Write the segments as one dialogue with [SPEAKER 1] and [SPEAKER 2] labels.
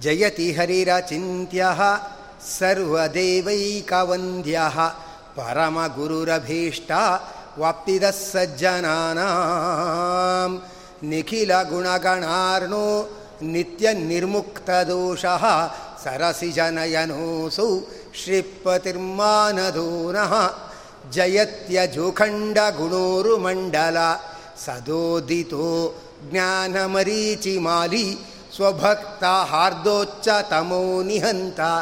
[SPEAKER 1] ಜಯತಿ ಹರಿರಚಿತ್ಯ ಸರ್ವದೇವೈಕವಂದ್ಯ ಪರಮಗುರುರಭೀಷ್ಟ ವಾಪ್ತಿದ ಸಜ್ಜನಾನಾಂ ನಿಖಿಲ ಗುಣಗಣಾರ್ಣೋ ನಿತ್ಯ ನಿರ್ಮುಕ್ತದೋಷ ಸರಸಿ ಜನಯನೋಸೌ ಶ್ರೀಪತಿರ್ಮಾನಧೂನಃ ಜಯತ್ಯಜೋಖಂಡಗುಣೋರುಮಂಡಲ ಸದೋದಿತೋ ಜ್ಞಾನಮರೀಚಿಮಾಲಿ स्वभक्ता हार्दोच्च तमो निहंता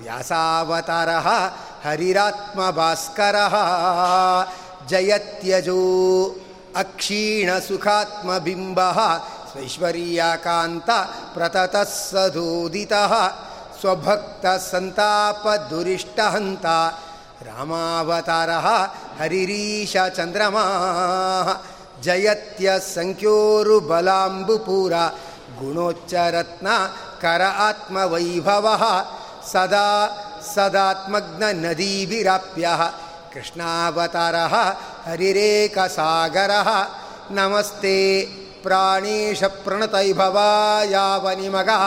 [SPEAKER 1] व्यासावतार हरिरात्म भास्कर जयत्यजो अक्षीण सुखात्मबिंब स्वैश्वर्याकांत प्रतत सदोदित स्वभक्त संताप दुरीष्टहंता रामावतार, हरिरीश चंद्रमा जयत्य संख्योरुबलांबुपुरा ಗುಣೋಚ್ಚರತ್ನ ಕರ ಆತ್ಮವೈಭವ ಸದಾ ಸದಾತ್ಮಗ್ನ ನದೀಭಿರಾಪ್ಯ ಕೃಷ್ಣಾವತಾರ ಹರಿರೇಕಸಾಗರ ನಮಸ್ತೆ ಪ್ರಾಣೇಶ ಪ್ರಣತೈಭವಾಯಾವನಿಮಗಾ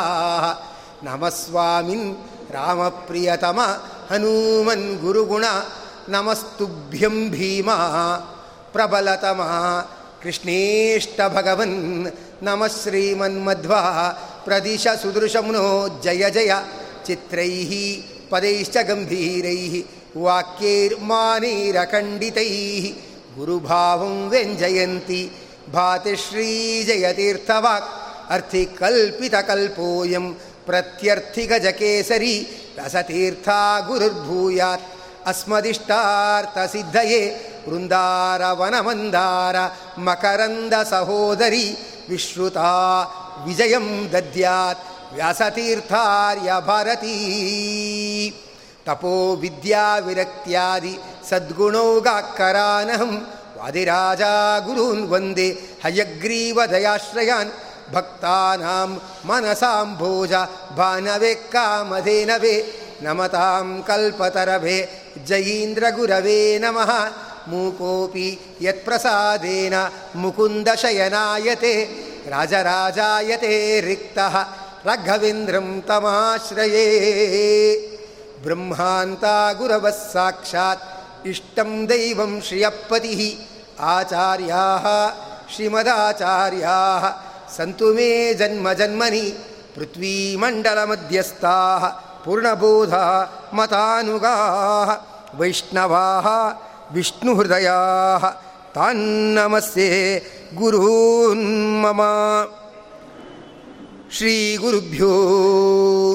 [SPEAKER 1] ನಮಸ್ವಾಮಿನ್ ರಾಮಪ್ರಿಯತಮ ಹನುಮನ್ ಗುರುಗುಣ ನಮಸ್ತುಭ್ಯಂ ಭೀಮ ಪ್ರಬಲತಮ ಕೃಷ್ಣೇಷ್ಟ ಭಗವನ್ ನಮಃ ಶ್ರೀಮನ್ಮಧ್ವ ಪ್ರದಿಶ ಸುದೃಶಮ್ನೋ ಜಯ ಜಯ ಚಿತ್ರೈ ಪದೈಶ್ಚ ಗಂಭೀರೈ ವಾಕ್ಯೈರ್ಮಾನೈರಖಂಡಿತೈ ಗುರುಭಾವಂ ವ್ಯಂಜಯಂತಿ ಭಾತಿ ಶ್ರೀಜಯತೀರ್ಥವಾಕ್ ಅರ್ಥಿಕಲ್ಪಿತಕಲ್ಪೋಯಂ ಪ್ರತ್ಯರ್ಥಿಗಜಕೇಸರಿ ರಸತೀರ್ಥ ಗುರುರ್ಭೂಯಾತ್ ಅಸ್ಮದಿಷ್ಟಾರ್ಥಸಿದ್ಧಯೇ ವೃಂದಾರವನಮಂದಾರ ಮಕರಂದ ಸಹೋದರಿ ವಿಶ್ರುತಾ ವಿಜಯಂ ದದ್ಯಾತ್ ವ್ಯಾಸತೀರ್ಥಾರ್ಯ ಭಾರತೀ ತಪೋ ವಿದ್ಯಾ ವಿರಕ್ತ್ಯಾದಿ ಸದ್ಗುಣೋಗಾಕರಾನಹಂ ವಾದಿರಾಜ ಗುರೂನ್ ವಂದೇ ಹಯಗ್ರೀವದಯಾಶ್ರಯಾನ್ ಭಕ್ತಾನಾಂ ಮನಸಾಂಭೋಜ ಭಾನವೇ ಕಾಮಧೇನವೇ ನಮತಾಂ ಕಲ್ಪತರಭೆ ಜಯೀಂದ್ರ ಗುರವೇ ನಮಃ. ಮೂಕೋಪಿ ಯತ್ಪ್ರಸಾದೇನ ಮುಕುಂದಶಯನಾಯತೆ ರಾಜರಾಜಾಯತೆ ರಿಕ್ತ ರಘವೇಂದ್ರಂ ತಮಾಶ್ರಯೇ ಬ್ರಹ್ಮಾಂತ ಗುರವಃ ಸಾಕ್ಷಾತ್ ಇಷ್ಟಂ ದೈವಂ ಶ್ರಿಯಪತಿ ಆಚಾರ್ಯಾ ಶ್ರೀಮದಾಚಾರ್ಯಾ ಸಂತು ಮೇ ಜನ್ಮ ಜನ್ಮನಿ ಪೃಥ್ವೀಮಂಡಲಮಧ್ಯಸ್ಥಾ ಪೂರ್ಣಬೋಧ ಮತಾನುಗಾ ವೈಷ್ಣವಾ ವಿಷ್ಣುಹೃದಯಾ ತಾನ್ನಮಸ್ತೆ ಗುರೂನ್ ಮಮ. ಶ್ರೀಗುರುಭ್ಯೋ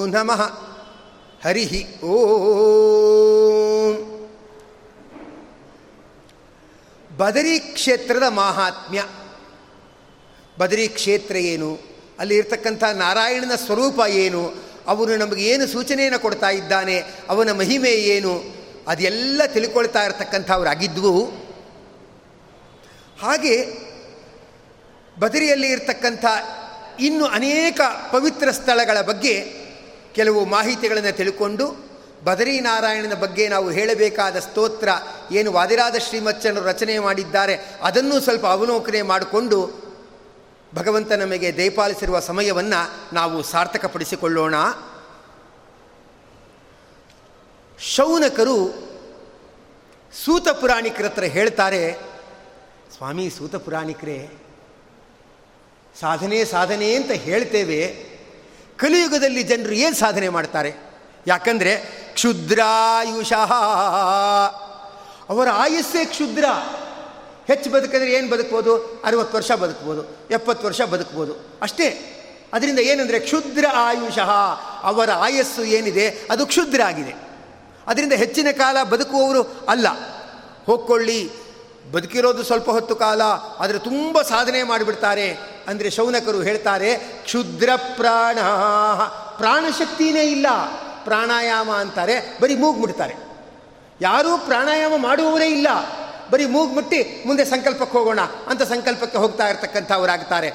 [SPEAKER 1] ನಮಃ. ಹರಿ ಓ. ಬದರಿ ಕ್ಷೇತ್ರದ ಮಾಹಾತ್ಮ್ಯ. ಬದರಿ ಕ್ಷೇತ್ರ ಏನು? ಅಲ್ಲಿ ಇರ್ತಕ್ಕಂಥ ನಾರಾಯಣನ ಸ್ವರೂಪ ಏನು? ಅವನು ನಮಗೆ ಏನು ಸೂಚನೆಯನ್ನು ಕೊಡ್ತಾ ಇದ್ದಾನೆ? ಅವನ ಮಹಿಮೆ ಏನು? ಅದೆಲ್ಲ ತಿಳ್ಕೊಳ್ತಾ ಇರತಕ್ಕಂಥವರಾಗಿದ್ವು. ಹಾಗೆ ಬದರಿಯಲ್ಲಿ ಇರತಕ್ಕಂಥ ಇನ್ನು ಅನೇಕ ಪವಿತ್ರ ಸ್ಥಳಗಳ ಬಗ್ಗೆ ಕೆಲವು ಮಾಹಿತಿಗಳನ್ನು ತಿಳ್ಕೊಂಡು ಬದರಿನಾರಾಯಣನ ಬಗ್ಗೆ ನಾವು ಹೇಳಬೇಕಾದ ಸ್ತೋತ್ರ ಏನು ವಾದಿರಾದ ಶ್ರೀಮಚ್ಚನು ರಚನೆ ಮಾಡಿದ್ದಾರೆ ಅದನ್ನು ಸ್ವಲ್ಪ ಅವಲೋಕನೆ ಮಾಡಿಕೊಂಡು ಭಗವಂತ ನಮಗೆ ದಯಪಾಲಿಸಿರುವ ಸಮಯವನ್ನು ನಾವು ಸಾರ್ಥಕಪಡಿಸಿಕೊಳ್ಳೋಣ. ಶೌನಕರು ಸೂತ ಪುರಾಣಿಕರ ಹತ್ರ ಹೇಳ್ತಾರೆ, ಸ್ವಾಮಿ ಸೂತ ಪುರಾಣಿಕರೇ, ಸಾಧನೆ ಸಾಧನೆ ಅಂತ ಹೇಳ್ತೇವೆ. ಕಲಿಯುಗದಲ್ಲಿ ಜನರು ಏನು ಸಾಧನೆ ಮಾಡ್ತಾರೆ? ಯಾಕಂದರೆ ಕ್ಷುದ್ರಾಯುಷಃ. ಅವರ ಆಯುಸ್ಸೇ ಕ್ಷುದ್ರ. ಹೆಚ್ಚು ಬದುಕಿದ್ರೆ ಏನು ಬದುಕ್ಬೋದು? ಅರವತ್ತು ವರ್ಷ ಬದುಕ್ಬೋದು, ಎಪ್ಪತ್ತು ವರ್ಷ ಬದುಕ್ಬೋದು. ಅಷ್ಟೇ. ಅದರಿಂದ ಏನಂದರೆ ಕ್ಷುದ್ರ ಆಯುಷಃ. ಅವರ ಆಯಸ್ಸು ಏನಿದೆ? ಅದು ಕ್ಷುದ್ರ ಆಗಿದೆ ಅದರಿಂದ ಹೆಚ್ಚಿನ ಕಾಲ ಬದುಕುವವರು ಅಲ್ಲ. ಹೋಗ್ಕೊಳ್ಳಿ, ಬದುಕಿರೋದು ಸ್ವಲ್ಪ ಹೊತ್ತು ಕಾಲ, ಆದರೆ ತುಂಬ ಸಾಧನೆ ಮಾಡಿಬಿಡ್ತಾರೆ ಅಂದರೆ ಶೌನಕರು ಹೇಳ್ತಾರೆ, ಕ್ಷುದ್ರ ಪ್ರಾಣ ಪ್ರಾಣಶಕ್ತಿನೇ ಇಲ್ಲ. ಪ್ರಾಣಾಯಾಮ ಅಂತಾರೆ, ಬರೀ ಮೂಗ್ಬಿಡ್ತಾರೆ ಯಾರೂ ಪ್ರಾಣಾಯಾಮ ಮಾಡುವವರೇ ಇಲ್ಲ. ಬರೀ ಮುಟ್ಟಿ ಮುಂದೆ ಸಂಕಲ್ಪಕ್ಕೆ ಹೋಗೋಣ ಅಂತ ಸಂಕಲ್ಪಕ್ಕೆ ಹೋಗ್ತಾ ಇರ್ತಕ್ಕಂಥವರಾಗ್ತಾರೆ.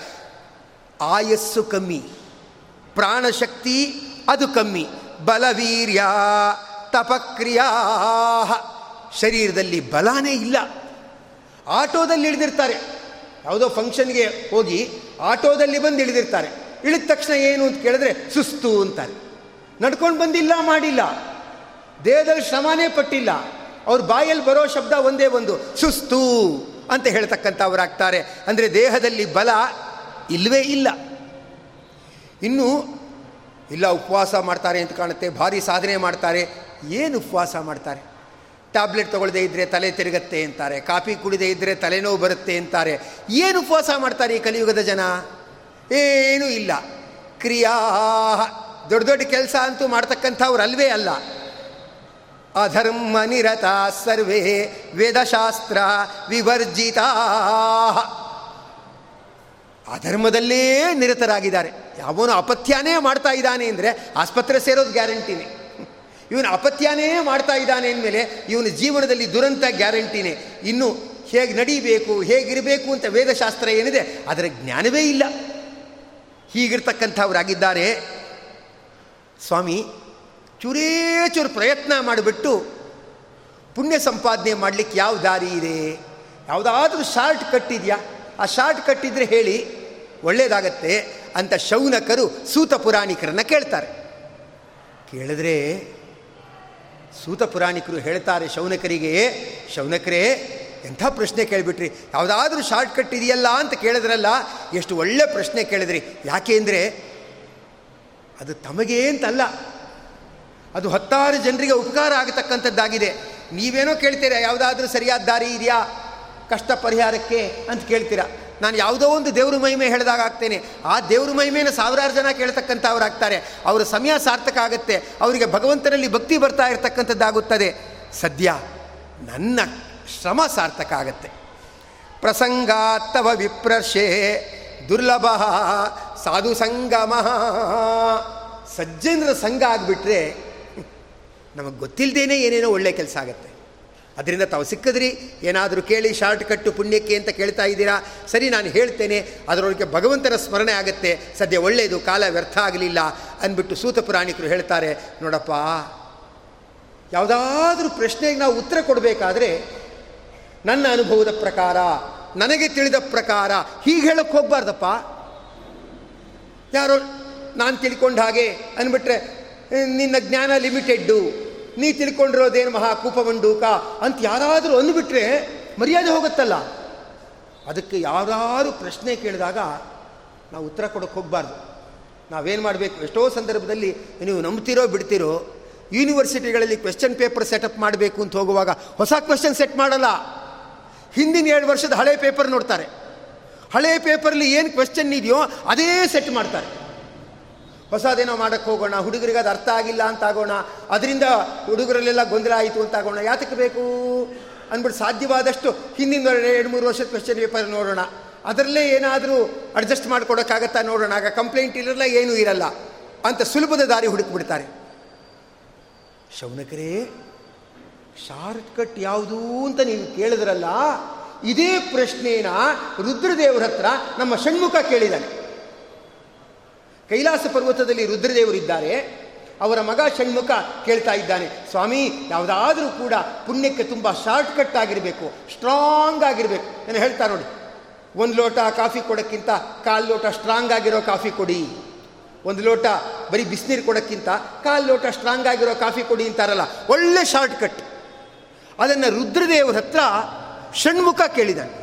[SPEAKER 1] ಆಯಸ್ಸು ಕಮ್ಮಿ. ಪ್ರಾಣಶಕ್ತಿ ಅದು ಕಮ್ಮಿ. ಬಲವೀರ್ಯ. ತಪಕ್ರಿಯಾ ಶರೀರದಲ್ಲಿ ಬಲಾನೇ ಇಲ್ಲ. ಆಟೋದಲ್ಲಿ ಇಳಿದಿರ್ತಾರೆ. ಯಾವುದೋ ಫಂಕ್ಷನ್ಗೆ ಹೋಗಿ ಆಟೋದಲ್ಲಿ ಬಂದು ಇಳಿದಿರ್ತಾರೆ. ಇಳಿದ ತಕ್ಷಣ ಏನು ಅಂತ ಕೇಳಿದ್ರೆ, ಸುಸ್ತು ಅಂತಾರೆ. ನಡ್ಕೊಂಡು ಬಂದಿಲ್ಲ ಮಾಡಿಲ್ಲ. ದೇಹದಲ್ಲಿ ಶ್ರಮನೇ ಪಟ್ಟಿಲ್ಲ. ಅವ್ರ ಬಾಯಲ್ಲಿ ಬರೋ ಶಬ್ದ ಒಂದೇ ಒಂದು, ಸುಸ್ತು ಅಂತ ಹೇಳ್ತಕ್ಕಂಥವರಾಗ್ತಾರೆ. ಅಂದರೆ ದೇಹದಲ್ಲಿ ಬಲ ಇಲ್ಲವೇ ಇಲ್ಲ. ಇನ್ನು, ಇಲ್ಲ ಉಪವಾಸ ಮಾಡ್ತಾರೆ ಅಂತ ಕಾಣುತ್ತೆ, ಭಾರಿ ಸಾಧನೆ ಮಾಡ್ತಾರೆ. ಏನು ಉಪವಾಸ ಮಾಡ್ತಾರೆ? ಟ್ಯಾಬ್ಲೆಟ್ ತೊಗೊಳ್ಳದೆ ಇದ್ದರೆ ತಲೆ ತಿರುಗತ್ತೆ ಅಂತಾರೆ, ಕಾಫಿ ಕುಡಿದೇ ಇದ್ದರೆ ತಲೆನೋವು ಬರುತ್ತೆ ಅಂತಾರೆ. ಏನು ಉಪವಾಸ ಮಾಡ್ತಾರೆ ಈ ಕಲಿಯುಗದ ಜನ? ಏನೂ ಇಲ್ಲ. ಕ್ರಿಯಾ ದೊಡ್ಡ ದೊಡ್ಡ ಕೆಲಸ ಅಂತೂ ಮಾಡ್ತಕ್ಕಂಥವ್ರು ಅಲ್ವೇ ಅಲ್ಲ. ಅಧರ್ಮ ನಿರತ ಸರ್ವೇ ವೇದಶಾಸ್ತ್ರ ವಿವರ್ಜಿತ ಅಧರ್ಮದಲ್ಲೇ ನಿರತರಾಗಿದ್ದಾರೆ. ಯಾವನು ಅಪಥ್ಯಾನೇ ಮಾಡ್ತಾ ಇದ್ದಾನೆ ಅಂದರೆ ಆಸ್ಪತ್ರೆ ಸೇರೋದು ಗ್ಯಾರಂಟಿನೇ. ಇವನು ಅಪತ್ಯನೇ ಮಾಡ್ತಾ ಇದ್ದಾನೆ ಅಂದಮೇಲೆ ಇವನ ಜೀವನದಲ್ಲಿ ದುರಂತ ಗ್ಯಾರಂಟಿನೇ. ಇನ್ನು ಹೇಗೆ ನಡೀಬೇಕು, ಹೇಗಿರಬೇಕು ಅಂತ ವೇದಶಾಸ್ತ್ರ ಏನಿದೆ, ಅದರ ಜ್ಞಾನವೇ ಇಲ್ಲ. ಹೀಗಿರ್ತಕ್ಕಂಥವರಾಗಿದ್ದಾರೆ. ಸ್ವಾಮಿ, ಚೂರೇ ಚೂರು ಪ್ರಯತ್ನ ಮಾಡಿಬಿಟ್ಟು ಪುಣ್ಯ ಸಂಪಾದನೆ ಮಾಡಲಿಕ್ಕೆ ಯಾವ ದಾರಿ ಇದೆ? ಯಾವುದಾದ್ರೂ ಶಾರ್ಟ್ ಕಟ್ ಇದೆಯಾ ಆ ಶಾರ್ಟ್ ಕಟ್ ಇದ್ದರೆ ಹೇಳಿ ಒಳ್ಳೆಯದಾಗತ್ತೆ ಅಂತ ಶೌನಕರು ಸೂತ ಪುರಾಣಿಕರನ್ನು ಕೇಳ್ತಾರೆ. ಕೇಳಿದ್ರೆ ಸೂತ ಪುರಾಣಿಕರು ಹೇಳ್ತಾರೆ ಶೌನಕರಿಗೆ, ಶೌನಕರೇ, ಎಂಥ ಪ್ರಶ್ನೆ ಕೇಳಿಬಿಟ್ರಿ? ಯಾವುದಾದ್ರೂ ಶಾರ್ಟ್ ಕಟ್ ಇದೆಯಲ್ಲ ಅಂತ ಕೇಳಿದ್ರಲ್ಲ, ಎಷ್ಟು ಒಳ್ಳೆ ಪ್ರಶ್ನೆ ಕೇಳಿದ್ರಿ. ಯಾಕೆ ಅಂದರೆ, ಅದು ತಮಗೆ ಅಂತಲ್ಲ. ಅದು ಹತ್ತಾರು ಜನರಿಗೆ ಉಪಕಾರ ಆಗತಕ್ಕಂಥದ್ದಾಗಿದೆ. ನೀವೇನೋ ಕೇಳ್ತೀರಾ, ಯಾವುದಾದ್ರೂ ಸರಿಯಾದ ದಾರಿ ಇದೆಯಾ? ಕಷ್ಟ ಪರಿಹಾರಕ್ಕೆ ಅಂತ ಕೇಳ್ತೀರಾ. ನಾನು ಯಾವುದೋ ಒಂದು ದೇವ್ರ ಮಹಿಮೆ ಹೇಳಿದಾಗ ಆಗ್ತೇನೆ. ಆ ದೇವ್ರ ಮಹಿಮೆನ ಸಾವಿರಾರು ಜನ ಕೇಳ್ತಕ್ಕಂಥವ್ರಾಗ್ತಾರೆ. ಅವರ ಸಮಯ ಸಾರ್ಥಕ ಆಗುತ್ತೆ. ಅವರಿಗೆ ಭಗವಂತನಲ್ಲಿ ಭಕ್ತಿ ಬರ್ತಾ ಇರತಕ್ಕಂಥದ್ದಾಗುತ್ತದೆ. ಸದ್ಯ ನನ್ನ ಶ್ರಮ ಸಾರ್ಥಕ ಆಗತ್ತೆ. ಪ್ರಸಂಗಾತ್ತವ ವಿಪ್ರಶೆ ದುರ್ಲಭ ಸಾಧು ಸಂಗಮ. ಸಜ್ಜನರ ಸಂಘ ಆಗಿಬಿಟ್ರೆ ನಮಗೆ ಗೊತ್ತಿಲ್ಲದೇನೆ ಏನೇನೋ ಒಳ್ಳೆ ಕೆಲಸ ಆಗುತ್ತೆ. ಅದರಿಂದ ತಾವು ಸಿಕ್ಕಿದ್ರಿ. ಏನಾದರೂ ಕೇಳಿ, ಶಾರ್ಟ್ ಕಟ್ಟು ಪುಣ್ಯಕ್ಕೆ ಅಂತ ಕೇಳ್ತಾ ಇದ್ದೀರಾ? ಸರಿ, ನಾನು ಹೇಳ್ತೇನೆ. ಅದರೊಳಗೆ ಭಗವಂತನ ಸ್ಮರಣೆ ಆಗುತ್ತೆ. ಸದ್ಯ ಒಳ್ಳೆಯದು, ಕಾಲ ವ್ಯರ್ಥ ಆಗಲಿಲ್ಲ ಅಂದ್ಬಿಟ್ಟು ಸೂತ ಪುರಾಣಿಕರು ಹೇಳ್ತಾರೆ. ನೋಡಪ್ಪ, ಯಾವುದಾದ್ರೂ ಪ್ರಶ್ನೆಗೆ ನಾವು ಉತ್ತರ ಕೊಡಬೇಕಾದ್ರೆ, ನನ್ನ ಅನುಭವದ ಪ್ರಕಾರ, ನನಗೆ ತಿಳಿದ ಪ್ರಕಾರ, ಹೀಗೆ ಹೇಳಕ್ಕೆ ಹೋಗ್ಬಾರ್ದಪ್ಪ. ಯಾರೋ, ನಾನು ತಿಳ್ಕೊಂಡ ಹಾಗೆ ಅಂದ್ಬಿಟ್ರೆ, ನಿನ್ನ ಜ್ಞಾನ ಲಿಮಿಟೆಡ್ಡು ನೀ ತಿಳ್ಕೊಂಡಿರೋದೇನು ಮಹಾ ಕೂಪಮಂಡೂಕ ಅಂತ ಯಾರಾದರೂ ಅಂದುಬಿಟ್ರೆ ಮರ್ಯಾದೆ ಹೋಗುತ್ತಲ್ಲ. ಅದಕ್ಕೆ ಯಾರಾದರೂ ಪ್ರಶ್ನೆ ಕೇಳಿದಾಗ ನಾವು ಉತ್ತರ ಕೊಡೋಕೆ ಹೋಗಬಾರ್ದು. ನಾವೇನು ಮಾಡಬೇಕು? ಎಷ್ಟೋ ಸಂದರ್ಭದಲ್ಲಿ ನೀವು ನಂಬ್ತಿರೋ ಬಿಡ್ತಿರೋ, ಯೂನಿವರ್ಸಿಟಿಗಳಲ್ಲಿ ಕ್ವೆಶ್ಚನ್ ಪೇಪರ್ ಸೆಟಪ್ ಮಾಡಬೇಕು ಅಂತ ಹೋಗುವಾಗ ಹೊಸ ಕ್ವೆಶ್ಚನ್ ಸೆಟ್ ಮಾಡಲ್ಲ. ಹಿಂದಿನ ಎರಡು ವರ್ಷದ ಹಳೆ ಪೇಪರ್ ನೋಡ್ತಾರೆ. ಹಳೆ ಪೇಪರ್ಲಿ ಏನು ಕ್ವೆಶ್ಚನ್ ಇದೆಯೋ ಅದೇ ಸೆಟ್ ಮಾಡ್ತಾರೆ. ಹೊಸದೇನೋ ಮಾಡೋಕ್ಕೆ ಹೋಗೋಣ, ಹುಡುಗರಿಗೆ ಅದು ಅರ್ಥ ಆಗಿಲ್ಲ ಅಂತ ಆಗೋಣ, ಅದರಿಂದ ಹುಡುಗರಲ್ಲೆಲ್ಲ ಗೊಂದಲ ಆಯಿತು ಅಂತ ಆಗೋಣ, ಯಾತಕ್ಕೆ ಬೇಕು? ಅಂದ್ಬಿಟ್ಟು ಸಾಧ್ಯವಾದಷ್ಟು ಹಿಂದಿನ ಎರಡು ಮೂರು ವರ್ಷದ ಕ್ವೆಶ್ಚನ್ ಪೇಪರ್ ನೋಡೋಣ. ಅದರಲ್ಲೇ ಏನಾದರೂ ಅಡ್ಜಸ್ಟ್ ಮಾಡ್ಕೊಡೋಕ್ಕಾಗತ್ತಾ ನೋಡೋಣ. ಆಗ ಕಂಪ್ಲೇಂಟ್ ಇರಲ್ಲ, ಏನೂ ಇರಲ್ಲ. ಅಂತ ಸುಲಭದ ದಾರಿ ಹುಡುಕ್ಬಿಡ್ತಾರೆ. ಶೌನಕರೇ ಶಾರ್ಟ್ ಕಟ್ ಯಾವುದು ಅಂತ ನೀವು ಕೇಳಿದ್ರಲ್ಲ, ಇದೇ ಪ್ರಶ್ನೆನ ರುದ್ರದೇವ್ರ ಹತ್ರ ನಮ್ಮ ಷಣ್ಮುಖ ಕೇಳಿದ್ದಾನೆ ಕೈಲಾಸ ಪರ್ವತದಲ್ಲಿ ರುದ್ರದೇವರಿದ್ದಾರೆ. ಅವರ ಮಗ ಷಣ್ಮುಖ ಕೇಳ್ತಾ ಇದ್ದಾನೆ, ಸ್ವಾಮಿ, ಯಾವುದಾದರೂ ಕೂಡ ಪುಣ್ಯಕ್ಕೆ ತುಂಬ ಶಾರ್ಟ್ ಕಟ್ ಆಗಿರಬೇಕು ಸ್ಟ್ರಾಂಗ್ ಆಗಿರಬೇಕು. ನಾನು ಹೇಳ್ತಾ ನೋಡಿ, ಒಂದು ಲೋಟ ಕಾಫಿ ಕೊಡೋಕ್ಕಿಂತ ಕಾಲು ಲೋಟ ಸ್ಟ್ರಾಂಗ್ ಆಗಿರೋ ಕಾಫಿ ಕೊಡಿ. ಒಂದು ಲೋಟ ಬರೀ ಬಿಸಿನೀರು ಕೊಡೋಕ್ಕಿಂತ ಕಾಲು ಲೋಟ ಸ್ಟ್ರಾಂಗ್ ಆಗಿರೋ ಕಾಫಿ ಕೊಡಿ ಅಂತಾರಲ್ಲ, ಒಳ್ಳೆ ಶಾರ್ಟ್ ಕಟ್ ಅದನ್ನು ರುದ್ರದೇವ್ರ ಹತ್ರ ಷಣ್ಮುಖ ಕೇಳಿದಾನೆ.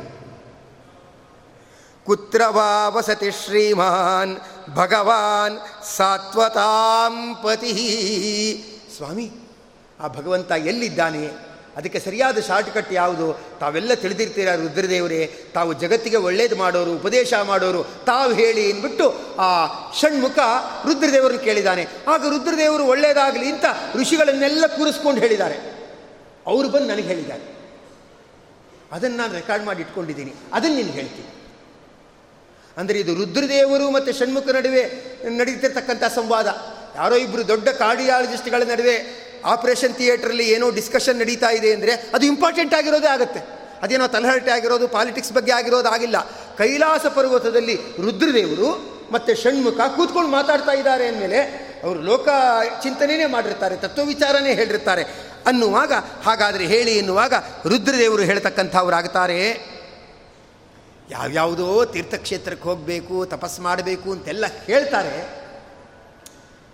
[SPEAKER 1] ಕುತ್ರ ವಾ ವಸತಿ ಶ್ರೀಮಾನ್ ಭಗವಾನ್ ಸಾತ್ವತಾಂ ಪತಿ. ಸ್ವಾಮಿ, ಆ ಭಗವಂತ ಎಲ್ಲಿದ್ದಾನೆ? ಅದಕ್ಕೆ ಸರಿಯಾದ ಶಾರ್ಟ್ಕಟ್ ಯಾವುದು? ತಾವೆಲ್ಲ ತಿಳಿದಿರ್ತೀರ ರುದ್ರದೇವರೇ? ತಾವು ಜಗತ್ತಿಗೆ ಒಳ್ಳೇದು ಮಾಡೋರು, ಉಪದೇಶ ಮಾಡೋರು, ತಾವು ಹೇಳಿ ಅಂದ್ಬಿಟ್ಟು ಆ ಷಣ್ಮುಖ ರುದ್ರದೇವರನ್ನು ಕೇಳಿದ್ದಾನೆ. ಆಗ ರುದ್ರದೇವರು ಒಳ್ಳೇದಾಗಲಿ ಅಂತ ಋಷಿಗಳನ್ನೆಲ್ಲ ಕೂರಿಸ್ಕೊಂಡು ಹೇಳಿದ್ದಾರೆ. ಅವರು ಬಂದು ನನಗೆ ಹೇಳಿದ್ದಾರೆ. ಅದನ್ನು ನಾನು ರೆಕಾರ್ಡ್ ಮಾಡಿ ಇಟ್ಕೊಂಡಿದ್ದೀನಿ. ಅದನ್ನು ನೀನು ಹೇಳ್ತೀನಿ. ಅಂದರೆ ಇದು ರುದ್ರದೇವರು ಮತ್ತು ಷಣ್ಮುಖ ನಡುವೆ ನಡೀತಿರ್ತಕ್ಕಂಥ ಸಂವಾದ. ಯಾರೋ ಇಬ್ಬರು ದೊಡ್ಡ ಕಾರ್ಡಿಯಾಲಜಿಸ್ಟ್ಗಳ ನಡುವೆ ಆಪರೇಷನ್ ಥಿಯೇಟ್ರಲ್ಲಿ ಏನೋ ಡಿಸ್ಕಷನ್ ನಡೀತಾ ಇದೆ ಅಂದರೆ ಅದು ಇಂಪಾರ್ಟೆಂಟ್ ಆಗಿರೋದೇ ಆಗುತ್ತೆ. ಅದೇನೋ ತಲಹರಟೆ ಆಗಿರೋದು, ಪಾಲಿಟಿಕ್ಸ್ ಬಗ್ಗೆ ಆಗಿರೋದು ಆಗಿಲ್ಲ. ಕೈಲಾಸ ಪರ್ವತದಲ್ಲಿ ರುದ್ರದೇವರು ಮತ್ತು ಷಣ್ಮುಖ ಕೂತ್ಕೊಂಡು ಮಾತಾಡ್ತಾ ಇದ್ದಾರೆ ಅಂದಮೇಲೆ ಅವರು ಲೋಕ ಚಿಂತನೆಯೇ ಮಾಡಿರ್ತಾರೆ ತತ್ವ ವಿಚಾರನೇ ಹೇಳಿರ್ತಾರೆ ಅನ್ನುವಾಗ, ಹಾಗಾದರೆ ಹೇಳಿ ಎನ್ನುವಾಗ ರುದ್ರದೇವರು ಹೇಳ್ತಕ್ಕಂಥವ್ರಾಗ್ತಾರೆ. ಯಾವ್ಯಾವುದೋ ತೀರ್ಥಕ್ಷೇತ್ರಕ್ಕೆ ಹೋಗಬೇಕು, ತಪಸ್ ಮಾಡಬೇಕು ಅಂತೆಲ್ಲ ಹೇಳ್ತಾರೆ.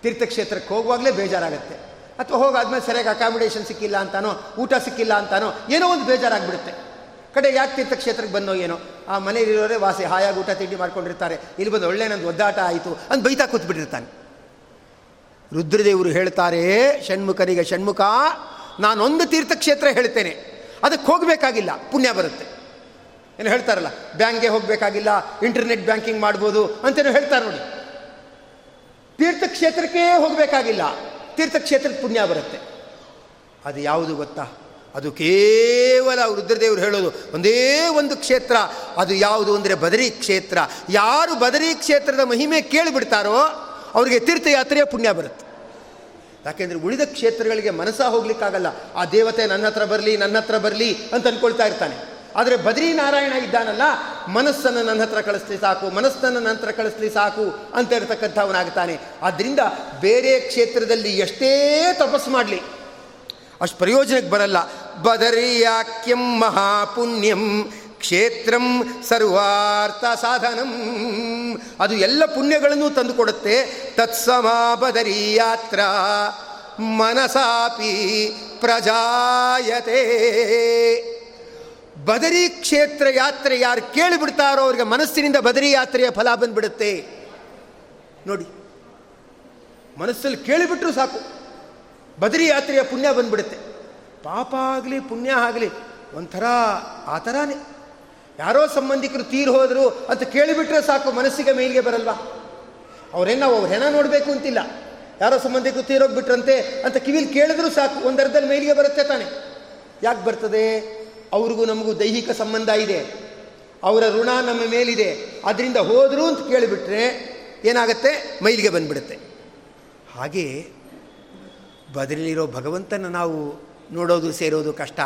[SPEAKER 1] ತೀರ್ಥಕ್ಷೇತ್ರಕ್ಕೆ ಹೋಗುವಾಗಲೇ ಬೇಜಾರಾಗುತ್ತೆ. ಅಥವಾ ಹೋಗಾದ್ಮೇಲೆ ಸರಿಯಾಗಿ ಅಕಾಮಿಡೇಷನ್ ಸಿಕ್ಕಿಲ್ಲ ಅಂತಾನೋ, ಊಟ ಸಿಕ್ಕಿಲ್ಲ ಅಂತಾನೋ, ಏನೋ ಒಂದು ಬೇಜಾರಾಗ್ಬಿಡುತ್ತೆ. ಕಡೆ ಯಾಕೆ ತೀರ್ಥಕ್ಷೇತ್ರಕ್ಕೆ ಬಂದೋ ಏನೋ, ಆ ಮನೆಯಲ್ಲಿರೋರೇ ವಾಸಿ ಹಾಯಾಗಿ ಊಟ ತಿಂಡಿ ಮಾಡ್ಕೊಂಡಿರ್ತಾರೆ. ಇಲ್ಲಿ ಬಂದು ಒಳ್ಳೆ ನಂದು ಒದ್ದಾಟ ಆಯಿತು ಅಂತ ಬೈತಾ ಕೂತ್ಬಿಟ್ಟಿರ್ತಾನೆ. ರುದ್ರದೇವರು ಹೇಳ್ತಾರೆ, ಷಣ್ಮುಖನಿಗೆ ಷಣ್ಮುಖ, ನಾನೊಂದು ತೀರ್ಥಕ್ಷೇತ್ರ ಹೇಳ್ತೇನೆ. ಅದಕ್ಕೆ ಹೋಗಬೇಕಾಗಿಲ್ಲ, ಪುಣ್ಯ ಬರುತ್ತೆ. ಏನು ಹೇಳ್ತಾರಲ್ಲ? ಬ್ಯಾಂಕ್ಗೆ ಹೋಗಬೇಕಾಗಿಲ್ಲ ಇಂಟರ್ನೆಟ್ ಬ್ಯಾಂಕಿಂಗ್ ಮಾಡ್ಬೋದು ಅಂತೇನು ಹೇಳ್ತಾರೆ ನೋಡಿ. ತೀರ್ಥಕ್ಷೇತ್ರಕ್ಕೆ ಹೋಗಬೇಕಾಗಿಲ್ಲ. ತೀರ್ಥಕ್ಷೇತ್ರಕ್ಕೆ ಪುಣ್ಯ ಬರುತ್ತೆ. ಅದು ಯಾವುದು ಗೊತ್ತಾ? ಅದು ಕೇವಲ ರುದ್ರದೇವರು ಹೇಳೋದು. ಒಂದೇ ಒಂದು ಕ್ಷೇತ್ರ, ಅದು ಯಾವುದು ಅಂದರೆ ಬದರಿ ಕ್ಷೇತ್ರ. ಯಾರು ಬದರಿ ಕ್ಷೇತ್ರದ ಮಹಿಮೆ ಕೇಳಿಬಿಡ್ತಾರೋ ಅವರಿಗೆ ತೀರ್ಥಯಾತ್ರೆಯ ಪುಣ್ಯ ಬರುತ್ತೆ. ಯಾಕೆಂದರೆ ಉಳಿದ ಕ್ಷೇತ್ರಗಳಿಗೆ ಮನಸ್ಸ ಹೋಗ್ಲಿಕ್ಕಾಗಲ್ಲ. ಆ ದೇವತೆ ನನ್ನ ಹತ್ರ ಬರಲಿ, ನನ್ನ ಹತ್ರ ಬರಲಿ ಅಂತ ಅಂದ್ಕೊಳ್ತಾ ಇರ್ತಾನೆ. ಆದರೆ ಬದ್ರಿ ನಾರಾಯಣ ಇದ್ದಾನಲ್ಲ, ಮನಸ್ಸನ್ನು ನನ್ನ ಹತ್ರ ಕಳಿಸ್ಲಿ ಸಾಕು, ಮನಸ್ಸನ್ನು ನನ್ನ ಹತ್ರ ಕಳಿಸ್ಲಿ ಸಾಕು ಅಂತ ಇರತಕ್ಕಂಥವನಾಗ್ತಾನೆ ಆದ್ದರಿಂದ ಬೇರೆ ಕ್ಷೇತ್ರದಲ್ಲಿ ಎಷ್ಟೇ ತಪಸ್ಸು ಮಾಡಲಿ, ಅಷ್ಟು ಪ್ರಯೋಜನಕ್ಕೆ ಬರಲ್ಲ. ಬದರಿಯಾಕ್ಯಂ ಮಹಾಪುಣ್ಯಂ, ಕ್ಷೇತ್ರಂ ಸರ್ವಾರ್ಥ ಸಾಧನಂ. ಅದು ಎಲ್ಲ ಪುಣ್ಯಗಳನ್ನು ತಂದುಕೊಡುತ್ತೆ. ತತ್ಸಮಾ ಬದರಿ ಯಾತ್ರ ಮನಸಾಪಿ ಪ್ರಜಾಯತೆ. ಬದರಿ ಕ್ಷೇತ್ರ ಯಾತ್ರೆ ಯಾರು ಕೇಳಿಬಿಡ್ತಾರೋ ಅವ್ರಿಗೆ ಮನಸ್ಸಿನಿಂದ ಬದರಿ ಯಾತ್ರೆಯ ಫಲ ಬಂದ್ಬಿಡುತ್ತೆ. ನೋಡಿ, ಮನಸ್ಸಲ್ಲಿ ಕೇಳಿಬಿಟ್ರು ಸಾಕು. ಬದರಿ ಯಾತ್ರೆಯ ಪುಣ್ಯ ಬಂದ್ಬಿಡುತ್ತೆ. ಪಾಪ ಆಗಲಿ, ಪುಣ್ಯ ಆಗಲಿ, ಒಂಥರ ಆ ಥರನೇ ಯಾರೋ ಸಂಬಂಧಿಕರು ತೀರು ಹೋದರು ಅಂತ ಕೇಳಿಬಿಟ್ರೆ ಸಾಕು, ಮನಸ್ಸಿಗೆ ಮೇಲಿಗೆ ಬರಲ್ವಾ? ಅವ್ರೇನು ನಾವು ಅವ್ರ ಹೆಣ ನೋಡಬೇಕು ಅಂತಿಲ್ಲ. ಯಾರೋ ಸಂಬಂಧಿಕರು ತೀರೋಗ್ಬಿಟ್ರಂತೆ ಅಂತ ಕಿವಿಲಿ ಕೇಳಿದ್ರು ಸಾಕು ಒಂದರ್ಧದಲ್ಲಿ ಮೇಲಿಗೆ ಬರುತ್ತೆ ತಾನೆ. ಯಾಕೆ ಬರ್ತದೆ? ಅವ್ರಿಗೂ ನಮಗೂ ದೈಹಿಕ ಸಂಬಂಧ ಇದೆ. ಅವರ ಋಣ ನಮ್ಮ ಮೇಲಿದೆ. ಅದರಿಂದ ಹೋದರು ಅಂತ ಕೇಳಿಬಿಟ್ರೆ ಏನಾಗುತ್ತೆ? ಮೈಲಿಗೆ ಬಂದ್ಬಿಡುತ್ತೆ. ಹಾಗೆ ಬದಲಿರೋ ಭಗವಂತನ ನಾವು ನೋಡೋದು ಸೇರೋದು ಕಷ್ಟ.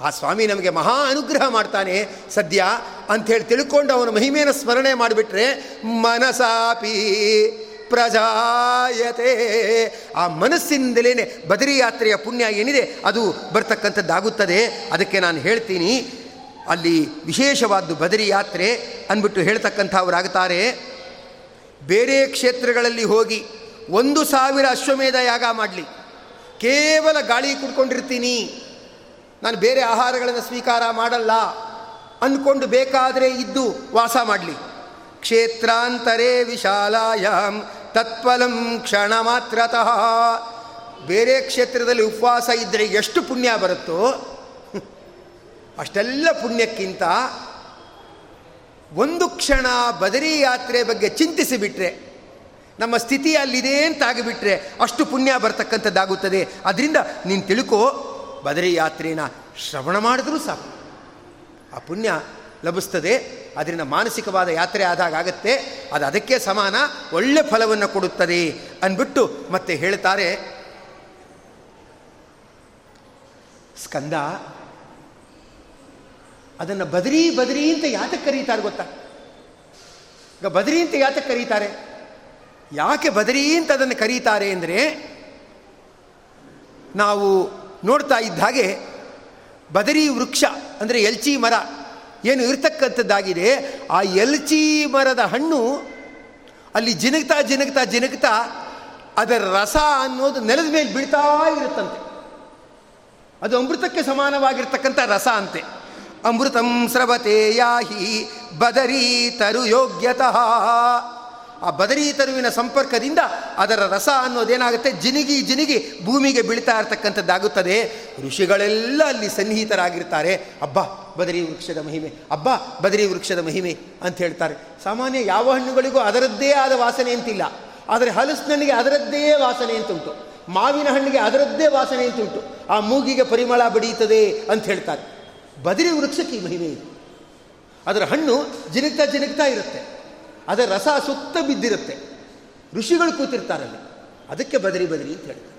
[SPEAKER 1] ಆ ಸ್ವಾಮಿ ನಮಗೆ ಮಹಾ ಅನುಗ್ರಹ ಮಾಡ್ತಾನೆ ಸದ್ಯ ಅಂಥೇಳಿ ತಿಳ್ಕೊಂಡು ಅವನ ಮಹಿಮೆಯನ್ನು ಸ್ಮರಣೆ ಮಾಡಿಬಿಟ್ರೆ ಮನಸಾಪಿ. ಪ್ರಜಾಯತೆ. ಆ ಮನಸ್ಸಿನಿಂದಲೇ ಬದರಿ ಯಾತ್ರೆಯ ಪುಣ್ಯ ಏನಿದೆ, ಅದು ಬರ್ತಕ್ಕಂಥದ್ದಾಗುತ್ತದೆ. ಅದಕ್ಕೆ ನಾನು ಹೇಳ್ತೀನಿ, ಅಲ್ಲಿ ವಿಶೇಷವಾದ್ದು ಬದರಿ ಯಾತ್ರೆ ಅಂದ್ಬಿಟ್ಟು ಹೇಳ್ತಕ್ಕಂಥವರಾಗುತ್ತಾರೆ ಬೇರೆ ಕ್ಷೇತ್ರಗಳಲ್ಲಿ ಹೋಗಿ ಒಂದು ಸಾವಿರ ಅಶ್ವಮೇಧ ಯಾಗ ಮಾಡಲಿ. ಕೇವಲ ಗಾಳಿ ಕುಡ್ಕೊಂಡಿರ್ತೀನಿ. ನಾನು ಬೇರೆ ಆಹಾರಗಳನ್ನು ಸ್ವೀಕಾರ ಮಾಡಲ್ಲ. ಅಂದ್ಕೊಂಡು ಬೇಕಾದರೆ ಇದ್ದು ವಾಸ ಮಾಡಲಿ. ಕ್ಷೇತ್ರಾಂತರೇ ವಿಶಾಲಾಯಾಮ್ ಕ್ಷಣ ಮಾತ್ರತಃ ಬೇರೆ ಕ್ಷೇತ್ರದಲ್ಲಿ ಉಪವಾಸ ಇದ್ದರೆ ಎಷ್ಟು ಪುಣ್ಯ ಬರುತ್ತೋ, ಅಷ್ಟೆಲ್ಲ ಪುಣ್ಯಕ್ಕಿಂತ ಒಂದು ಕ್ಷಣ ಬದರಿ ಯಾತ್ರೆ ಬಗ್ಗೆ ಚಿಂತಿಸಿಬಿಟ್ರೆ, ನಮ್ಮ ಸ್ಥಿತಿ ಅಲ್ಲಿದೆ ಅಂತಾಗಿಬಿಟ್ರೆ ಅಷ್ಟು ಪುಣ್ಯ ಬರ್ತಕ್ಕಂಥದ್ದಾಗುತ್ತದೆ. ಅದರಿಂದ ನೀನು ತಿಳ್ಕೋ, ಬದರಿ ಯಾತ್ರೆನ ಶ್ರವಣ ಮಾಡಿದ್ರೂ ಸಾಕು. ಆ ಪುಣ್ಯ ಲಭಿಸ್ತದೆ. ಅದರಿಂದ ಮಾನಸಿಕವಾದ ಯಾತ್ರೆ ಆದಾಗ ಆಗತ್ತೆ. ಅದು ಅದಕ್ಕೆ ಸಮಾನ, ಒಳ್ಳೆ ಫಲವನ್ನು ಕೊಡುತ್ತದೆ ಅಂದ್ಬಿಟ್ಟು ಮತ್ತೆ ಹೇಳ್ತಾರೆ. ಸ್ಕಂದ, ಅದನ್ನು ಬದರಿ ಬದರಿ ಅಂತ ಯಾತಕ್ಕೆ ಕರೀತಾರೆ ಗೊತ್ತಾ? ಈಗ ಬದರಿ ಅಂತ ಯಾತಕ್ಕೆ ಕರೀತಾರೆ? ಯಾಕೆ ಬದರಿ ಅಂತ ಅದನ್ನು ಕರೀತಾರೆ ಅಂದರೆ, ನಾವು ನೋಡ್ತಾ ಇದ್ದ ಹಾಗೆ ಬದರಿ ವೃಕ್ಷ ಅಂದರೆ ಎಲ್ಚಿ ಮರ. ಏನು ಇರ್ತಕ್ಕಂಥದ್ದಾಗಿದೆ? ಆ ಎಲ್ಚಿ ಮರದ ಹಣ್ಣು ಅಲ್ಲಿ ಜಿನಗ್ತಾ ಜಿನಗ್ತಾ ಜಿನಗ್ತಾ ಅದರ ರಸ ಅನ್ನೋದು ನೆಲದ ಮೇಲೆ ಬೀಳ್ತಾ ಇರುತ್ತಂತೆ. ಅದು ಅಮೃತಕ್ಕೆ ಸಮಾನವಾಗಿರ್ತಕ್ಕಂಥ ರಸ ಅಂತೆ. ಅಮೃತಂ ಸ್ರವತೆ ಯಾಹಿ ಬದರಿ ತರು ಯೋಗ್ಯತಃ ಆ ಬದರಿ ತರುವಿನ ಸಂಪರ್ಕದಿಂದ ಅದರ ರಸ ಅನ್ನೋದೇನಾಗುತ್ತೆ? ಜಿನಿಗಿ ಜಿನಿಗಿ ಭೂಮಿಗೆ ಬೀಳ್ತಾ ಇರತಕ್ಕಂಥದ್ದಾಗುತ್ತದೆ. ಋಷಿಗಳೆಲ್ಲ ಅಲ್ಲಿ ಸನ್ನಿಹಿತರಾಗಿರ್ತಾರೆ. ಅಬ್ಬ, ಬದರಿ ವೃಕ್ಷದ ಮಹಿಮೆ, ಅಬ್ಬ, ಬದರಿ ವೃಕ್ಷದ ಮಹಿಮೆ ಅಂತ ಹೇಳ್ತಾರೆ. ಸಾಮಾನ್ಯ ಯಾವ ಹಣ್ಣುಗಳಿಗೂ ಅದರದ್ದೇ ಆದ ವಾಸನೆ ಅಂತಿಲ್ಲ. ಆದರೆ ಹಲಸಿನಣ್ಣಿಗೆ ಅದರದ್ದೇ ವಾಸನೆ ಅಂತುಂಟು. ಮಾವಿನ ಹಣ್ಣಿಗೆ ಅದರದ್ದೇ ವಾಸನೆ ಅಂತುಂಟು. ಆ ಮೂಗಿಗೆ ಪರಿಮಳ ಬಡಿಯುತ್ತದೆ ಅಂತ ಹೇಳ್ತಾರೆ. ಬದರಿ ವೃಕ್ಷಕ್ಕೆ ಈ ಮಹಿಮೆ ಇದೆ. ಅದರ ಹಣ್ಣು ಜಿನಗ್ತಾ ಜಿನಗ್ತಾ ಇರುತ್ತೆ. ಅದರ ರಸ ಸುತ್ತ ಬಿದ್ದಿರುತ್ತೆ. ಋಷಿಗಳು ಕೂತಿರ್ತಾರಲ್ಲಿ ಅದಕ್ಕೆ ಬದರಿ ಬದರಿ ಅಂತ ಹೇಳ್ತಾರೆ.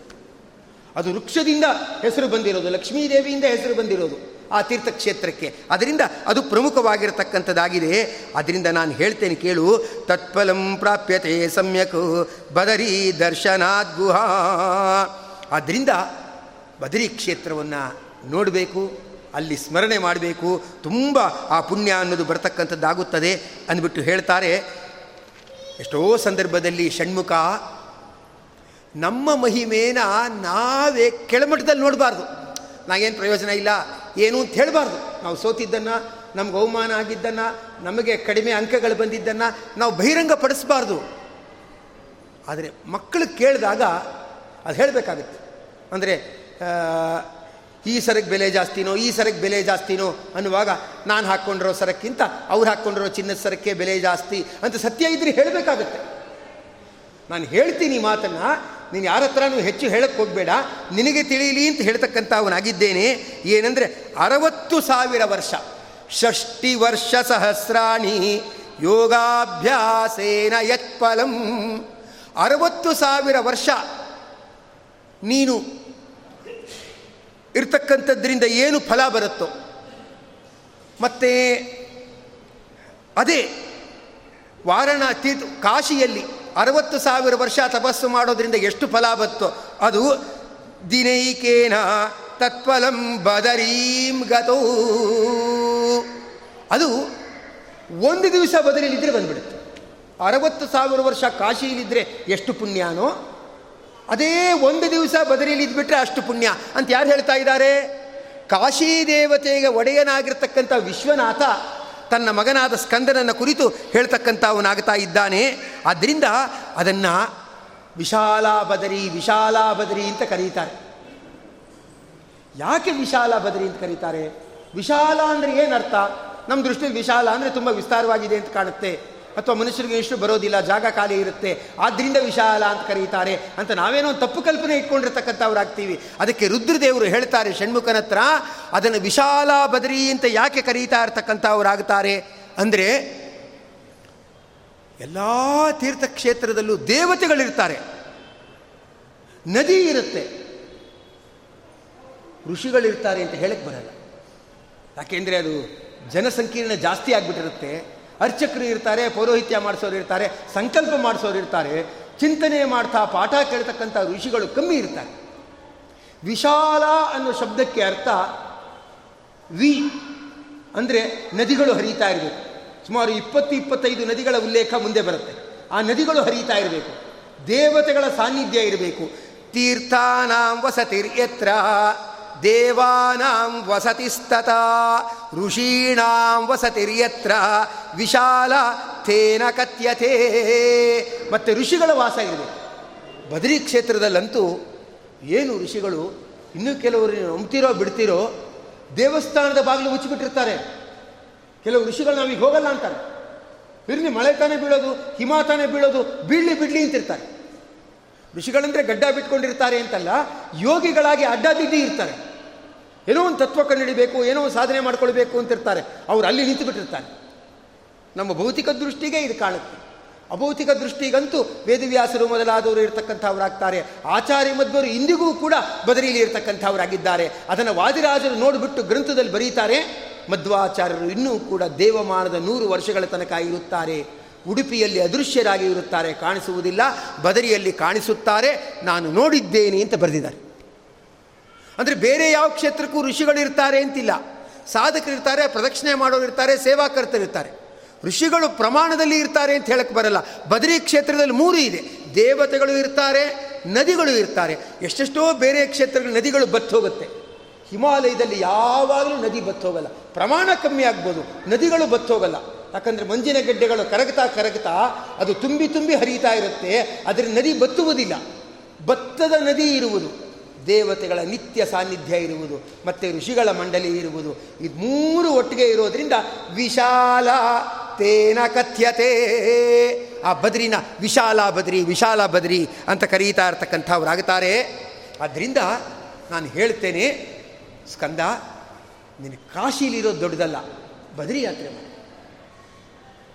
[SPEAKER 1] ಅದು ವೃಕ್ಷದಿಂದ ಹೆಸರು ಬಂದಿರೋದು ಲಕ್ಷ್ಮೀದೇವಿಯಿಂದ ಹೆಸರು ಬಂದಿರೋದು ಆ ತೀರ್ಥಕ್ಷೇತ್ರಕ್ಕೆ. ಅದರಿಂದ ಅದು ಪ್ರಮುಖವಾಗಿರತಕ್ಕಂಥದ್ದಾಗಿದೆ. ಅದರಿಂದ ನಾನು ಹೇಳ್ತೇನೆ ಕೇಳು, ತತ್ಫಲಂ ಪ್ರಾಪ್ಯತೆ ಸಮ್ಯಕ್ ಬದರಿ ದರ್ಶನಾದ್ ಗುಹಾ. ಅದರಿಂದ ಬದರಿ ಕ್ಷೇತ್ರವನ್ನು ನೋಡಬೇಕು. ಅಲ್ಲಿ ಸ್ಮರಣೆ ಮಾಡಬೇಕು. ತುಂಬ ಆ ಪುಣ್ಯ ಅನ್ನೋದು ಬರ್ತಕ್ಕಂಥದ್ದಾಗುತ್ತದೆ ಅಂದ್ಬಿಟ್ಟು ಹೇಳ್ತಾರೆ. ಎಷ್ಟೋ ಸಂದರ್ಭದಲ್ಲಿ ಷಣ್ಮುಖ, ನಮ್ಮ ಮಹಿಮೇನ ನಾವೇ ಕೆಳಮಟ್ಟದಲ್ಲಿ ನೋಡಬಾರ್ದು. ನಾಗೇನು ಪ್ರಯೋಜನ ಇಲ್ಲ, ಏನು ಅಂತ ಹೇಳಬಾರ್ದು. ನಾವು ಸೋತಿದ್ದನ್ನು, ನಮ್ಗೆ ಅವಮಾನ ಆಗಿದ್ದನ್ನು, ನಮಗೆ ಕಡಿಮೆ ಅಂಕಗಳು ಬಂದಿದ್ದನ್ನು ನಾವು ಬಹಿರಂಗ ಪಡಿಸಬಾರ್ದು ಆದರೆ ಮಕ್ಕಳು ಕೇಳಿದಾಗ ಅದು ಹೇಳಬೇಕಾಗುತ್ತೆ. ಅಂದರೆ ಈ ಸರಕ್ಕೆ ಬೆಲೆ ಜಾಸ್ತಿನೋ, ಈ ಸರಕ್ಕೆ ಬೆಲೆ ಜಾಸ್ತಿನೋ ಅನ್ನುವಾಗ ನಾನು ಹಾಕ್ಕೊಂಡಿರೋ ಸರಕ್ಕಿಂತ ಅವ್ರು ಹಾಕ್ಕೊಂಡಿರೋ ಚಿನ್ನದ ಸರಕ್ಕೆ ಬೆಲೆ ಜಾಸ್ತಿ ಅಂತ ಸತ್ಯ ಇದ್ರೆ ಹೇಳಬೇಕಾಗತ್ತೆ. ನಾನು ಹೇಳ್ತೀನಿ ಮಾತನ್ನು, ನೀನು ಯಾರ ಹತ್ರನೂ ಹೆಚ್ಚು ಹೇಳಕ್ಕೆ ಹೋಗಬೇಡ, ನಿನಗೆ ತಿಳಿಯಲಿ ಅಂತ ಹೇಳ್ತಕ್ಕಂಥ ಅವನಾಗಿದ್ದೇನೆ ಏನಂದರೆ ಅರವತ್ತು ಸಾವಿರ ವರ್ಷ ಷಷ್ಟಿ ವರ್ಷ ಸಹಸ್ರಾಣಿ ಯೋಗಾಭ್ಯಾಸೇನ ಯತ್ಪಲಂ. ಅರವತ್ತು ಸಾವಿರ ವರ್ಷ ನೀನು ಇರ್ತಕ್ಕಂಥದ್ರಿಂದ ಏನು ಫಲ ಬರುತ್ತೋ. ಮತ್ತು ಅದೇ ವಾರಣಾಸಿ ಕಾಶಿಯಲ್ಲಿ ಅರವತ್ತು ಸಾವಿರ ವರ್ಷ ತಪಸ್ಸು ಮಾಡೋದ್ರಿಂದ ಎಷ್ಟು ಫಲ ಬತ್ತೋ. ಅದು ದಿನೈಕೇನ ತತ್ಫಲಂ ಬದರೀಂ ಗತೋ. ಅದು ಒಂದು ದಿವಸ ಬದಲಿಲಿದ್ದರೆ ಬಂದ್ಬಿಡುತ್ತೆ. ಅರವತ್ತು ಸಾವಿರ ವರ್ಷ ಕಾಶಿಯಲ್ಲಿದ್ದರೆ ಎಷ್ಟು ಪುಣ್ಯನೋ ಅದೇ ಒಂದು ದಿವಸ ಬದರಿಲಿದ್ಬಿಟ್ರೆ ಅಷ್ಟು ಪುಣ್ಯ ಅಂತ ಯಾರು ಹೇಳ್ತಾ ಇದ್ದಾರೆ? ಕಾಶಿ ದೇವತೆಗೆ ಒಡೆಯನಾಗಿರ್ತಕ್ಕಂಥ ವಿಶ್ವನಾಥ ತನ್ನ ಮಗನಾದ ಸ್ಕಂದನನ್ನು ಕುರಿತು ಹೇಳ್ತಕ್ಕಂಥವನಾಗ್ತಾ ಇದ್ದಾನೆ. ಆದ್ದರಿಂದ ಅದನ್ನು ವಿಶಾಲ ಬದರಿ ವಿಶಾಲ ಬದರಿ ಅಂತ ಕರೀತಾರೆ. ಯಾಕೆ ವಿಶಾಲ ಬದರಿ ಅಂತ ಕರೀತಾರೆ? ವಿಶಾಲ ಅಂದರೆ ಏನರ್ಥ? ನಮ್ಮ ದೃಷ್ಟಿಯಲ್ಲಿ ವಿಶಾಲ ಅಂದರೆ ತುಂಬ ವಿಸ್ತಾರವಾಗಿದೆ ಅಂತ ಕಾಣುತ್ತೆ. ಅಥವಾ ಮನುಷ್ಯರಿಗೆ ಇಷ್ಟು ಬರೋದಿಲ್ಲ, ಜಾಗ ಖಾಲಿ ಇರುತ್ತೆ ಆದ್ದರಿಂದ ವಿಶಾಲ ಅಂತ ಕರೀತಾರೆ ಅಂತ ನಾವೇನೋ ತಪ್ಪು ಕಲ್ಪನೆ ಇಟ್ಕೊಂಡಿರ್ತಕ್ಕಂಥವ್ರಾಗ್ತೀವಿ. ಅದಕ್ಕೆ ರುದ್ರದೇವರು ಹೇಳ್ತಾರೆ, ಷಣ್ಮುಖನ ಹತ್ರ ಅದನ್ನು ವಿಶಾಲ ಬದರಿ ಅಂತ ಯಾಕೆ ಕರೀತಾ ಇರ್ತಕ್ಕಂಥವ್ರಾಗ್ತಾರೆ? ಅಂದರೆ, ಎಲ್ಲ ತೀರ್ಥಕ್ಷೇತ್ರದಲ್ಲೂ ದೇವತೆಗಳಿರ್ತಾರೆ. ನದಿ ಇರುತ್ತೆ. ಋಷಿಗಳಿರ್ತಾರೆ ಅಂತ ಹೇಳಕ್ಕೆ ಬರಲ್ಲ. ಯಾಕೆಂದರೆ ಅದು ಜನಸಂಕೀರ್ಣ ಜಾಸ್ತಿ ಆಗಿಬಿಟ್ಟಿರುತ್ತೆ. ಅರ್ಚಕರು ಇರ್ತಾರೆ, ಪೌರೋಹಿತ್ಯ ಮಾಡಿಸೋರು ಇರ್ತಾರೆ, ಸಂಕಲ್ಪ ಮಾಡಿಸೋರು ಇರ್ತಾರೆ, ಚಿಂತನೆ ಮಾಡ್ತಾ ಪಾಠ ಕೇಳ್ತಕ್ಕಂಥ ಋಷಿಗಳು ಕಮ್ಮಿ ಇರ್ತಾರೆ. ವಿಶಾಲ ಅನ್ನೋ ಶಬ್ದಕ್ಕೆ ಅರ್ಥ ವಿ ಅಂದರೆ ನದಿಗಳು ಹರಿತಾ ಇರಬೇಕು. ಸುಮಾರು ಇಪ್ಪತ್ತು, ಇಪ್ಪತ್ತೈದು ನದಿಗಳ ಉಲ್ಲೇಖ ಮುಂದೆ ಬರುತ್ತೆ. ಆ ನದಿಗಳು ಹರಿತಾ ಇರಬೇಕು. ದೇವತೆಗಳ ಸಾನ್ನಿಧ್ಯ ಇರಬೇಕು. ತೀರ್ಥಾನಾಂ ವಸತಿರ್ ಎತ್ರ ದೇವಾನಾಂ ವಸತಿಸ್ತತ ಋಷೀಣಾಂ ವಸತಿರ್ಯತ್ರ ವಿಶಾಲ ತೇನ ಕಥ್ಯತೆ ಮತ್ತು ಋಷಿಗಳ ವಾಸ ಇದೆ. ಬದರಿ ಕ್ಷೇತ್ರದಲ್ಲಂತೂ ಏನು ಋಷಿಗಳು ಇನ್ನೂ ಕೆಲವರು ನಂಬ್ತಿರೋ ಬಿಡ್ತಿರೋ ದೇವಸ್ಥಾನದ ಬಾಗಿಲು ಮುಚ್ಚಿಬಿಟ್ಟಿರ್ತಾರೆ. ಕೆಲವು ಋಷಿಗಳು ನಾವೀಗ ಹೋಗಲ್ಲ ಅಂತಾರೆ. ಇರಲಿ ಮಳೆ ತಾನೇ ಬೀಳೋದು, ಹಿಮ ತಾನೇ ಬೀಳೋದು, ಬೀಳಲಿ ಬಿಡಲಿ ಅಂತಿರ್ತಾರೆ. ಋಷಿಗಳಂದ್ರೆ ಗಡ್ಡ ಬಿಟ್ಕೊಂಡಿರ್ತಾರೆ ಅಂತಲ್ಲ, ಯೋಗಿಗಳಾಗಿ ಅಡ್ಡದಿಡ್ಡಿ ಇರ್ತಾರೆ. ಏನೋ ಒಂದು ತತ್ವ ಕಂಡುಹಿಡಿಬೇಕು, ಏನೋ ಒಂದು ಸಾಧನೆ ಮಾಡ್ಕೊಳ್ಬೇಕು ಅಂತಿರ್ತಾರೆ. ಅವ್ರು ಅಲ್ಲಿ ನಿಂತು ಬಿಟ್ಟಿರ್ತಾರೆ. ನಮ್ಮ ಭೌತಿಕ ದೃಷ್ಟಿಗೆ ಇದು ಕಾಣುತ್ತೆ. ಅಭೌತಿಕ ದೃಷ್ಟಿಗಂತೂ ವೇದವ್ಯಾಸರು ಮೊದಲಾದವರು ಇರತಕ್ಕಂಥವರಾಗ್ತಾರೆ. ಆಚಾರ್ಯ ಮಧ್ವರು ಇಂದಿಗೂ ಕೂಡ ಬದರಿಯಲ್ಲಿ ಇರ್ತಕ್ಕಂಥವರಾಗಿದ್ದಾರೆ. ಅದನ್ನು ವಾದಿರಾಜರು ನೋಡಿಬಿಟ್ಟು ಗ್ರಂಥದಲ್ಲಿ ಬರೀತಾರೆ, ಮಧ್ವಾಚಾರ್ಯರು ಇನ್ನೂ ಕೂಡ ದೇವಮಾನದ ನೂರು ವರ್ಷಗಳ ತನಕ ಇರುತ್ತಾರೆ. ಉಡುಪಿಯಲ್ಲಿ ಅದೃಶ್ಯರಾಗಿ ಇರುತ್ತಾರೆ ಕಾಣಿಸುವುದಿಲ್ಲ. ಬದರಿಯಲ್ಲಿ ಕಾಣಿಸುತ್ತಾರೆ. ನಾನು ನೋಡಿದ್ದೇನೆ ಅಂತ ಬರೆದಿದ್ದಾರೆ. ಅಂದರೆ ಬೇರೆ ಯಾವ ಕ್ಷೇತ್ರಕ್ಕೂ ಋಷಿಗಳು ಇರ್ತಾರೆ ಅಂತಿಲ್ಲ. ಸಾಧಕರಿರ್ತಾರೆ ಪ್ರದಕ್ಷಿಣೆ ಮಾಡೋರು ಇರ್ತಾರೆ ಸೇವಾಕರ್ತರಿರ್ತಾರೆ ಋಷಿಗಳು ಪ್ರಮಾಣದಲ್ಲಿ ಇರ್ತಾರೆ ಅಂತ ಹೇಳಕ್ಕೆ ಬರಲ್ಲ. ಬದರಿ ಕ್ಷೇತ್ರದಲ್ಲಿ ಮೂರು ಇದೆ. ದೇವತೆಗಳು ಇರ್ತಾರೆ, ನದಿಗಳು ಇರ್ತಾರೆ. ಎಷ್ಟೆಷ್ಟೋ ಬೇರೆ ಕ್ಷೇತ್ರಗಳ ನದಿಗಳು ಬತ್ತು ಹೋಗುತ್ತೆ. ಹಿಮಾಲಯದಲ್ಲಿ ಯಾವಾಗಲೂ ನದಿ ಬತ್ತೋಗಲ್ಲ ಪ್ರಮಾಣ ಕಮ್ಮಿ ಆಗ್ಬೋದು. ನದಿಗಳು ಬತ್ತು ಹೋಗಲ್ಲ. ಯಾಕಂದರೆ ಮಂಜಿನ ಗಡ್ಡೆಗಳು ಕರಗ್ತಾ ಕರಗ್ತಾ ಅದು ತುಂಬಿ ತುಂಬಿ ಹರಿತಾ ಇರುತ್ತೆ. ಅದರ ನದಿ ಬತ್ತುವುದಿಲ್ಲ. ಬತ್ತದ ನದಿ ಇರುವುದು. ದೇವತೆಗಳ ನಿತ್ಯ ಸಾನ್ನಿಧ್ಯ ಇರುವುದು. ಮತ್ತು ಋಷಿಗಳ ಮಂಡಲಿ ಇರುವುದು. ಇದು ಮೂರು ಒಟ್ಟಿಗೆ ಇರೋದ್ರಿಂದ ವಿಶಾಲ ತೇನ ಕಥ್ಯತೆ. ಆ ಬದ್ರಿನ ವಿಶಾಲ ಬದ್ರಿ ವಿಶಾಲ ಬದ್ರಿ ಅಂತ ಕರೀತಾ ಇರ್ತಕ್ಕಂಥವ್ರಾಗುತ್ತಾರೆ. ಆದ್ದರಿಂದ ನಾನು ಹೇಳ್ತೇನೆ, ಸ್ಕಂದ ನಿನ್ನ ಕಾಶೀಲಿರೋದು ದೊಡ್ಡದಲ್ಲ, ಬದ್ರಿ ಯಾತ್ರೆ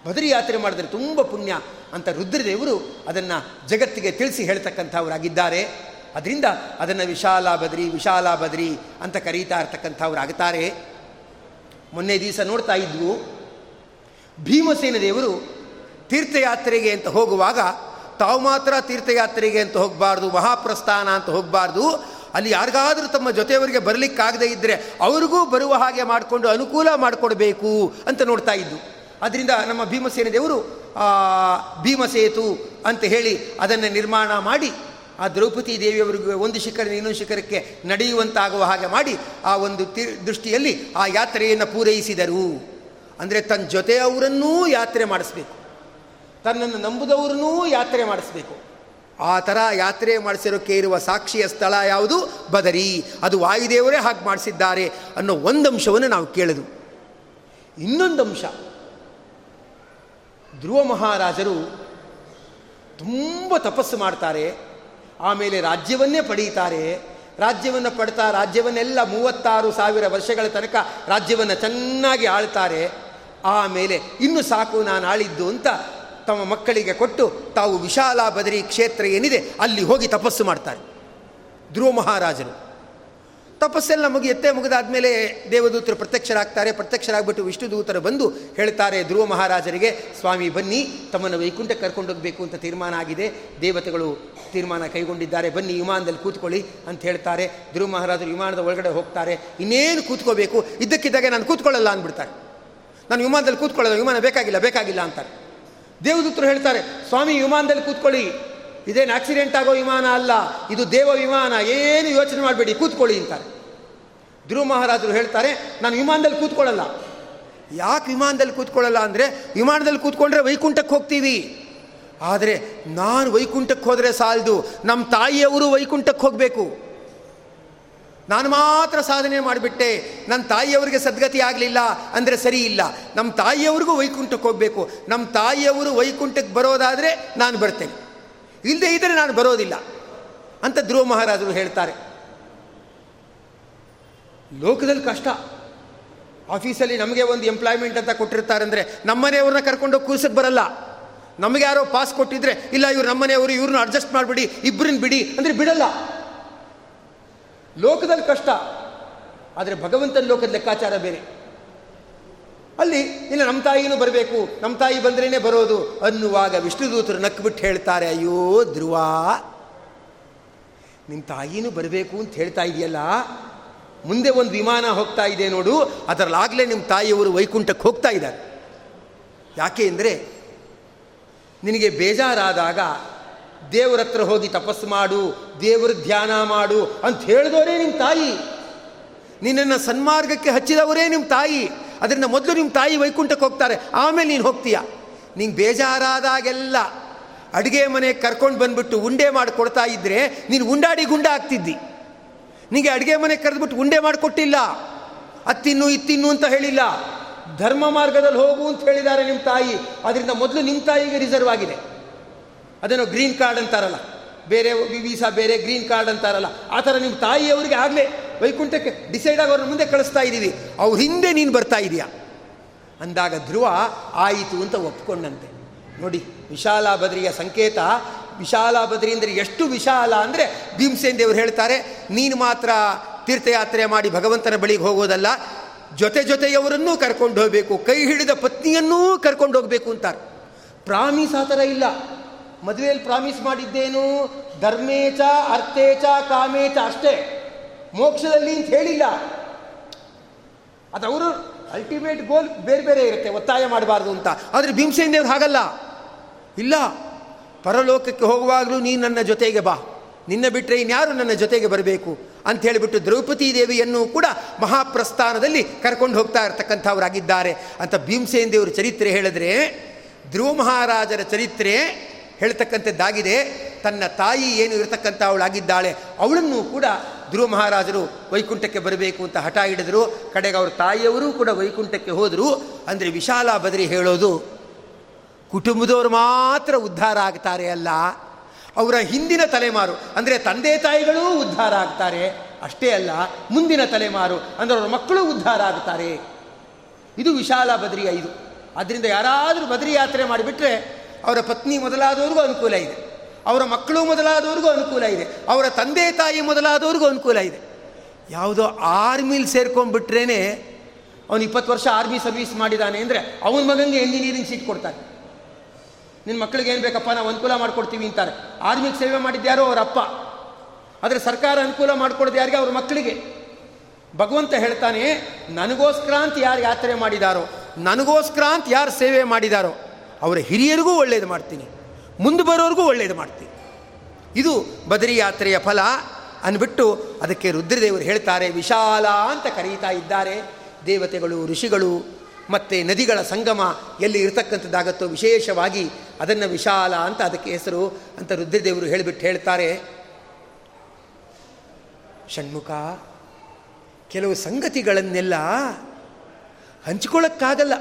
[SPEAKER 1] ಬದರಿ ಯಾತ್ರೆ ಮಾಡಿದ್ರೆ ತುಂಬ ಪುಣ್ಯ ಅಂತ ರುದ್ರದೇವರು ಅದನ್ನು ಜಗತ್ತಿಗೆ ತಿಳಿಸಿ ಹೇಳ್ತಕ್ಕಂಥವರಾಗಿದ್ದಾರೆ. ಅದರಿಂದ ಅದನ್ನು ವಿಶಾಲ ಬದರಿ, ವಿಶಾಲ ಬದ್ರಿ ಅಂತ ಕರೀತಾ ಇರ್ತಕ್ಕಂಥವ್ರು ಆಗ್ತಾರೆ ಮೊನ್ನೆ ದಿವಸ ನೋಡ್ತಾ ಇದ್ವು ಭೀಮಸೇನ ದೇವರು ತೀರ್ಥಯಾತ್ರೆಗೆ ಅಂತ ಹೋಗುವಾಗ ತಾವು ಮಾತ್ರ ತೀರ್ಥಯಾತ್ರೆಗೆ ಅಂತ ಹೋಗಬಾರ್ದು, ಮಹಾಪ್ರಸ್ಥಾನ ಅಂತ ಹೋಗಬಾರ್ದು, ಅಲ್ಲಿ ಯಾರಿಗಾದರೂ ತಮ್ಮ ಜೊತೆಯವರಿಗೆ ಬರಲಿಕ್ಕಾಗದೇ ಇದ್ದರೆ ಅವ್ರಿಗೂ ಬರುವ ಹಾಗೆ ಮಾಡಿಕೊಂಡು ಅನುಕೂಲ ಮಾಡಿಕೊಡ್ಬೇಕು ಅಂತ ನೋಡ್ತಾ ಇದ್ದು ಅದರಿಂದ ನಮ್ಮ ಭೀಮಸೇನ ದೇವರು ಭೀಮಸೇತು ಅಂತ ಹೇಳಿ ಅದನ್ನು ನಿರ್ಮಾಣ ಮಾಡಿ, ಆ ದ್ರೌಪದಿ ದೇವಿಯವರಿಗೆ ಒಂದು ಶಿಖರದಿಂದ ಇನ್ನೊಂದು ಶಿಖರಕ್ಕೆ ನಡೆಯುವಂತಾಗುವ ಹಾಗೆ ಮಾಡಿ, ಆ ಒಂದು ದೃಷ್ಟಿಯಲ್ಲಿ ಆ ಯಾತ್ರೆಯನ್ನು ಪೂರೈಸಿದರು. ಅಂದರೆ ತನ್ನ ಜೊತೆಯವರನ್ನೂ ಯಾತ್ರೆ ಮಾಡಿಸ್ಬೇಕು. ತನ್ನನ್ನು ನಂಬುದವ್ರನ್ನೂ ಯಾತ್ರೆ ಮಾಡಿಸ್ಬೇಕು. ಆ ಥರ ಯಾತ್ರೆ ಮಾಡಿಸಿರೋಕ್ಕೆ ಇರುವ ಸಾಕ್ಷಿಯ ಸ್ಥಳ ಯಾವುದು? ಬದರಿ. ಅದು ವಾಯುದೇವರೇ ಹಾಗೆ ಮಾಡಿಸಿದ್ದಾರೆ ಅನ್ನೋ ಒಂದು ಅಂಶವನ್ನು ನಾವು ಕೇಳಿದ್ವು. ಇನ್ನೊಂದು ಅಂಶ ಧ್ರುವ ಮಹಾರಾಜರು ತುಂಬ ತಪಸ್ಸು ಮಾಡ್ತಾರೆ. ಆಮೇಲೆ ರಾಜ್ಯವನ್ನೇ ಪಡೀತಾರೆ. ರಾಜ್ಯವನ್ನು ಪಡ್ತಾ ರಾಜ್ಯವನ್ನೆಲ್ಲ ಮೂವತ್ತಾರು ಸಾವಿರ ವರ್ಷಗಳ ತನಕ ರಾಜ್ಯವನ್ನು ಚೆನ್ನಾಗಿ ಆಳ್ತಾರೆ. ಆಮೇಲೆ ಇನ್ನು ಸಾಕು ನಾನು ಆಳಿದ್ದು ಅಂತ ತಮ್ಮ ಮಕ್ಕಳಿಗೆ ಕೊಟ್ಟು ತಾವು ವಿಶಾಲ ಬದರಿ ಕ್ಷೇತ್ರ ಏನಿದೆ ಅಲ್ಲಿ ಹೋಗಿ ತಪಸ್ಸು ಮಾಡ್ತಾರೆ. ಧ್ರುವ ಮಹಾರಾಜರು. ತಪಸ್ಸೆಲ್ಲ ಮುಗಿಯುತ್ತೆ ಮುಗಿದಾದ್ಮೇಲೆ ದೇವದೂತರು ಪ್ರತ್ಯಕ್ಷರಾಗ್ತಾರೆ, ಪ್ರತ್ಯಕ್ಷರಾಗ್ಬಿಟ್ಟು ವಿಷ್ಣುದೂತರು ಬಂದು ಹೇಳ್ತಾರೆ, ಧ್ರುವ ಮಹಾರಾಜರಿಗೆ, ಸ್ವಾಮಿ, ಬನ್ನಿ, ತಮ್ಮನ್ನು ವೈಕುಂಠಕ್ಕೆ ಕರ್ಕೊಂಡೋಗ್ಬೇಕು ಅಂತ ತೀರ್ಮಾನ ಆಗಿದೆ. ದೇವತೆಗಳು ತೀರ್ಮಾನ ಕೈಗೊಂಡಿದ್ದಾರೆ. ಬನ್ನಿ, ವಿಮಾನದಲ್ಲಿ ಕೂತ್ಕೊಳ್ಳಿ ಅಂತ ಹೇಳ್ತಾರೆ. ಧ್ರುವ ಮಹಾರಾಜರು ವಿಮಾನದ ಒಳಗಡೆ ಹೋಗ್ತಾರೆ. ಇನ್ನೇನು ಕೂತ್ಕೋಬೇಕು? ಇದ್ದಕ್ಕಿದ್ದಾಗೆ ನಾನು ಕೂತ್ಕೊಳ್ಳಲ್ಲ ಅಂದ್ಬಿಡ್ತಾರೆ. ನಾನು ವಿಮಾನದಲ್ಲಿ ಕೂತ್ಕೊಳ್ಳಲ್ಲ, ವಿಮಾನ ಬೇಕಾಗಿಲ್ಲ ಬೇಕಾಗಿಲ್ಲ ಅಂತಾರೆ. ದೇವದೂತರು ಹೇಳ್ತಾರೆ, ಸ್ವಾಮಿ, ವಿಮಾನದಲ್ಲಿ ಕೂತ್ಕೊಳ್ಳಿ. ಇದೇನು ಆಕ್ಸಿಡೆಂಟ್ ಆಗೋ ವಿಮಾನ ಅಲ್ಲ, ಇದು ದೇವ ವಿಮಾನ, ಏನು ಯೋಚನೆ ಮಾಡಬೇಡಿ, ಕೂತ್ಕೊಳ್ಳಿ ಅಂತಾರೆ. ಧ್ರುವ ಮಹಾರಾಜರು ಹೇಳ್ತಾರೆ, ನಾನು ವಿಮಾನದಲ್ಲಿ ಕೂತ್ಕೊಳ್ಳಲ್ಲ. ಯಾಕೆ ವಿಮಾನದಲ್ಲಿ ಕೂತ್ಕೊಳ್ಳಲ್ಲ ಅಂದರೆ, ವಿಮಾನದಲ್ಲಿ ಕೂತ್ಕೊಂಡ್ರೆ ವೈಕುಂಠಕ್ಕೆ ಹೋಗ್ತೀವಿ. ಆದರೆ ನಾನು ವೈಕುಂಠಕ್ಕೆ ಹೋದರೆ ಸಾಲದು ನಮ್ಮ ತಾಯಿಯವರು ವೈಕುಂಠಕ್ಕೆ ಹೋಗಬೇಕು. ನಾನು ಮಾತ್ರ ಸಾಧನೆ ಮಾಡಿಬಿಟ್ಟೆ ನನ್ನ ತಾಯಿಯವರಿಗೆ ಸದ್ಗತಿ ಆಗಲಿಲ್ಲ ಅಂದರೆ ಸರಿ ಇಲ್ಲ. ನಮ್ಮ ತಾಯಿಯವ್ರಿಗೂ ವೈಕುಂಠಕ್ಕೆ ಹೋಗಬೇಕು. ನಮ್ಮ ತಾಯಿಯವರು ವೈಕುಂಠಕ್ಕೆ ಬರೋದಾದರೆ ನಾನು ಬರ್ತೇನೆ. ಇಲ್ಲದೆ ಇದ್ದರೆ ನಾನು ಬರೋದಿಲ್ಲ ಅಂತ ಧ್ರುವ ಮಹಾರಾಜರು ಹೇಳ್ತಾರೆ. ಲೋಕದಲ್ಲಿ ಕಷ್ಟ. ಆಫೀಸಲ್ಲಿ ನಮಗೆ ಒಂದು ಎಂಪ್ಲಾಯ್ಮೆಂಟ್ ಅಂತ ಕೊಟ್ಟಿರ್ತಾರೆ ಅಂದರೆ ನಮ್ಮನೆಯವ್ರನ್ನ ಕರ್ಕೊಂಡು ಕೂರ್ಸಕ್ಕೆ ಬರಲ್ಲ. ನಮಗೆ ಯಾರೋ ಪಾಸ್ ಕೊಟ್ಟಿದ್ರೆ, ಇಲ್ಲ ಇವ್ರು ನಮ್ಮನೆಯವರು ಇವ್ರನ್ನ ಅಡ್ಜಸ್ಟ್ ಮಾಡಿಬಿಡಿ ಇಬ್ಬರನ್ನ ಬಿಡಿ ಅಂದರೆ ಬಿಡಲ್ಲ. ಲೋಕದಲ್ಲಿ ಕಷ್ಟ. ಆದರೆ ಭಗವಂತನ ಲೋಕದ ಲೆಕ್ಕಾಚಾರ ಬೇರೆ. ಅಲ್ಲಿ ಇಲ್ಲ ನಮ್ಮ ತಾಯಿನೂ ಬರಬೇಕು ನಮ್ಮ ತಾಯಿ ಬಂದ್ರೇ ಬರೋದು ಅನ್ನುವಾಗ ವಿಷ್ಣುದೂತರು ನಕ್ಬಿಟ್ಟು ಹೇಳ್ತಾರೆ, ಅಯ್ಯೋ, ಧ್ರುವ ನಿಮ್ಮ ತಾಯಿನೂ ಬರಬೇಕು ಅಂತ ಹೇಳ್ತಾ ಇದೆಯಲ್ಲ? ಮುಂದೆ ಒಂದು ವಿಮಾನ ಹೋಗ್ತಾ ಇದೆ ನೋಡು, ಅದರಲ್ಲಾಗಲೇ ನಿಮ್ಮ ತಾಯಿಯವರು ವೈಕುಂಠಕ್ಕೆ ಹೋಗ್ತಾ ಇದ್ದಾರೆ. ಯಾಕೆ ಅಂದರೆ, ನಿನಗೆ ಬೇಜಾರಾದಾಗ, ದೇವರ ಹತ್ರ ಹೋಗಿ ತಪಸ್ಸು ಮಾಡು, ದೇವರ ಧ್ಯಾನ ಮಾಡು ಅಂತ ಹೇಳಿದವರೇ ನಿಮ್ಮ ತಾಯಿ. ನಿನ್ನನ್ನು ಸನ್ಮಾರ್ಗಕ್ಕೆ ಹಚ್ಚಿದವರೇ ನಿಮ್ಮ ತಾಯಿ. ಅದರಿಂದ ಮೊದಲು ನಿಮ್ಮ ತಾಯಿ ವೈಕುಂಠಕ್ಕೆ ಹೋಗ್ತಾರೆ. ಆಮೇಲೆ ನೀನು ಹೋಗ್ತೀಯ. ನಿಂಗೆ ಬೇಜಾರಾದಾಗೆಲ್ಲ ಅಡುಗೆ ಮನೆಗೆ ಕರ್ಕೊಂಡು ಬಂದ್ಬಿಟ್ಟು ಉಂಡೆ ಮಾಡಿ ಕೊಡ್ತಾ ಇದ್ದರೆ ನೀನು ಉಂಡಾಡಿ ಗುಂಡ ಆಗ್ತಿದ್ದಿ ನಿನಗೆ ಅಡುಗೆ ಮನೆಗೆ ಕರೆದ್ಬಿಟ್ಟು ಉಂಡೆ ಮಾಡಿಕೊಟ್ಟಿಲ್ಲ ಅತ್ತಿನ್ನು ಇತ್ತಿನ್ನು ಅಂತ ಹೇಳಿಲ್ಲ. ಧರ್ಮ ಮಾರ್ಗದಲ್ಲಿ ಹೋಗು ಅಂತ ಹೇಳಿದ್ದಾರೆ ನಿಮ್ಮ ತಾಯಿ. ಅದರಿಂದ ಮೊದಲು ನಿಮ್ಮ ತಾಯಿಗೆ ರಿಸರ್ವ್ ಆಗಿದೆ. ಅದೇನೋ ಗ್ರೀನ್ ಕಾರ್ಡ್ ಅಂತಾರಲ್ಲ. ಬೇರೆ ವೀಸಾ ಬೇರೆ ಗ್ರೀನ್ ಕಾರ್ಡ್ ಅಂತಾರಲ್ಲ. ಆ ಥರ ನಿಮ್ಮ ತಾಯಿಯವರಿಗೆ ಆಗಲೇ ವೈಕುಂಠಕ್ಕೆ ಡಿಸೈಡ್ ಆಗೋರ ಮುಂದೆ ಕಳಿಸ್ತಾ ಇದ್ದೀವಿ ಅವ್ರ ಹಿಂದೆ ನೀನು ಬರ್ತಾ ಇದೀಯಾ? ಅಂದಾಗ ಧ್ರುವ, ಆಯಿತು ಅಂತ ಒಪ್ಕೊಂಡಂತೆ. ನೋಡಿ ವಿಶಾಲ ಬದ್ರಿಯ ಸಂಕೇತ. ವಿಶಾಲ ಬದ್ರಿ ಅಂದರೆ ಎಷ್ಟು ವಿಶಾಲ ಅಂದರೆ ಭೀಮಸೇನ್ ದೇವರು ಹೇಳ್ತಾರೆ, ನೀನು ಮಾತ್ರ ತೀರ್ಥಯಾತ್ರೆ ಮಾಡಿ ಭಗವಂತನ ಬಳಿಗೆ ಹೋಗೋದಲ್ಲ, ಜೊತೆ ಜೊತೆಯವರನ್ನೂ ಕರ್ಕೊಂಡು ಹೋಗಬೇಕು, ಕೈ ಹಿಡಿದ ಪತ್ನಿಯನ್ನೂ ಕರ್ಕೊಂಡು ಹೋಗಬೇಕು ಅಂತಾರೆ. ಪ್ರಾಮಿಸ್ ಆ ಥರ ಇಲ್ಲ. ಮದುವೆಯಲ್ಲಿ ಪ್ರಾಮಿಸ್ ಮಾಡಿದ್ದೇನು? ಧರ್ಮೇಚ, ಅರ್ಥೇಚ, ಕಾಮೇಚ ಅಷ್ಟೇ. ಮೋಕ್ಷದಲ್ಲಿ ಅಂತ ಹೇಳಿಲ್ಲ. ಅದು ಅವರು ಅಲ್ಟಿಮೇಟ್ ಗೋಲ್ ಬೇರೆ ಬೇರೆ ಇರುತ್ತೆ, ಒತ್ತಾಯ ಮಾಡಬಾರ್ದು ಅಂತ. ಆದರೆ ಭೀಮಸೇನ ದೇವ್ರು ಹಾಗಲ್ಲ. ಇಲ್ಲ, ಪರಲೋಕಕ್ಕೆ ಹೋಗುವಾಗಲೂ ನೀನು ನನ್ನ ಜೊತೆಗೆ ಬಾ. ನಿನ್ನ ಬಿಟ್ಟರೆ ಇನ್ಯಾರು ನನ್ನ ಜೊತೆಗೆ ಬರಬೇಕು? ಅಂತ ಹೇಳಿಬಿಟ್ಟು ದ್ರೌಪದಿ ದೇವಿಯನ್ನು ಕೂಡ ಮಹಾಪ್ರಸ್ಥಾನದಲ್ಲಿ ಕರ್ಕೊಂಡು ಹೋಗ್ತಾ ಇರ್ತಕ್ಕಂಥವರಾಗಿದ್ದಾರೆ ಅಂತ ಭೀಮಸೇನ ದೇವರು ಚರಿತ್ರೆ ಹೇಳಿದ್ರೆ, ಧ್ರುವ ಮಹಾರಾಜರ ಚರಿತ್ರೆ ಹೇಳ್ತಕ್ಕಂಥದ್ದಾಗಿದೆ. ತನ್ನ ತಾಯಿ ಏನು ಇರತಕ್ಕಂಥ ಅವಳಾಗಿದ್ದಾಳೆ ಅವಳನ್ನು ಕೂಡ ಧ್ರುವ ಮಹಾರಾಜರು ವೈಕುಂಠಕ್ಕೆ ಬರಬೇಕು ಅಂತ ಹಠ ಹಿಡಿದರು. ಕಡೆಗೆ ಅವ್ರ ತಾಯಿಯವರು ಕೂಡ ವೈಕುಂಠಕ್ಕೆ ಹೋದರು. ಅಂದರೆ ವಿಶಾಲ ಬದರಿ ಹೇಳೋದು, ಕುಟುಂಬದವರು ಮಾತ್ರ ಉದ್ಧಾರ ಆಗ್ತಾರೆ ಅಲ್ಲ. ಅವರ ಹಿಂದಿನ ತಲೆಮಾರು, ಅಂದರೆ ತಂದೆ ತಾಯಿಗಳೂ ಉದ್ಧಾರ ಆಗ್ತಾರೆ. ಅಷ್ಟೇ ಅಲ್ಲ, ಮುಂದಿನ ತಲೆಮಾರು, ಅಂದರೆ ಅವರ ಮಕ್ಕಳು ಉದ್ಧಾರ ಆಗ್ತಾರೆ. ಇದು ವಿಶಾಲ ಬದರಿ ಇದು ಆದ್ದರಿಂದ ಯಾರಾದರೂ ಬದರಿ ಯಾತ್ರೆ ಮಾಡಿಬಿಟ್ರೆ ಅವರ ಪತ್ನಿ ಮೊದಲಾದವ್ರಿಗೂ ಅನುಕೂಲ ಇದೆ. ಅವರ ಮಕ್ಕಳು ಮೊದಲಾದವ್ರಿಗೂ ಅನುಕೂಲ ಇದೆ. ಅವರ ತಂದೆ ತಾಯಿ ಮೊದಲಾದವ್ರಿಗೂ ಅನುಕೂಲ ಇದೆ. ಯಾವುದೋ ಆರ್ಮಿಲಿ ಸೇರ್ಕೊಂಡ್ಬಿಟ್ರೇ ಅವನು ಇಪ್ಪತ್ತು ವರ್ಷ ಆರ್ಮಿ ಸರ್ವೀಸ್ ಮಾಡಿದ್ದಾನೆ ಅಂದರೆ ಅವನ ಮಗನಿಗೆ ಎಂಜಿನಿಯರಿಂಗ್ ಸೀಟ್ ಕೊಡ್ತಾರೆ. ನಿನ್ನ ಮಕ್ಕಳಿಗೆ ಏನು ಬೇಕಪ್ಪ? ನಾವು ಅನುಕೂಲ ಮಾಡ್ಕೊಡ್ತೀವಿ ಅಂತಾರೆ. ಆರ್ಮಿಗೆ ಸೇವೆ ಮಾಡಿದ್ಯಾರೋ ಅವರ ಅಪ್ಪ. ಆದರೆ ಸರ್ಕಾರ ಅನುಕೂಲ ಮಾಡ್ಕೊಡೋದು ಯಾರಿಗೆ? ಅವ್ರ ಮಕ್ಕಳಿಗೆ. ಭಗವಂತ ಹೇಳ್ತಾನೆ, ನನಗೋಸ್ಕರ ಅಂತ ಯಾರು ಯಾತ್ರೆ ಮಾಡಿದಾರೋ, ನನಗೋಸ್ಕರ ಅಂತ ಯಾರು ಸೇವೆ ಮಾಡಿದಾರೋ, ಅವರ ಹಿರಿಯರಿಗೂ ಒಳ್ಳೇದು ಮಾಡ್ತೀನಿ. ಮುಂದೆ ಬರೋರಿಗೂ ಒಳ್ಳೆಯದು ಮಾಡ್ತೀವಿ. ಇದು ಬದರಿ ಯಾತ್ರೆಯ ಫಲ ಅಂದ್ಬಿಟ್ಟು ಅದಕ್ಕೆ ರುದ್ರದೇವರು ಹೇಳ್ತಾರೆ, ವಿಶಾಲ ಅಂತ ಕರೀತಾ ಇದ್ದಾರೆ. ದೇವತೆಗಳು, ಋಷಿಗಳು ಮತ್ತು ನದಿಗಳ ಸಂಗಮ ಎಲ್ಲಿ ಇರತಕ್ಕಂಥದ್ದಾಗತ್ತೋ ವಿಶೇಷವಾಗಿ ಅದನ್ನು ವಿಶಾಲ ಅಂತ ಅದಕ್ಕೆ ಹೆಸರು ಅಂತ ರುದ್ರದೇವರು ಹೇಳಿಬಿಟ್ಟು ಹೇಳ್ತಾರೆ. ಷಣ್ಮುಖ, ಕೆಲವು ಸಂಗತಿಗಳನ್ನೆಲ್ಲ ಹಂಚ್ಕೊಳ್ಳೋಕ್ಕಾಗಲ್ಲ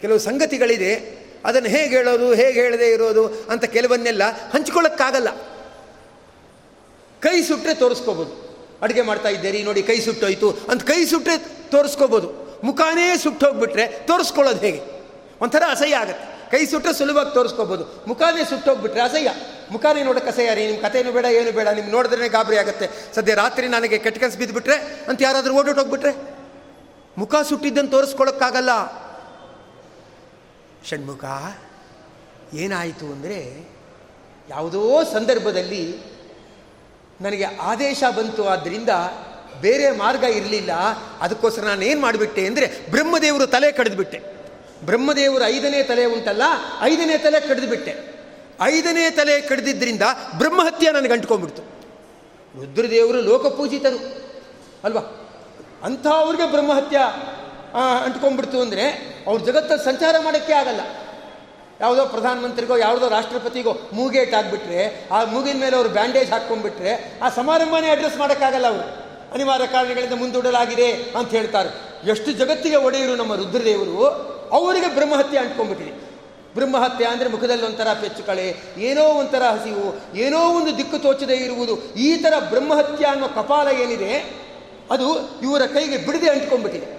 [SPEAKER 1] ಕೆಲವು ಸಂಗತಿಗಳಿದೆ. ಅದನ್ನು ಹೇಗೆ ಹೇಳೋದು, ಹೇಗೆ ಹೇಳದೇ ಇರೋದು ಅಂತ ಕೆಲವನ್ನೆಲ್ಲ ಹಂಚ್ಕೊಳ್ಳೋಕ್ಕಾಗಲ್ಲ. ಕೈ ಸುಟ್ಟರೆ ತೋರಿಸ್ಕೋಬೋದು. ಅಡುಗೆ ಮಾಡ್ತಾ ಇದ್ದೀರಿ, ನೋಡಿ ಕೈ ಸುಟ್ಟೋಯ್ತು ಅಂತ ಕೈ ಸುಟ್ಟರೆ ತೋರಿಸ್ಕೋಬೋದು. ಮುಖಾನೇ ಸುಟ್ಟೋಗ್ಬಿಟ್ರೆ ತೋರಿಸ್ಕೊಳ್ಳೋದು ಹೇಗೆ? ಒಂಥರ ಅಸಹ್ಯ ಆಗುತ್ತೆ. ಕೈ ಸುಟ್ಟರೆ ಸುಲಭವಾಗಿ ತೋರಿಸ್ಕೋಬೋದು. ಮುಖಾನೇ ಸುಟ್ಟೋಗ್ಬಿಟ್ರೆ ಅಸಹ್ಯ. ಮುಖಾನೇ ನೋಡೋಕೆ ಅಸಹ್ಯ ರೀ, ನಿಮ್ಮ ಕಥೆನೂ ಬೇಡ, ಏನು ಬೇಡ, ನಿಮ್ಗೆ ನೋಡಿದ್ರೆ ಗಾಬರಿ ಆಗುತ್ತೆ. ಸದ್ಯ ರಾತ್ರಿ ನನಗೆ ಕೆಟ್ಟ ಕೆಲಸ ಬಿದ್ದುಬಿಟ್ರೆ ಅಂತ ಯಾರಾದರೂ ಓಡೋಟೋಗ್ಬಿಟ್ರೆ ಮುಖ ಸುಟ್ಟಿದ್ದನ್ನು ತೋರಿಸ್ಕೊಳ್ಳೋಕ್ಕಾಗಲ್ಲ. ಷಣ್ಮುಖ, ಏನಾಯಿತು ಅಂದರೆ ಯಾವುದೋ ಸಂದರ್ಭದಲ್ಲಿ ನನಗೆ ಆದೇಶ ಬಂತು ಆದ್ದರಿಂದ ಬೇರೆ ಮಾರ್ಗ ಇರಲಿಲ್ಲ. ಅದಕ್ಕೋಸ್ಕರ ನಾನು ಏನು ಮಾಡಿಬಿಟ್ಟೆ ಅಂದರೆ ಬ್ರಹ್ಮದೇವರು ತಲೆ ಕಡಿದ್ಬಿಟ್ಟೆ. ಬ್ರಹ್ಮದೇವರು ಐದನೇ ತಲೆ ಉಂಟಲ್ಲ, ಐದನೇ ತಲೆ ಕಡಿದ್ಬಿಟ್ಟೆ. ಐದನೇ ತಲೆ ಕಡಿದಿದ್ದರಿಂದ ಬ್ರಹ್ಮಹತ್ಯೆ ನನಗೆ ಅಂಟ್ಕೊಂಡ್ಬಿಡ್ತು. ರುದ್ರದೇವರು ಲೋಕಪೂಜಿತರು, ಅಲ್ವಾ? ಅಂಥವ್ರಿಗೆ ಬ್ರಹ್ಮಹತ್ಯ ಅಂಟ್ಕೊಂಡ್ಬಿಡ್ತು ಅಂದರೆ ಅವ್ರ ಜಗತ್ತಲ್ಲಿ ಸಂಚಾರ ಮಾಡೋಕ್ಕೆ ಆಗಲ್ಲ. ಯಾವುದೋ ಪ್ರಧಾನಮಂತ್ರಿಗೋ, ಯಾವುದೋ ರಾಷ್ಟ್ರಪತಿಗೋ ಮೂಗೇಟ್ ಆಗಿಬಿಟ್ರೆ, ಆ ಮೂಗಿನ ಮೇಲೆ ಅವರು ಬ್ಯಾಂಡೇಜ್ ಹಾಕ್ಕೊಂಡ್ಬಿಟ್ರೆ ಆ ಸಮಾರಂಭನೇ ಅಡ್ರೆಸ್ ಮಾಡೋಕ್ಕಾಗಲ್ಲ ಅವರು. ಅನಿವಾರ್ಯ ಕಾರಣಗಳಿಂದ ಮುಂದೂಡಲಾಗಿದೆ ಅಂತ ಹೇಳ್ತಾರೆ. ಎಷ್ಟು ಜಗತ್ತಿಗೆ ಒಡೆಯರು ನಮ್ಮ ರುದ್ರದೇವರು, ಅವರಿಗೆ ಬ್ರಹ್ಮಹತ್ಯೆ ಅಂಟ್ಕೊಂಡ್ಬಿಟ್ಟಿದೆ. ಬ್ರಹ್ಮಹತ್ಯೆ ಅಂದರೆ ಮುಖದಲ್ಲಿ ಒಂಥರ ಪೆಚ್ಚುಕಳೆ, ಏನೋ ಒಂಥರ ಹಸಿವು, ಏನೋ ಒಂದು ದಿಕ್ಕು ತೋಚದೆ ಇರುವುದು, ಈ ಥರ ಬ್ರಹ್ಮಹತ್ಯೆ ಅನ್ನೋ ಕಪಾಲ ಏನಿದೆ, ಅದು ಇವರ ಕೈಗೆ ಬಿಡದೆ ಅಂಟ್ಕೊಂಡ್ಬಿಟ್ಟಿದೆ.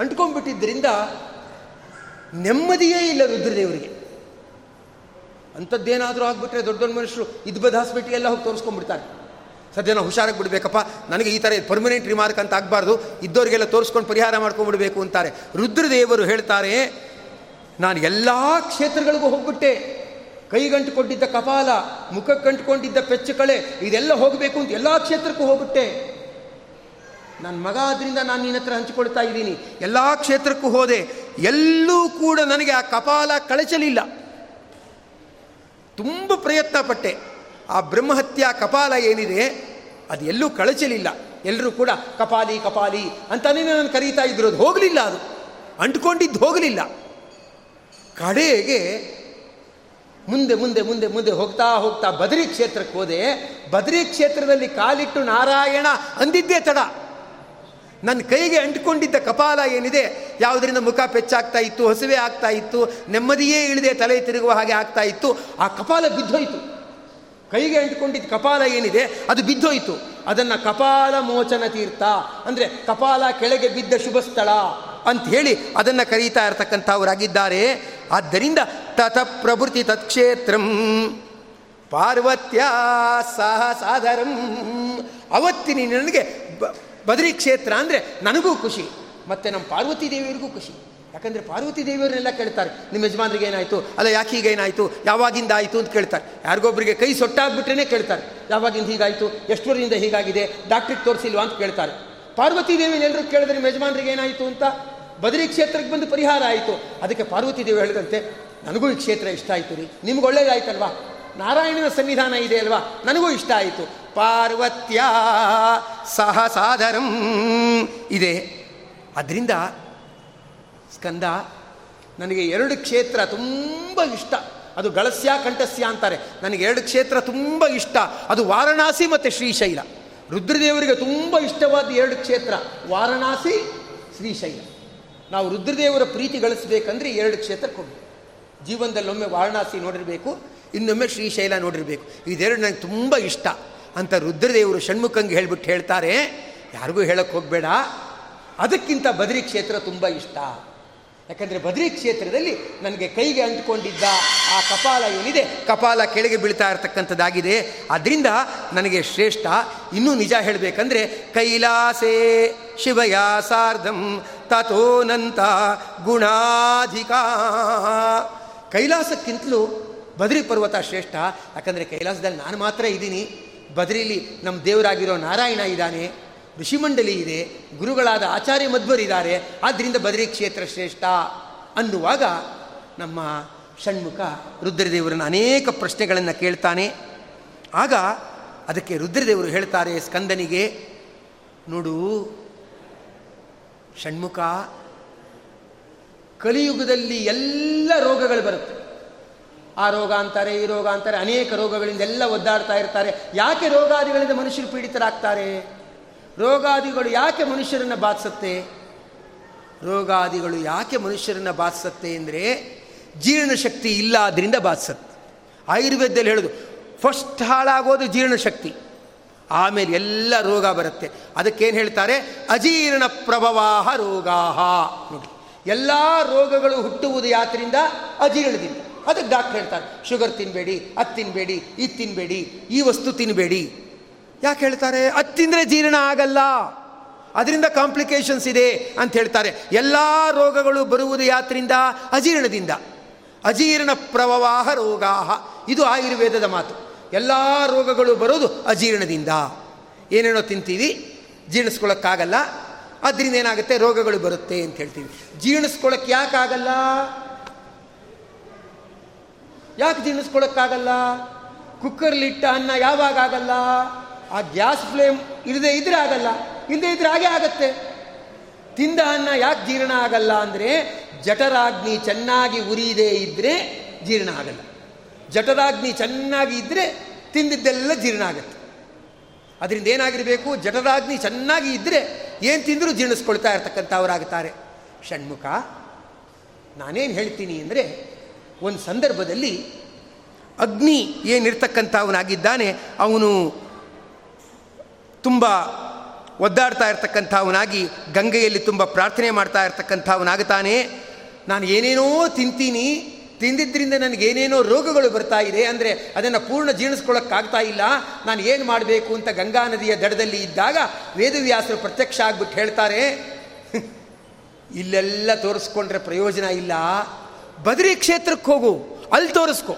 [SPEAKER 1] ಅಂಟ್ಕೊಂಡ್ಬಿಟ್ಟಿದ್ದರಿಂದ ನೆಮ್ಮದಿಯೇ ಇಲ್ಲ ರುದ್ರದೇವರಿಗೆ. ಅಂಥದ್ದೇನಾದರೂ ಆಗಿಬಿಟ್ರೆ ದೊಡ್ಡ ದೊಡ್ಡ ಮನುಷ್ಯರು ಇದ್ಬದ್ ಹಾಸ್ಪಿಟ್ಲ್ ಎಲ್ಲ ಹೋಗಿ ತೋರಿಸ್ಕೊಂಡ್ಬಿಡ್ತಾರೆ. ಸದ್ಯ ನಾವು ಹುಷಾರಾಗಿ ಬಿಡಬೇಕಪ್ಪ, ನನಗೆ ಈ ಥರ ಪರ್ಮನೆಂಟ್ ರಿಮಾರ್ಕ್ ಅಂತ ಆಗಬಾರ್ದು ಇದ್ದವರಿಗೆಲ್ಲ ತೋರಿಸ್ಕೊಂಡು ಪರಿಹಾರ ಮಾಡ್ಕೊಂಡ್ಬಿಡ್ಬೇಕು ಅಂತಾರೆ. ರುದ್ರದೇವರು ಹೇಳ್ತಾರೆ, ನಾನು ಎಲ್ಲ ಕ್ಷೇತ್ರಗಳಿಗೂ ಹೋಗ್ಬಿಟ್ಟೆ. ಕೈಗಂಟುಕೊಂಡಿದ್ದ ಕಪಾಲ ಮುಖಕ್ಕೆ ಕಂಟ್ಕೊಂಡಿದ್ದ ಪೆಚ್ಚು ಕಳೆ ಇದೆಲ್ಲ ಹೋಗಬೇಕು ಅಂತ ಎಲ್ಲ ಕ್ಷೇತ್ರಕ್ಕೂ ಹೋಗ್ಬಿಟ್ಟೆ. ನನ್ನ ಮಗ ಆದ್ದರಿಂದ ನಾನು ನಿನ್ನ ಹತ್ರ ಹಂಚಿಕೊಳ್ತಾ ಇದ್ದೀನಿ. ಎಲ್ಲ ಕ್ಷೇತ್ರಕ್ಕೂ ಹೋದೆ. ಎಲ್ಲೂ ಕೂಡ ನನಗೆ ಆ ಕಪಾಲ ಕಳಚಲಿಲ್ಲ. ತುಂಬ ಪ್ರಯತ್ನ ಪಟ್ಟೆ. ಆ ಬ್ರಹ್ಮಹತ್ಯಾ ಕಪಾಲ ಏನಿದೆ, ಅದು ಎಲ್ಲೂ ಕಳಚಲಿಲ್ಲ. ಎಲ್ಲರೂ ಕೂಡ ಕಪಾಲಿ ಕಪಾಲಿ ಅಂತಾನೇ ನಾನು ಕರೀತಾ ಇದ್ರು. ಅದು ಹೋಗಲಿಲ್ಲ ಅದು. ಅಂಟ್ಕೊಂಡಿದ್ದು ಹೋಗಲಿಲ್ಲ. ಕಡೆಗೆ ಮುಂದೆ ಮುಂದೆ ಮುಂದೆ ಮುಂದೆ ಹೋಗ್ತಾ ಹೋಗ್ತಾ ಬದರಿ ಕ್ಷೇತ್ರಕ್ಕೆ ಹೋದೆ. ಬದರಿ ಕ್ಷೇತ್ರದಲ್ಲಿ ಕಾಲಿಟ್ಟು ನಾರಾಯಣ ಅಂದಿದ್ದೇ ತಡ. ನನ್ನ ಕೈಗೆ ಅಂಟಿಕೊಂಡಿದ್ದ ಕಪಾಲ ಏನಿದೆ, ಯಾವುದರಿಂದ ಮುಖ ಪೆಚ್ಚಾಗ್ತಾ ಇತ್ತು, ಹಸುವೆ ಆಗ್ತಾ ಇತ್ತು, ನೆಮ್ಮದಿಯೇ ಇಳಿದೆ, ತಲೆ ತಿರುಗುವ ಹಾಗೆ ಆಗ್ತಾ ಇತ್ತು, ಆ ಕಪಾಲ ಬಿದ್ದೋಯ್ತು. ಕೈಗೆ ಅಂಟಿಕೊಂಡಿದ್ದ ಕಪಾಲ ಏನಿದೆ, ಅದು ಬಿದ್ದೋಯ್ತು. ಅದನ್ನು ಕಪಾಲ ಮೋಚನ ತೀರ್ಥ, ಅಂದರೆ ಕಪಾಲ ಕೆಳಗೆ ಬಿದ್ದ ಶುಭ ಸ್ಥಳ ಅಂತ ಹೇಳಿ ಅದನ್ನು ಕರೀತಾ ಇರತಕ್ಕಂಥವರಾಗಿದ್ದಾರೆ. ಆದ್ದರಿಂದ ತತ ಪ್ರಭೃತಿ ತತ್ಕ್ಷೇತ್ರಂ ಪಾರ್ವತ್ಯ ಸಹ ಸಾಧರಂ ಅವತ್ತಿನ ನನಗೆ ಬದರಿ ಕ್ಷೇತ್ರ ಅಂದರೆ ನನಗೂ ಖುಷಿ, ಮತ್ತು ನಮ್ಮ ಪಾರ್ವತಿ ದೇವಿಯರಿಗೂ ಖುಷಿ. ಯಾಕಂದರೆ ಪಾರ್ವತಿ ದೇವಿಯವ್ರನ್ನೆಲ್ಲ ಕೇಳ್ತಾರೆ ನಿಮ್ಮ ಯಜಮಾನ್ರಿಗೆ ಏನಾಯಿತು? ಅಲ್ಲ, ಯಾಕೆ ಈಗೇನಾಯಿತು ಯಾವಾಗಿಂದ ಆಯಿತು? ಅಂತ ಕೇಳ್ತಾರೆ. ಯಾರಿಗೊಬ್ಬರಿಗೆ ಕೈ ಸೊಟ್ಟಾಗ್ಬಿಟ್ರೇ ಕೇಳ್ತಾರೆ. ಯಾವಾಗಿಂದ ಹೀಗಾಯಿತು? ಎಷ್ಟು ವರ್ಷದಿಂದ ಹೀಗಾಗಿದೆ ಡಾಕ್ಟ್ರಿಗೆ ತೋರಿಸಿಲ್ವಾ? ಅಂತ ಕೇಳ್ತಾರೆ. ಪಾರ್ವತಿ ದೇವಿನೆಲ್ಲರೂ ಕೇಳಿದ್ರೆ ನಿಮ್ಮ ಯಜಮಾನ್ರಿಗೆ ಏನಾಯಿತು? ಅಂತ ಬದರಿ ಕ್ಷೇತ್ರಕ್ಕೆ ಬಂದು ಪರಿಹಾರ ಆಯಿತು. ಅದಕ್ಕೆ ಪಾರ್ವತಿ ದೇವಿ ಹೇಳಿದಂತೆ, ನನಗೂ ಈ ಕ್ಷೇತ್ರ ಇಷ್ಟ ಆಯಿತು ರೀ. ನಿಮ್ಗೆ ಒಳ್ಳೇದಾಯ್ತಲ್ವಾ? ನಾರಾಯಣನ ಸನ್ನಿಧಾನ ಇದೆ ಅಲ್ವಾ? ನನಗೂ ಇಷ್ಟ ಆಯಿತು. ಪಾರ್ವತ್ಯ ಸಹ ಸಾಧರಂ ಇದೆ. ಅದರಿಂದ ಸ್ಕಂದ, ನನಗೆ ಎರಡು ಕ್ಷೇತ್ರ ತುಂಬ ಇಷ್ಟ. ಅದು ಗಳಸ್ಯ ಕಂಠಸ್ಯ ಅಂತಾರೆ. ನನಗೆ ಎರಡು ಕ್ಷೇತ್ರ ತುಂಬ ಇಷ್ಟ. ಅದು ವಾರಣಾಸಿ ಮತ್ತು ಶ್ರೀಶೈಲ. ರುದ್ರದೇವರಿಗೆ ತುಂಬ ಇಷ್ಟವಾದ ಎರಡು ಕ್ಷೇತ್ರ ವಾರಣಾಸಿ, ಶ್ರೀಶೈಲ. ನಾವು ರುದ್ರದೇವರ ಪ್ರೀತಿ ಗಳಿಸ್ಬೇಕಂದ್ರೆ ಎರಡು ಕ್ಷೇತ್ರಕ್ಕೆ ಹೋಗಬೇಕು. ಜೀವನದಲ್ಲೊಮ್ಮೆ ವಾರಣಾಸಿ ನೋಡಿರಬೇಕು, ಇನ್ನೊಮ್ಮೆ ಶ್ರೀಶೈಲ ನೋಡಿರಬೇಕು. ಇದೆರಡು ನನಗೆ ತುಂಬ ಇಷ್ಟ. ಅಂತ ರುದ್ರದೇವರು ಷಣ್ಮುಖಂಗೆ ಹೇಳ್ಬಿಟ್ಟು ಹೇಳ್ತಾರೆ. ಯಾರಿಗೂ ಹೇಳಕ್ಕೆ ಹೋಗಬೇಡ. ಅದಕ್ಕಿಂತ ಬದ್ರಿ ಕ್ಷೇತ್ರ ತುಂಬ ಇಷ್ಟ. ಯಾಕಂದರೆ ಬದ್ರಿ ಕ್ಷೇತ್ರದಲ್ಲಿ ನನಗೆ ಕೈಗೆ ಅಂಟಿಕೊಂಡಿದ್ದ ಆ ಕಪಾಲ ಏನಿದೆ, ಕಪಾಲ ಕೆಳಗೆ ಬೀಳ್ತಾ ಇರತಕ್ಕಂಥದ್ದಾಗಿದೆ. ಅದರಿಂದ ನನಗೆ ಶ್ರೇಷ್ಠ. ಇನ್ನೂ ನಿಜ ಹೇಳಬೇಕಂದ್ರೆ ಕೈಲಾಸೇ ಶಿವಯ ಸಾರ್ಧಂ ತಥೋನಂತ ಗುಣಾಧಿಕ. ಕೈಲಾಸಕ್ಕಿಂತಲೂ ಬದ್ರಿ ಪರ್ವತ ಶ್ರೇಷ್ಠ. ಯಾಕಂದರೆ ಕೈಲಾಸದಲ್ಲಿ ನಾನು ಮಾತ್ರ ಇದ್ದೀನಿ. ಬದ್ರಿಲಿ ನಮ್ಮ ದೇವರಾಗಿರೋ ನಾರಾಯಣ ಇದ್ದಾನೆ ಋಷಿಮಂಡಲಿ ಇದೆ, ಗುರುಗಳಾದ ಆಚಾರ್ಯ ಮಧ್ವರಿದ್ದಾರೆ ಆದ್ದರಿಂದ ಬದ್ರಿ ಕ್ಷೇತ್ರ ಶ್ರೇಷ್ಠ ಅನ್ನುವಾಗ ನಮ್ಮ ಷಣ್ಮುಖ ರುದ್ರದೇವರನ್ನು ಅನೇಕ ಪ್ರಶ್ನೆಗಳನ್ನು ಕೇಳ್ತಾನೆ. ಆಗ ಅದಕ್ಕೆ ರುದ್ರದೇವರು ಹೇಳ್ತಾರೆ ಸ್ಕಂದನಿಗೆ, ನೋಡು, ಷಣ್ಮುಖ, ಕಲಿಯುಗದಲ್ಲಿ ಎಲ್ಲ ರೋಗಗಳು ಬರುತ್ತೆ. ಆ ರೋಗ ಅಂತಾರೆ, ಈ ರೋಗ ಅಂತಾರೆ, ಅನೇಕ ರೋಗಗಳಿಂದ ಎಲ್ಲ ಒದ್ದಾಡ್ತಾ ಇರ್ತಾರೆ. ಯಾಕೆ ರೋಗಾದಿಗಳಿಂದ ಮನುಷ್ಯರು ಪೀಡಿತರಾಗ್ತಾರೆ? ರೋಗಾದಿಗಳು ಯಾಕೆ ಮನುಷ್ಯರನ್ನು ಬಾಧಿಸುತ್ತೆ? ರೋಗಾದಿಗಳು ಯಾಕೆ ಮನುಷ್ಯರನ್ನು ಬಾಧಿಸುತ್ತೆ ಅಂದರೆ ಜೀರ್ಣಶಕ್ತಿ ಇಲ್ಲ ಅದರಿಂದ ಬಾಧಿಸುತ್ತೆ. ಆಯುರ್ವೇದದಲ್ಲಿ ಹೇಳೋದು ಫಸ್ಟ್ ಹಾಳಾಗೋದು ಜೀರ್ಣಶಕ್ತಿ ಆಮೇಲೆ ಎಲ್ಲ ರೋಗ ಬರುತ್ತೆ. ಅದಕ್ಕೇನು ಹೇಳ್ತಾರೆ? ಅಜೀರ್ಣ ಪ್ರಭವಾಹ ರೋಗಾಹ. ನೋಡಿ, ಎಲ್ಲ ರೋಗಗಳು ಹುಟ್ಟುವುದು ಯಾತ್ರಿಂದ? ಅಜೀರ್ಣದಿಂದ. ಅದಕ್ಕೆ ಡಾಕ್ಟ್ರ್ ಹೇಳ್ತಾರೆ, ಶುಗರ್ ತಿನ್ನಬೇಡಿ ಅದು ತಿನ್ನಬೇಡಿ ಇದು ತಿನ್ನಬೇಡಿ ಈ ವಸ್ತು ತಿನ್ನಬೇಡಿ ಯಾಕೆ ಹೇಳ್ತಾರೆ? ಅದು ತಿಂದರೆ ಜೀರ್ಣ ಆಗಲ್ಲ. ಅದರಿಂದ ಕಾಂಪ್ಲಿಕೇಶನ್ಸ್ ಇದೆ ಅಂತ ಹೇಳ್ತಾರೆ. ಎಲ್ಲ ರೋಗಗಳು ಬರುವುದು ಯಾತ್ರಿಂದ? ಅಜೀರ್ಣದಿಂದ. ಅಜೀರ್ಣ ಪ್ರವಾಹ ರೋಗಾಹ. ಇದು ಆಯುರ್ವೇದದ ಮಾತು. ಎಲ್ಲ ರೋಗಗಳು ಬರೋದು ಅಜೀರ್ಣದಿಂದ. ಏನೇನೋ ತಿಂತೀವಿ ಜೀರ್ಣಿಸ್ಕೊಳ್ಳೋಕ್ಕಾಗಲ್ಲ ಅದರಿಂದ ಏನಾಗುತ್ತೆ? ರೋಗಗಳು ಬರುತ್ತೆ ಅಂತ ಹೇಳ್ತೀವಿ. ಜೀರ್ಣಿಸ್ಕೊಳ್ಳೋಕ್ಕೆ ಯಾಕಾಗಲ್ಲ ಯಾಕೆ ಜೀರ್ಣಿಸ್ಕೊಳ್ಳೋಕ್ಕಾಗಲ್ಲ ಕುಕ್ಕರ್ಲಿಟ್ಟ ಅನ್ನ ಯಾವಾಗ ಆಗಲ್ಲ? ಆ ಗ್ಯಾಸ್ ಫ್ಲೇಮ್ ಇಲ್ಲದೆ ಇದ್ರೆ ಆಗಲ್ಲ ಇಲ್ಲದೆ ಇದ್ರೆ ಹಾಗೆ ಆಗತ್ತೆ. ತಿಂದ ಅನ್ನ ಯಾಕೆ ಜೀರ್ಣ ಆಗಲ್ಲ ಅಂದರೆ, ಜಠರಾಗ್ನಿ ಚೆನ್ನಾಗಿ ಉರಿಯದೇ ಇದ್ದರೆ ಜೀರ್ಣ ಆಗಲ್ಲ. ಜಠರಾಗ್ನಿ ಚೆನ್ನಾಗಿ ಇದ್ದರೆ ತಿಂದಿದ್ದೆಲ್ಲ ಜೀರ್ಣ ಆಗುತ್ತೆ. ಅದರಿಂದ ಏನಾಗಿರಬೇಕು? ಜಠರಾಗ್ನಿ ಚೆನ್ನಾಗಿ ಇದ್ದರೆ ಏನು ತಿಂದರೂ ಜೀರ್ಣಿಸ್ಕೊಳ್ತಾ ಇರ್ತಕ್ಕಂಥವರಾಗುತ್ತಾರೆ ಷಣ್ಮುಖ, ನಾನೇನು ಹೇಳ್ತೀನಿ ಅಂದರೆ ಒಂದು ಸಂದರ್ಭದಲ್ಲಿ ಅಗ್ನಿ ಏನಿರ್ತಕ್ಕಂಥ ಅವನಾಗಿದ್ದಾನೆ ಅವನು ತುಂಬ ಒದ್ದಾಡ್ತಾ ಇರ್ತಕ್ಕಂಥವನಾಗಿ, ಗಂಗೆಯಲ್ಲಿ ತುಂಬ ಪ್ರಾರ್ಥನೆ ಮಾಡ್ತಾ ಇರ್ತಕ್ಕಂಥವನಾಗುತ್ತಾನೆ. ನಾನು ಏನೇನೋ ತಿಂತೀನಿ ತಿಂದಿದ್ದರಿಂದ ನನಗೇನೇನೋ ರೋಗಗಳು ಬರ್ತಾ ಇದೆ, ಅಂದರೆ ಅದನ್ನು ಪೂರ್ಣ ಜೀರ್ಣಿಸ್ಕೊಳ್ಳೋಕ್ಕಾಗ್ತಾ ಇಲ್ಲ, ನಾನು ಏನು ಮಾಡಬೇಕು ಅಂತ ಗಂಗಾ ನದಿಯ ದಡದಲ್ಲಿ ಇದ್ದಾಗ ವೇದವ್ಯಾಸರು ಪ್ರತ್ಯಕ್ಷ ಆಗ್ಬಿಟ್ಟು ಹೇಳ್ತಾರೆ ಇಲ್ಲೆಲ್ಲ ತೋರಿಸ್ಕೊಂಡ್ರೆ ಪ್ರಯೋಜನ ಇಲ್ಲ ಬದರಿ ಕ್ಷೇತ್ರಕ್ಕೆ ಹೋಗು, ಅಲ್ಲಿ ತೋರಿಸ್ಕೊ.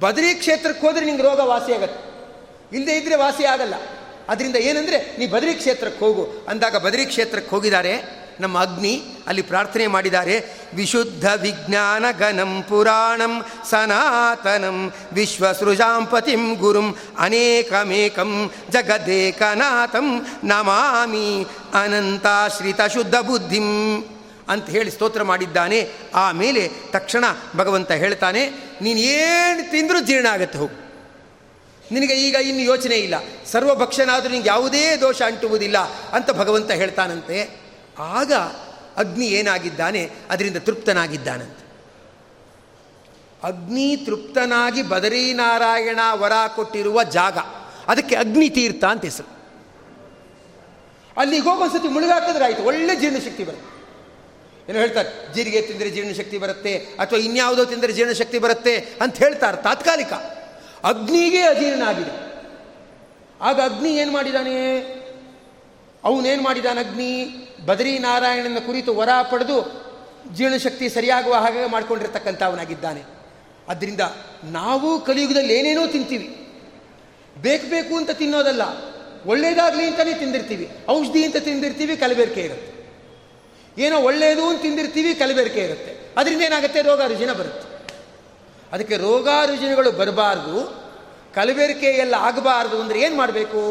[SPEAKER 1] ಬದ್ರಿ ಕ್ಷೇತ್ರಕ್ಕೆ ಹೋದರೆ ನಿಂಗೆ ರೋಗ ವಾಸಿ ಆಗತ್ತೆ. ಇಲ್ಲದೆ ಇದ್ದರೆ ವಾಸಿ ಆಗಲ್ಲ. ಅದರಿಂದ ಏನಂದರೆ, ನೀ ಬದ್ರಿ ಕ್ಷೇತ್ರಕ್ಕೆ ಹೋಗು. ಅಂದಾಗ ಬದ್ರಿ ಕ್ಷೇತ್ರಕ್ಕೆ ಹೋಗಿದ್ದಾರೆ, ನಮ್ಮ ಅಗ್ನಿ ಅಲ್ಲಿ ಪ್ರಾರ್ಥನೆ ಮಾಡಿದ್ದಾರೆ, ವಿಶುದ್ಧ ವಿಜ್ಞಾನ ಗಣಂ ಪುರಾಣಂ ಸನಾತನಂ ವಿಶ್ವಸೃಜಾಂಪತಿಂ ಗುರುಂ ಅನೇಕಮೇಕಂ ಜಗದೇಕನಾಥಂ ನಮಾಮಿ ಅನಂತಾಶ್ರಿತ ಶುದ್ಧ ಬುದ್ಧಿಂ. ಅಂತ ಹೇಳಿ ಸ್ತೋತ್ರ ಮಾಡಿದ್ದಾನೆ. ಆಮೇಲೆ ತಕ್ಷಣ ಭಗವಂತ ಹೇಳ್ತಾನೆ, ನೀನು ಏನು ತಿಂದರೂ ಜೀರ್ಣ ಆಗುತ್ತೆ ಹೋಗು. ನಿನಗೆ ಈಗ ಇನ್ನು ಯೋಚನೆ ಇಲ್ಲ. ಸರ್ವಭಕ್ಷನಾದರೂ ನಿನಗೆ ಯಾವುದೇ ದೋಷ ಅಂಟುವುದಿಲ್ಲ ಅಂತ ಭಗವಂತ ಹೇಳ್ತಾನಂತೆ. ಆಗ ಅಗ್ನಿ ಏನಾಗಿದ್ದಾನೆ? ಅದರಿಂದ ತೃಪ್ತನಾಗಿದ್ದಾನಂತೆ. ಅಗ್ನಿ ತೃಪ್ತನಾಗಿ ಬದರೀನಾರಾಯಣ ವರ ಕೊಟ್ಟಿರುವ ಜಾಗ. ಅದಕ್ಕೆ ಅಗ್ನಿ ತೀರ್ಥ ಅಂತ ಹೆಸರು. ಅಲ್ಲಿಗೆ ಹೋಗೋಸತಿ ಮುಳುಗಾಕಿದ್ರೆ ಆಯಿತು. ಒಳ್ಳೆ ಜೀರ್ಣಶಕ್ತಿ ಬರುತ್ತೆ. ಏನು ಹೇಳ್ತಾರೆ, ಜೀರಿಗೆ ತಿಂದರೆ ಜೀರ್ಣಶಕ್ತಿ ಬರುತ್ತೆ, ಅಥವಾ ಇನ್ಯಾವುದೋ ತಿಂದರೆ ಜೀರ್ಣಶಕ್ತಿ ಬರುತ್ತೆ ಅಂತ ಹೇಳ್ತಾರೆ, ತಾತ್ಕಾಲಿಕ. ಅಗ್ನಿಗೆ ಅಜೀರ್ಣ ಆಗಿದೆ. ಆಗ ಅಗ್ನಿ ಏನು ಮಾಡಿದಾನೆ? ಅವನೇನು ಮಾಡಿದಾನೆ ಅಗ್ನಿ? ಬದರಿನಾರಾಯಣನ ಕುರಿತು ವರ ಪಡೆದು ಜೀರ್ಣಶಕ್ತಿ ಸರಿಯಾಗುವ ಹಾಗೆ ಮಾಡ್ಕೊಂಡಿರ್ತಕ್ಕಂಥವನಾಗಿದ್ದಾನೆ ಅದರಿಂದ ನಾವು ಕಲಿಯುಗದಲ್ಲಿ ಏನೇನೋ ತಿಂತೀವಿ. ಬೇಕು ಬೇಕು ಅಂತ ತಿನ್ನೋದಲ್ಲ, ಒಳ್ಳೇದಾಗಲಿ ಅಂತಲೇ ತಿಂದಿರ್ತೀವಿ, ಔಷಧಿ ಅಂತ ತಿಂದಿರ್ತೀವಿ, ಕಲಬೆರಕೆ ಇರುತ್ತೆ. ಏನೋ ಒಳ್ಳೆಯದು ಅಂತ ತಿಂದಿರ್ತೀವಿ, ಕಲಬೆರಕೆ ಇರುತ್ತೆ. ಅದರಿಂದ ಏನಾಗುತ್ತೆ? ರೋಗ ರುಜಿನ ಬರುತ್ತೆ. ಅದಕ್ಕೆ ರೋಗ ರುಜಿನಗಳು ಬರಬಾರ್ದು. ಕಲಬೆರಕೆ ಎಲ್ಲ ಆಗಬಾರ್ದು ಅಂದರೆ ಏನು ಮಾಡಬೇಕು?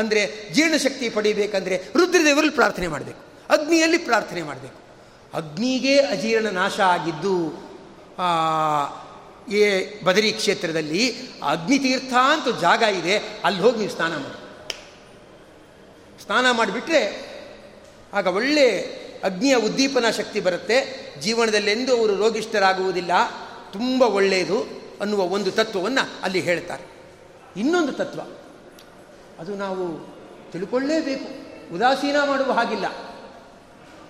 [SPEAKER 1] ಅಂದರೆ ಜೀರ್ಣಶಕ್ತಿ ಪಡಿಬೇಕಂದ್ರೆ ರುದ್ರದೇವರಲ್ಲಿ ಪ್ರಾರ್ಥನೆ ಮಾಡಬೇಕು. ಅಗ್ನಿಯಲ್ಲಿ ಪ್ರಾರ್ಥನೆ ಮಾಡಬೇಕು. ಅಗ್ನಿಗೆ ಅಜೀರ್ಣ ನಾಶ ಆಗಿದ್ದು ಏ ಬದರಿ ಕ್ಷೇತ್ರದಲ್ಲಿ ಅಗ್ನಿತೀರ್ಥ ಅಂತ ಜಾಗ ಇದೆ, ಅಲ್ಲಿ ಹೋಗಿ ನೀವು ಸ್ನಾನ ಮಾಡಿ. ಸ್ನಾನ ಮಾಡಿಬಿಟ್ರೆ ಆಗ ಒಳ್ಳೆ ಅಗ್ನಿಯ ಉದ್ದೀಪನ ಶಕ್ತಿ ಬರುತ್ತೆ. ಜೀವನದಲ್ಲೆಂದೂ ಅವರು ರೋಗಿಷ್ಠರಾಗುವುದಿಲ್ಲ. ತುಂಬ ಒಳ್ಳೆಯದು ಅನ್ನುವ ಒಂದು ತತ್ವವನ್ನು ಅಲ್ಲಿ ಹೇಳ್ತಾರೆ. ಇನ್ನೊಂದು ತತ್ವ. ಅದು ನಾವು ತಿಳ್ಕೊಳ್ಳೇಬೇಕು. ಉದಾಸೀನ ಮಾಡುವ ಹಾಗಿಲ್ಲ.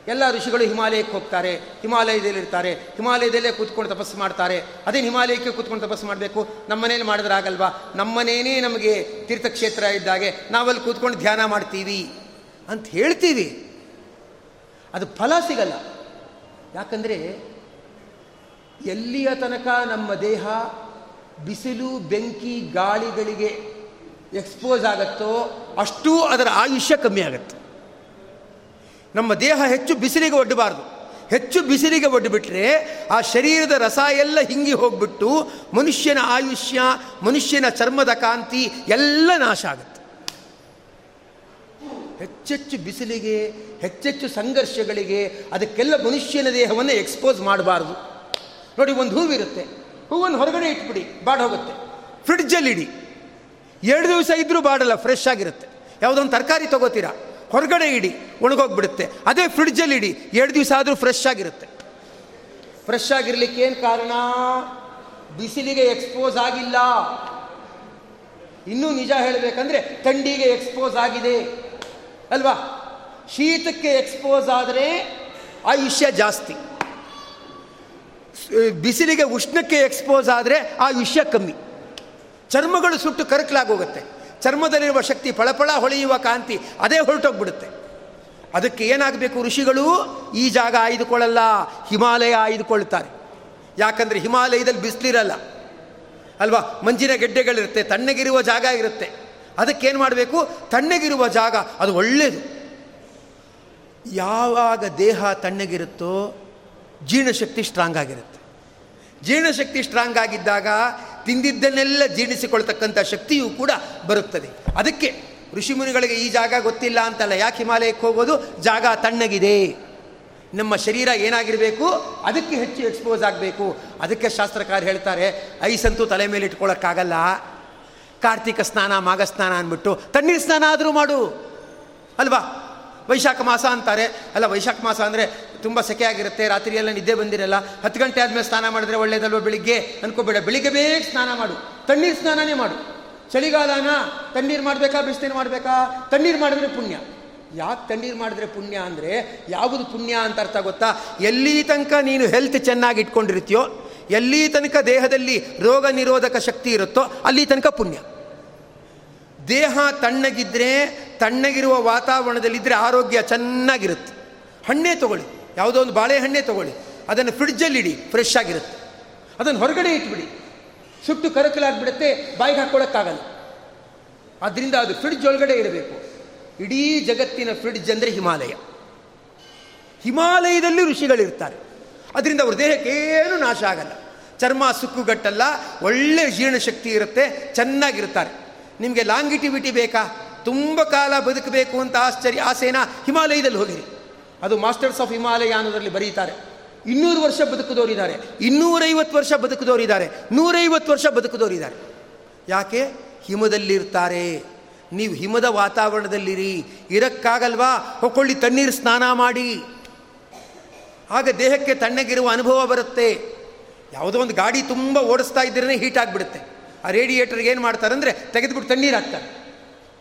[SPEAKER 1] ಎಲ್ಲ ಋಷಿಗಳು ಹಿಮಾಲಯಕ್ಕೆ ಹೋಗ್ತಾರೆ. ಹಿಮಾಲಯದಲ್ಲಿರ್ತಾರೆ. ಹಿಮಾಲಯದಲ್ಲೇ ಕೂತ್ಕೊಂಡು ತಪಸ್ಸು ಮಾಡ್ತಾರೆ. ಅದೇ ಹಿಮಾಲಯಕ್ಕೆ ಕೂತ್ಕೊಂಡು ತಪಸ್ಸು ಮಾಡಬೇಕು. ನಮ್ಮ ನಮ್ಮನೇಲಿ ಮಾಡಿದ್ರಾಗಲ್ವಾ ನಮ್ಮನೇನೇ ನಮಗೆ ತೀರ್ಥಕ್ಷೇತ್ರ ಇದ್ದಾಗೆ. ನಾವಲ್ಲಿ ಕೂತ್ಕೊಂಡು ಧ್ಯಾನ ಮಾಡ್ತೀವಿ ಅಂತ ಹೇಳ್ತೀವಿ. ಅದು ಫಲ ಸಿಗಲ್ಲ. ಯಾಕಂದರೆ ಎಲ್ಲಿಯ ತನಕ ನಮ್ಮ ದೇಹ ಬಿಸಿಲು, ಬೆಂಕಿ, ಗಾಳಿಗಳಿಗೆ ಎಕ್ಸ್ಪೋಸ್ ಆಗುತ್ತೋ ಅಷ್ಟೂ ಅದರ ಆಯುಷ್ಯ ಕಮ್ಮಿ ಆಗುತ್ತೆ. ನಮ್ಮ ದೇಹ ಹೆಚ್ಚು ಬಿಸಿಲಿಗೆ ಒಡ್ಡಬಾರ್ದು. ಹೆಚ್ಚು ಬಿಸಿಲಿಗೆ ಒಡ್ಡಿಬಿಟ್ರೆ ಆ ಶರೀರದ ರಸ ಎಲ್ಲ ಹಿಂಗಿ ಹೋಗ್ಬಿಟ್ಟು ಮನುಷ್ಯನ ಆಯುಷ್ಯ, ಮನುಷ್ಯನ ಚರ್ಮದ ಕಾಂತಿ ಎಲ್ಲ ನಾಶ ಆಗುತ್ತೆ. ಹೆಚ್ಚೆಚ್ಚು ಬಿಸಿಲಿಗೆ, ಹೆಚ್ಚೆಚ್ಚು ಸಂಘರ್ಷಗಳಿಗೆ, ಅದಕ್ಕೆಲ್ಲ ಮನುಷ್ಯನ ದೇಹವನ್ನು ಎಕ್ಸ್ಪೋಸ್ ಮಾಡಬಾರ್ದು. ನೋಡಿ, ಒಂದು ಹೂವಿರುತ್ತೆ ಹೂವನ್ನು ಹೊರಗಡೆ ಇಟ್ಬಿಡಿ, ಬಾಡ್ ಹೋಗುತ್ತೆ. ಫ್ರಿಡ್ಜಲ್ಲಿ ಇಡಿ. ಎರಡು ದಿವಸ ಇದ್ದರೂ ಬಾಡಲ್ಲ ಫ್ರೆಶ್ ಆಗಿರುತ್ತೆ. ಯಾವುದೊಂದು ತರಕಾರಿ ತಗೋತೀರಾ? ಹೊರಗಡೆ ಇಡಿ, ಒಣಗೋಗ್ಬಿಡುತ್ತೆ. ಅದೇ ಫ್ರಿಡ್ಜಲ್ಲಿ ಇಡಿ, ಎರಡು ದಿವಸ ಆದರೂ ಫ್ರೆಶ್ ಆಗಿರುತ್ತೆ. ಫ್ರೆಶ್ ಆಗಿರಲಿಕ್ಕೆ ಏನು ಕಾರಣ? ಬಿಸಿಲಿಗೆ ಎಕ್ಸ್ಪೋಸ್ ಆಗಿಲ್ಲ. ಇನ್ನೂ ನಿಜ ಹೇಳಬೇಕಂದ್ರೆ, ಥಂಡಿಗೆ ಎಕ್ಸ್ಪೋಸ್ ಆಗಿದೆ. ಅಲ್ವಾ? ಶೀತಕ್ಕೆ ಎಕ್ಸ್ಪೋಸ್ ಆದರೆ ಆಯುಷ್ಯ ಜಾಸ್ತಿ. ಬಿಸಿಲಿಗೆ ಉಷ್ಣಕ್ಕೆ ಎಕ್ಸ್ಪೋಸ್ ಆದರೆ ಆಯುಷ್ಯ ಕಮ್ಮಿ. ಚರ್ಮಗಳು ಸುಟ್ಟು ಕರಕಲಾಗೋಗುತ್ತೆ. ಚರ್ಮದಲ್ಲಿರುವ ಶಕ್ತಿ ಫಳಫಳ ಹೊಳೆಯುವ ಕಾಂತಿ ಅದೇ ಹೊರಟೋಗ್ಬಿಡುತ್ತೆ. ಅದಕ್ಕೆ ಏನಾಗಬೇಕು ಋಷಿಗಳು? ಈ ಜಾಗ ಆಯ್ದುಕೊಳ್ಳಲ್ಲ, ಹಿಮಾಲಯ ಆಯ್ದುಕೊಳ್ತಾರೆ. ಯಾಕಂದರೆ ಹಿಮಾಲಯದಲ್ಲಿ ಬಿಸಿಲಿರಲ್ಲ. ಅಲ್ವಾ? ಮಂಜಿನ ಗೆಡ್ಡೆಗಳಿರುತ್ತೆ, ತಣ್ಣಗಿರುವ ಜಾಗ ಇರುತ್ತೆ. ಅದಕ್ಕೇನು ಮಾಡಬೇಕು? ತಣ್ಣಗಿರುವ ಜಾಗ, ಅದು ಒಳ್ಳೆಯದು ಯಾವಾಗ ದೇಹ ತಣ್ಣಗಿರುತ್ತೋ, ಜೀರ್ಣಶಕ್ತಿ ಸ್ಟ್ರಾಂಗ್ ಆಗಿರುತ್ತೆ. ಜೀರ್ಣಶಕ್ತಿ ಸ್ಟ್ರಾಂಗ್ ಆಗಿದ್ದಾಗ ತಿಂದಿದ್ದನ್ನೆಲ್ಲ ಜೀರ್ಣಿಸಿಕೊಳ್ತಕ್ಕಂಥ ಶಕ್ತಿಯೂ ಕೂಡ ಬರುತ್ತದೆ. ಅದಕ್ಕೆ ಋಷಿಮುನಿಗಳಿಗೆ ಈ ಜಾಗ ಗೊತ್ತಿಲ್ಲ ಅಂತಲ್ಲ, ಯಾಕೆ ಹಿಮಾಲಯಕ್ಕೆ ಹೋಗೋದು? ಜಾಗ ತಣ್ಣಗಿದೆ. ನಮ್ಮ ಶರೀರ ಏನಾಗಿರಬೇಕು? ಅದಕ್ಕೆ ಹೆಚ್ಚು ಎಕ್ಸ್ಪೋಸ್ ಆಗಬೇಕು. ಅದಕ್ಕೆ ಶಾಸ್ತ್ರಕಾರ ಹೇಳ್ತಾರೆ ಐಸಂತೂ ತಲೆ ಮೇಲೆ ಇಟ್ಕೊಳ್ಳೋಕ್ಕಾಗಲ್ಲ ಕಾರ್ತಿಕ ಸ್ನಾನ, ಮಾಘ ಸ್ನಾನ ಅಂದ್ಬಿಟ್ಟು ತಣ್ಣೀರು ಸ್ನಾನ ಆದರೂ ಮಾಡು. ಅಲ್ವಾ? ವೈಶಾಖ ಮಾಸ ಅಂತಾರೆ. ಅಲ್ಲ, ವೈಶಾಖ ಮಾಸ ಅಂದರೆ ತುಂಬ ಸೆಕೆ ಆಗಿರುತ್ತೆ ರಾತ್ರಿ ಎಲ್ಲ ನಿದ್ದೆ ಬಂದಿರಲ್ಲ, ಹತ್ತು ಗಂಟೆ ಆದಮೇಲೆ ಸ್ನಾನ ಮಾಡಿದ್ರೆ ಒಳ್ಳೇದಲ್ವ ಬೆಳಿಗ್ಗೆ? ಅನ್ಕೋಬೇಡ, ಬೆಳಿಗ್ಗೆ ಬೇಗ ಸ್ನಾನ ಮಾಡು. ತಣ್ಣೀರು ಸ್ನಾನನೇ ಮಾಡು. ಚಳಿಗಾಲನ? ತಣ್ಣೀರು ಮಾಡಬೇಕಾ, ಬಿಸಿನೀರು ಮಾಡಬೇಕಾ? ತಣ್ಣೀರು ಮಾಡಿದ್ರೆ ಪುಣ್ಯ. ಯಾಕೆ ತಣ್ಣೀರು ಮಾಡಿದ್ರೆ ಪುಣ್ಯ ಅಂದರೆ, ಯಾವುದು ಪುಣ್ಯ ಅಂತ ಅರ್ಥ ಗೊತ್ತಾ? ಎಲ್ಲಿ ತನಕ ನೀನು ಹೆಲ್ತ್ ಚೆನ್ನಾಗಿ ಇಟ್ಕೊಂಡಿರ್ತೀಯೋ ಎಲ್ಲಿ ತನಕ ದೇಹದಲ್ಲಿ ರೋಗ ನಿರೋಧಕ ಶಕ್ತಿ ಇರುತ್ತೋ ಅಲ್ಲಿ ತನಕ ಪುಣ್ಯ. ದೇಹ ತಣ್ಣಗಿದ್ರೆ, ತಣ್ಣಗಿರುವ ವಾತಾವರಣದಲ್ಲಿದ್ದರೆ ಆರೋಗ್ಯ ಚೆನ್ನಾಗಿರುತ್ತೆ. ಹಣ್ಣೇ ತಗೊಳ್ಳಿ, ಯಾವುದೋ ಒಂದು ಬಾಳೆಹಣ್ಣೆ ತಗೊಳ್ಳಿ, ಅದನ್ನು ಫ್ರಿಡ್ಜಲ್ಲಿಡಿ ಫ್ರೆಶ್ ಆಗಿರುತ್ತೆ. ಅದನ್ನು ಹೊರಗಡೆ ಇಟ್ಬಿಡಿ. ಸುಟ್ಟು ಕರಕಲಾಗ್ಬಿಡುತ್ತೆ, ಬಾಯಿಗೆ ಹಾಕ್ಕೊಳಕ್ಕಾಗಲ್ಲ. ಅದರಿಂದ ಅದು ಫ್ರಿಡ್ಜ್ ಒಳಗಡೆ ಇರಬೇಕು ಇಡೀ ಜಗತ್ತಿನ ಫ್ರಿಡ್ಜ್ ಅಂದರೆ ಹಿಮಾಲಯ. ಹಿಮಾಲಯದಲ್ಲಿ ಋಷಿಗಳಿರ್ತಾರೆ. ಅದರಿಂದ ಅವ್ರ ದೇಹಕ್ಕೆ ಏನು ನಾಶ ಆಗಲ್ಲ. ಚರ್ಮ ಸುಕ್ಕುಗಟ್ಟಲ್ಲ, ಒಳ್ಳೆ ಜೀರ್ಣಶಕ್ತಿ ಇರುತ್ತೆ, ಚೆನ್ನಾಗಿರ್ತಾರೆ. ನಿಮಗೆ ಲಾಂಗಿಟಿವಿಟಿ ಬೇಕಾ? ತುಂಬ ಕಾಲ ಬದುಕಬೇಕು ಅಂತ ಆಶ್ಚರ್ಯ, ಆಸೆನ ಹಿಮಾಲಯದಲ್ಲಿ ಹೋಗಿರಿ. ಅದು ಮಾಸ್ಟರ್ಸ್ ಆಫ್ ಹಿಮಾಲಯ ಅನ್ನೋದರಲ್ಲಿ ಬರೀತಾರೆ. ಇನ್ನೂರು ವರ್ಷ ಬದುಕಿದವರಿದ್ದಾರೆ. ಇನ್ನೂರೈವತ್ತು ವರ್ಷ ಬದುಕಿದವರಿದ್ದಾರೆ. ನೂರೈವತ್ತು ವರ್ಷ ಬದುಕಿದವರಿದ್ದಾರೆ. ಯಾಕೆ? ಹಿಮದಲ್ಲಿರ್ತಾರೆ. ನೀವು ಹಿಮದ ವಾತಾವರಣದಲ್ಲಿರಿ. ಇರಕ್ಕಾಗಲ್ವಾ? ಹೊಕ್ಕೊಳ್ಳಿ ತಣ್ಣೀರು ಸ್ನಾನ ಮಾಡಿ. ಆಗ ದೇಹಕ್ಕೆ ತಣ್ಣಗಿರುವ ಅನುಭವ ಬರುತ್ತೆ. ಯಾವುದೋ ಒಂದು ಗಾಡಿ ತುಂಬ ಓಡಿಸ್ತಾ ಇದ್ದರೆ ಹೀಟ್ ಆಗಿಬಿಡುತ್ತೆ. ಆ ರೇಡಿಯೇಟರ್ಗೆ ಏನು ಮಾಡ್ತಾರೆ ಅಂದರೆ ತೆಗೆದುಬಿಟ್ಟು ತಣ್ಣೀರು ಹಾಕ್ತಾರೆ.